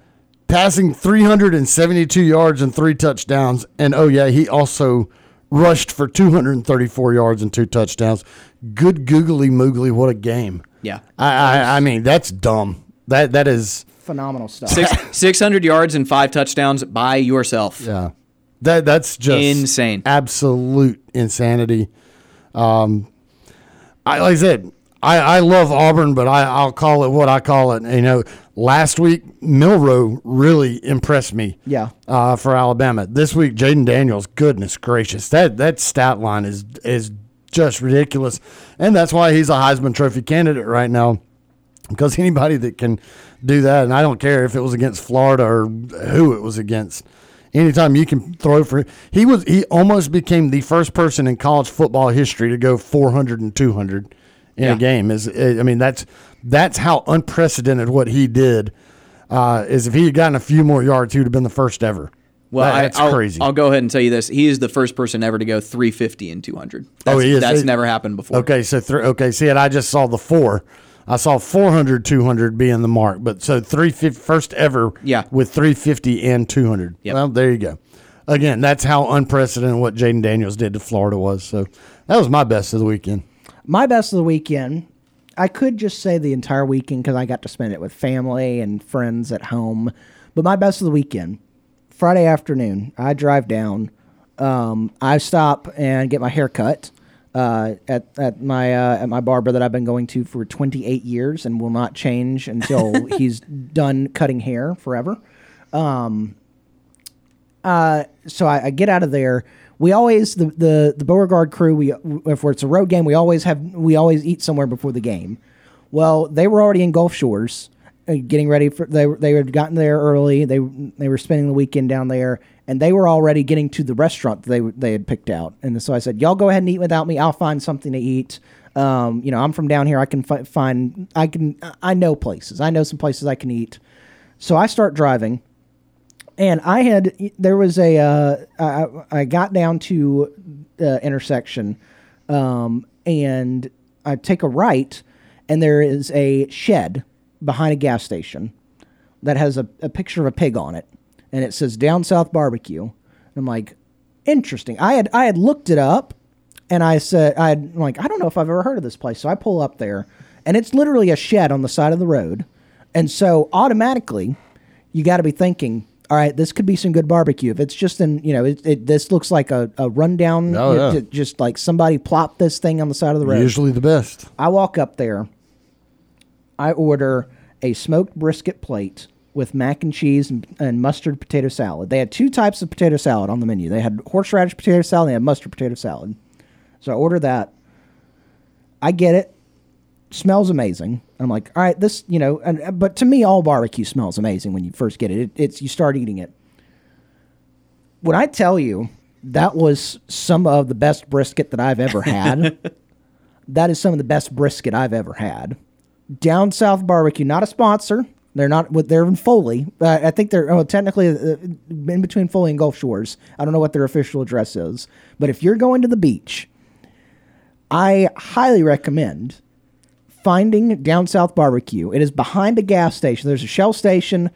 passing 372 yards and three touchdowns. And oh, yeah, he also rushed for 234 yards and two touchdowns. Good googly moogly. What a game. Yeah. I, I, I mean, that's dumb. That That is, Phenomenal stuff. Six, [laughs] 600 yards and five touchdowns by yourself. yeah. That, that's just Insane. Absolute insanity. Um, I, like I said, I, I love Auburn, but I, I'll call it what I call it. You know, last week Milroe really impressed me. Yeah. Uh, for Alabama this week, Jayden Daniels. Goodness gracious, that that stat line is is just ridiculous, and that's why he's a Heisman Trophy candidate right now. Because anybody that can do that, and I don't care if it was against Florida or who it was against, anytime you can throw for he was he almost became the first person in college football history to go 400 and 200 in Yeah. a game is i mean that's that's how unprecedented what he did uh, is if he had gotten a few more yards he would have been the first ever Well, That- I, that's I'll, crazy I'll go ahead and tell you this. He is the first person ever to go 350 and 200. That's, Oh, he is. That's It- never happened before. okay so three okay see it i just saw the four i saw 400 200 being the mark but so 350 first ever Yeah. with 350 and 200 Yep. well there you go again that's how unprecedented what jayden daniels did to florida was so that was my best of the weekend My best of the weekend. I could just say the entire weekend because I got to spend it with family and friends at home. But my best of the weekend, Friday afternoon, I drive down. Um, I stop and get my hair cut uh, at at my uh, at my barber that I've been going to for 28 years and will not change until [laughs] he's done cutting hair forever. Um, uh, so I, I get out of there. We always the the the Beauregard crew. We if it's a road game, we always have we always eat somewhere before the game. Well, they were already in Gulf Shores, getting ready for they they had gotten there early. They they were spending the weekend down there, and they were already getting to the restaurant they they had picked out. And so I said, "Y'all go ahead and eat without me. I'll find something to eat." Um, you know, I'm from down here. I can fi- find. I can. I know places. I know some places I can eat. So I start driving and I had there was a uh, I, I got down to the intersection, um, and I take a right, and there is a shed behind a gas station that has a, a picture of a pig on it, and it says Down South Barbecue. And I'm like, interesting. I had I had looked it up, and I said I had like I don't know if I've ever heard of this place. So I pull up there, and it's literally a shed on the side of the road, and so automatically you got to be thinking, all right, this could be some good barbecue. If it's just in, you know, it, it, this looks like a, a rundown, Oh, yeah. ju- just like somebody plopped this thing on the side of the road. usually the best I walk up there, I order a smoked brisket plate with mac and cheese and, and mustard potato salad. They had two types of potato salad on the menu. They had horseradish potato salad and they had mustard potato salad. So I order that. I get it. Smells amazing. I'm like, all right, this, you know, and, uh, but to me, all barbecue smells amazing when you first get it. it. It's you start eating it. When I tell you that was some of the best brisket that I've ever had, [laughs] that is some of the best brisket I've ever had. Down South Barbecue, not a sponsor. They're not. They're in Foley. Uh, I think they're oh, technically uh, in between Foley and Gulf Shores. I don't know what their official address is, but if you're going to the beach, I highly recommend finding Down South Barbecue. It is behind a gas station. There's a Shell station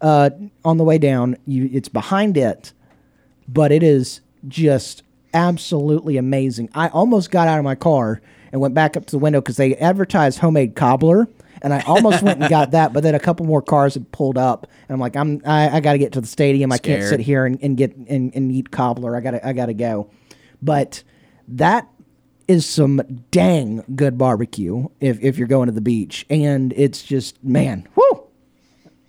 uh, on the way down. You, it's behind it, but it is just absolutely amazing. I almost got out of my car and went back up to the window because they advertised homemade cobbler. And I almost went and got that, but then a couple more cars had pulled up, and I'm like, I'm I, I got to get to the stadium. I can't Scared. sit here and, and get and, and eat cobbler. I gotta I gotta go. But that is some dang good barbecue if if you're going to the beach, and it's just man, whoo.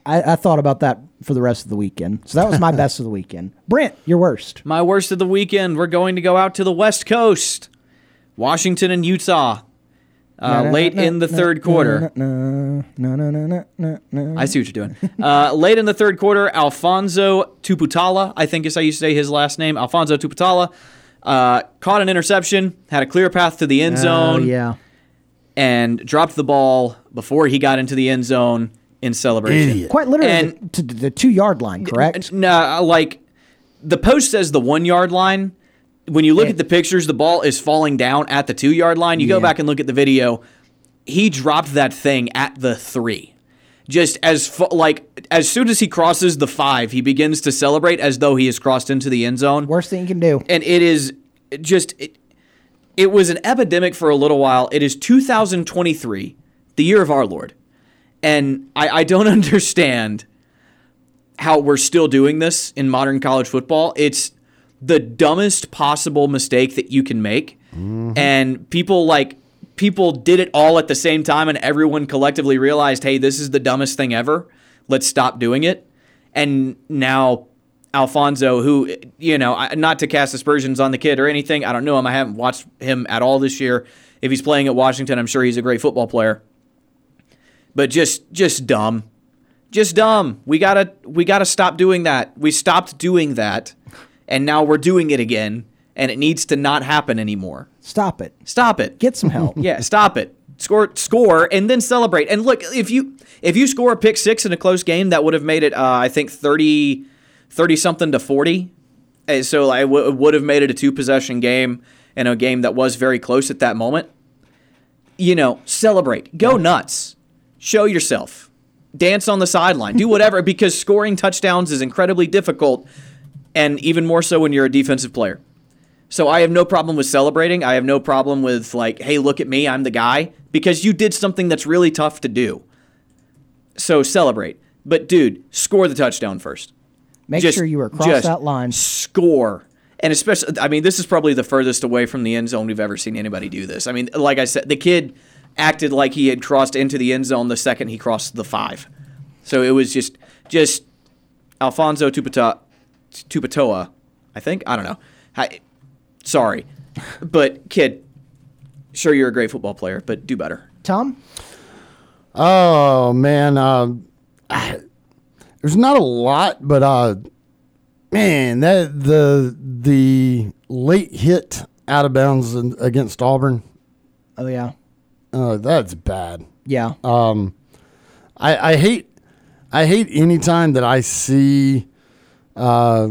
I, I thought about that for the rest of the weekend. So that was my [laughs] best of the weekend. Brant, your worst. My worst of the weekend, we're going to go out to the West Coast, Washington and Utah, uh, late in the third quarter. I see what you're doing. Uh, late in the third quarter, Alphonzo Tuputala, I think is how you say his last name, Alphonzo Tuputala, uh, caught an interception, had a clear path to the end Oh, zone, yeah. and dropped the ball before he got into the end zone in celebration. Quite literally And- to the two yard line, correct? No, like the post says the one yard line. When you look at the pictures, the ball is falling down at the two yard line. You go back and look at the video. He dropped that thing at the three. Just as like as soon as he crosses the five, he begins to celebrate as though he has crossed into the end zone. Worst thing you can do. And it is just it, it was an epidemic for a little while. It is 2023, the year of our Lord. And I, I don't [laughs] understand how we're still doing this in modern college football. It's the dumbest possible mistake that you can make. Mm-hmm. And people like people did it all at the same time and everyone collectively realized, "Hey, this is the dumbest thing ever. Let's stop doing it." And now Alphonzo, who you know, not to cast aspersions on the kid or anything, I don't know him. I haven't watched him at all this year. If he's playing at Washington, I'm sure he's a great football player. But just just dumb. Just dumb. We got to we got to stop doing that. We stopped doing that [laughs] and now we're doing it again and it needs to not happen anymore. Stop it. Stop it. Get some help. [laughs] Yeah, stop it. Score, score, and then celebrate. And look, if you if you score a pick six in a close game, that would have made it, uh, I think 30, 30 something to forty. And so I w- would have made it a two possession game and a game that was very close at that moment. You know, celebrate, go nuts, show yourself, dance on the sideline, do whatever [laughs] because scoring touchdowns is incredibly difficult, and even more so when you're a defensive player. So I have no problem with celebrating. I have no problem with like, hey, look at me, I'm the guy, because you did something that's really tough to do. So celebrate. But dude, score the touchdown first. Make Just- sure you are across just that line. Score. And especially I mean, this is probably the furthest away from the end zone we've ever seen anybody do this. I mean, like I said, the kid acted like he had crossed into the end zone the second he crossed the five. So it was just just Alphonzo Tupata, Tupatoa, I think. I don't know. I, sorry. But kid, sure you're a great football player, but do better. Tom? Oh man, uh, I- there's not a lot, but uh, man, that the the late hit out of bounds in- against Auburn, Oh yeah. uh, that's bad. Yeah. Um, I, I hate I hate any time that I see uh,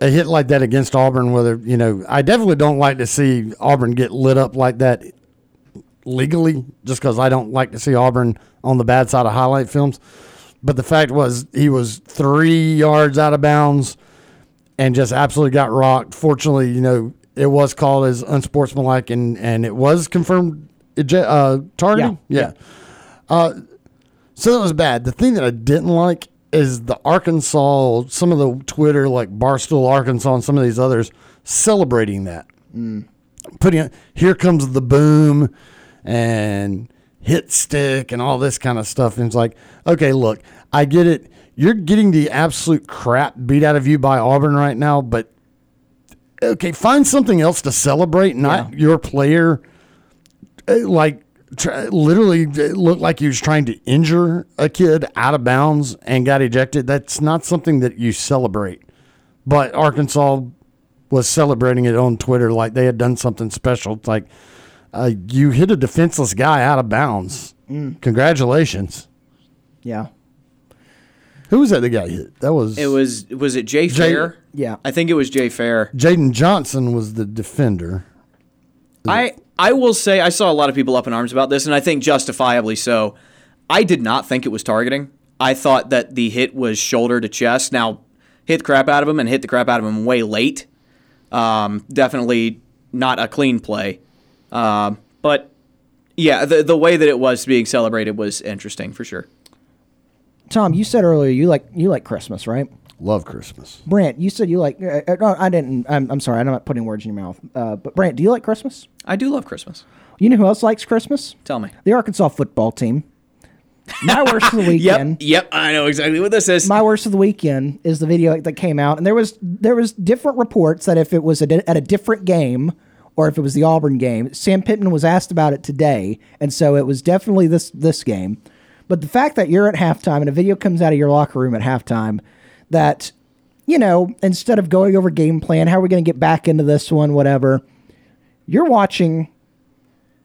a hit like that against Auburn. Whether you know, I definitely don't like to see Auburn get lit up like that legally, just because I don't like to see Auburn on the bad side of highlight films. But the fact was, he was three yards out of bounds and just absolutely got rocked. Fortunately, you know, it was called as unsportsmanlike and, and it was confirmed uh, targeting. Yeah. Yeah. Uh, so that was bad. The thing that I didn't like is the Arkansas, some of the Twitter, like Barstool Arkansas and some of these others, celebrating that. Putting here comes the boom and hit stick and all this kind of stuff. And it's like, okay, look, I get it. You're getting the absolute crap beat out of you by Auburn right now, but okay, find something else to celebrate, not your player. uh, Like, tr- literally it looked like he was trying to injure a kid out of bounds and got ejected. That's not something that you celebrate. But Arkansas was celebrating it on Twitter like they had done something special. It's like, uh, you hit a defenseless guy out of bounds. Congratulations. Yeah. Who was that that got hit? That was It was was it Jay Jay- Fair? Yeah. I think it was Jay Fair. Jaden Johnson was the defender. I I will say I saw a lot of people up in arms about this, and I think justifiably so. I did not think it was targeting. I thought that the hit was shoulder to chest. Now, hit the crap out of him and hit the crap out of him way late. Um, definitely not a clean play. Um, But yeah, the the way that it was being celebrated was interesting for sure. Tom, you said earlier you like you like Christmas, right? Love Christmas. Brant, you said you like. Uh, uh, no, I didn't. I'm, I'm sorry. I'm not putting words in your mouth. Uh, but Brant, do you like Christmas? I do love Christmas. You know who else likes Christmas? Tell me. The Arkansas football team. My [laughs] worst of the weekend. Yep, yep, I know exactly what this is. My worst of the weekend is the video that came out, and there was there was different reports that if it was a at a different game or if it was the Auburn game, Sam Pittman was asked about it today, and so it was definitely this this game. But the fact that you're at halftime and a video comes out of your locker room at halftime that you know instead of going over game plan, how are we going to get back into this one, whatever, you're watching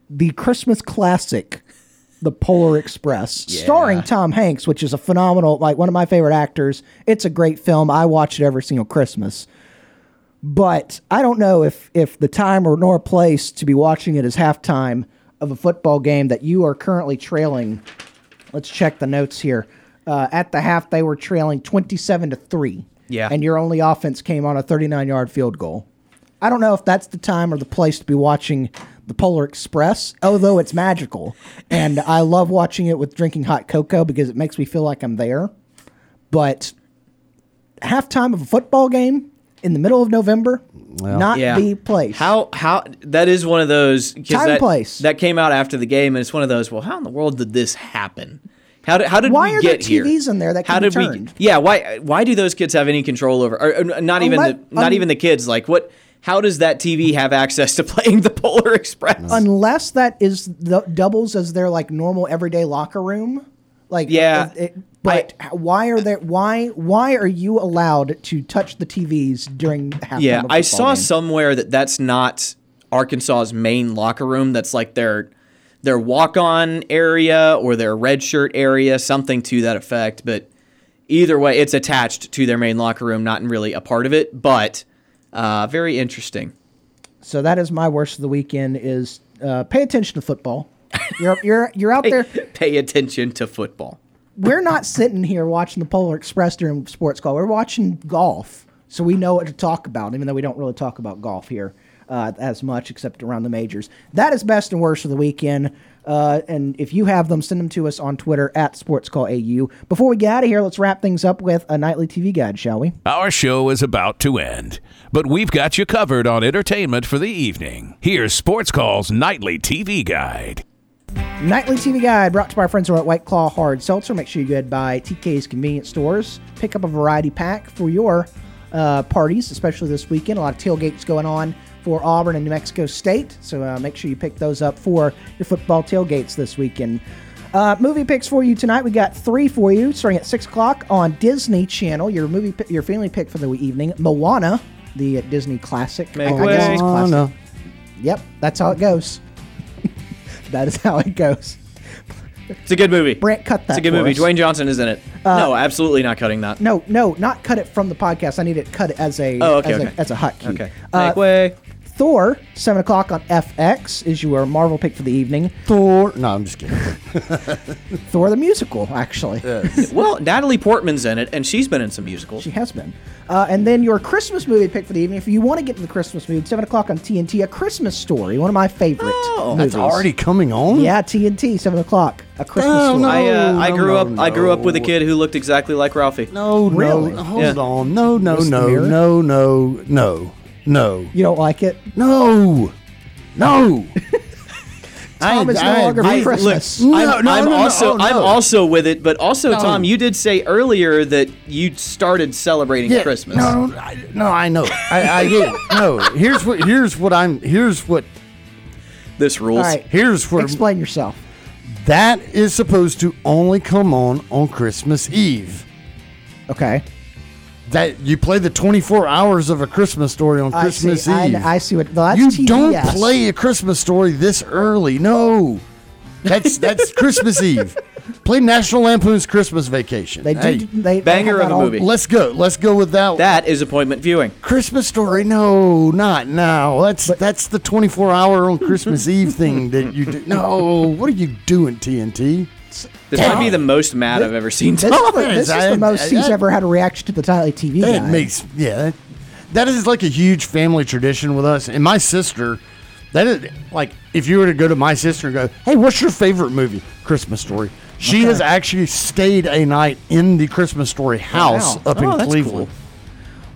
the Christmas classic, The Polar Express, starring Tom Hanks, which is a phenomenal, like one of my favorite actors. It's a great film. I watch it every single Christmas. But I don't know if if the time or nor place to be watching it is halftime of a football game that you are currently trailing. Let's check the notes here. Uh, at the half, they were trailing twenty-seven to three. Yeah. and your only offense came on a thirty-nine yard field goal. I don't know if that's the time or the place to be watching the Polar Express, although it's magical. And I love watching it with drinking hot cocoa because it makes me feel like I'm there. But halftime of a football game in the middle of November, not Yeah. the place. How how that is one of those Time that, place. that came out after the game, and it's one of those. Well, how in the world did this happen? How did how did Why we are there get here? TVs in there that how can be did we? turned? Yeah, why why do those kids have any control over? Or, or not even the not un- even the kids. Like what? How does that TV have access to playing the Polar Express? [laughs] Unless that is the, doubles as their like normal everyday locker room, like Yeah. it- it- but why are there? Why why are you allowed to touch the TVs during halftime? Yeah, I saw game? somewhere that that's not Arkansas's main locker room. That's like their their walk on area or their red shirt area, something to that effect. But either way, it's attached to their main locker room, not really a part of it. But uh, very interesting. So that is my worst of the weekend. Is uh, pay attention to football. You're you're you're out [laughs] there. Pay attention to football. We're not sitting here watching the Polar Express during sports call. We're watching golf, so we know what to talk about. Even though we don't really talk about golf here uh, as much, except around the majors. That is best and worst of the weekend. Uh, and if you have them, send them to us on Twitter at SportsCallAU. Before we get out of here, let's wrap things up with a nightly TV guide, shall we? Our show is about to end, but we've got you covered on entertainment for the evening. Here's Sports Call's nightly TV guide. Nightly TV Guide brought to you by our friends over at White Claw Hard Seltzer. Make sure you go ahead by TK's Convenience Stores. Pick up a variety pack for your uh, parties, especially this weekend. A lot of tailgates going on for Auburn and New Mexico State. So uh, make sure you pick those up for your football tailgates this weekend. Uh, movie picks for you tonight. We got three for you, starting at six o'clock on Disney Channel. Your movie, your family pick for the evening: Moana, the uh, Disney classic. Make I- I guess it's way. classic. Moana. Yep, that's how it goes. [laughs] that is how it goes. It's a good movie. Brant, cut that. It's a good for movie. us. Dwayne Johnson is in it. Uh, no, absolutely not cutting that. No, no, not cut it from the podcast. I need it cut as a Oh, okay, as, okay. a as a hotkey. Okay. Uh, Make way. Thor, seven o'clock on FX is your Marvel pick for the evening. Thor. No, I'm just kidding. [laughs] Thor the musical, actually. [laughs] Well, Natalie Portman's in it, and she's been in some musicals. She has been. Uh, and then your Christmas movie pick for the evening. If you want to get to the Christmas mood, seven o'clock on TNT, A Christmas Story, one of my favorite movies. That's already coming on. Yeah, TNT, seven o'clock, A Christmas Oh, Story. no. I uh, I no, grew no, up I grew up with a no. kid who looked exactly like Ralphie. No, Really? no, hold Yeah. on. No, no, Mr. no, no, no, no, no, You don't like it? no, no. [laughs] Tom is no longer I- for look, Christmas. No, I'm, no, I'm no, no, also oh, I'm also with it, but also No. Tom, you did say earlier that you started celebrating Yeah, Christmas. No, no, I, no, I know. I, I get. No, here's what here's what I'm here's what This rules. All right, here's what explain yourself. that is supposed to only come on on Christmas Eve. Okay. That you play the 24 hours of a Christmas story on I Christmas see. Eve. I see what. Well, that's you TV, don't yes. play a Christmas story this early. No, that's [laughs] that's Christmas Eve. Play National Lampoon's Christmas Vacation. They do. Hey, they, they Banger have of a movie. let's go. Let's go with that. That is appointment viewing. Christmas story? No, not now. That's that's the 24 hour on Christmas Eve thing that you do. No, what are you doing, TNT? This might be the most mad I've ever seen. This is the, this is I- the most I- he's I- ever had a reaction to the Tiley TV That guy. makes yeah. That, that is like a huge family tradition with us. And my sister, That is like if you were to go to my sister and go, "Hey, what's your favorite movie?" Christmas Story. She Okay. has actually stayed a night in the Christmas Story house Wow. up Oh, in that's Cleveland.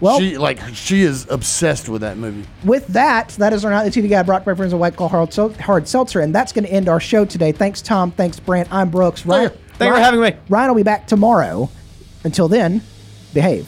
Well- she like she is obsessed with that movie. With that, that is our Nightly TV guy. brought by friends of White Claw Hard, Sel- Hard Seltzer, and that's going to end our show today. Thanks, Tom. Thanks, Brant. I'm Brooks. Ryan, Thank you for having me. Ryan will be back tomorrow. Until then, behave.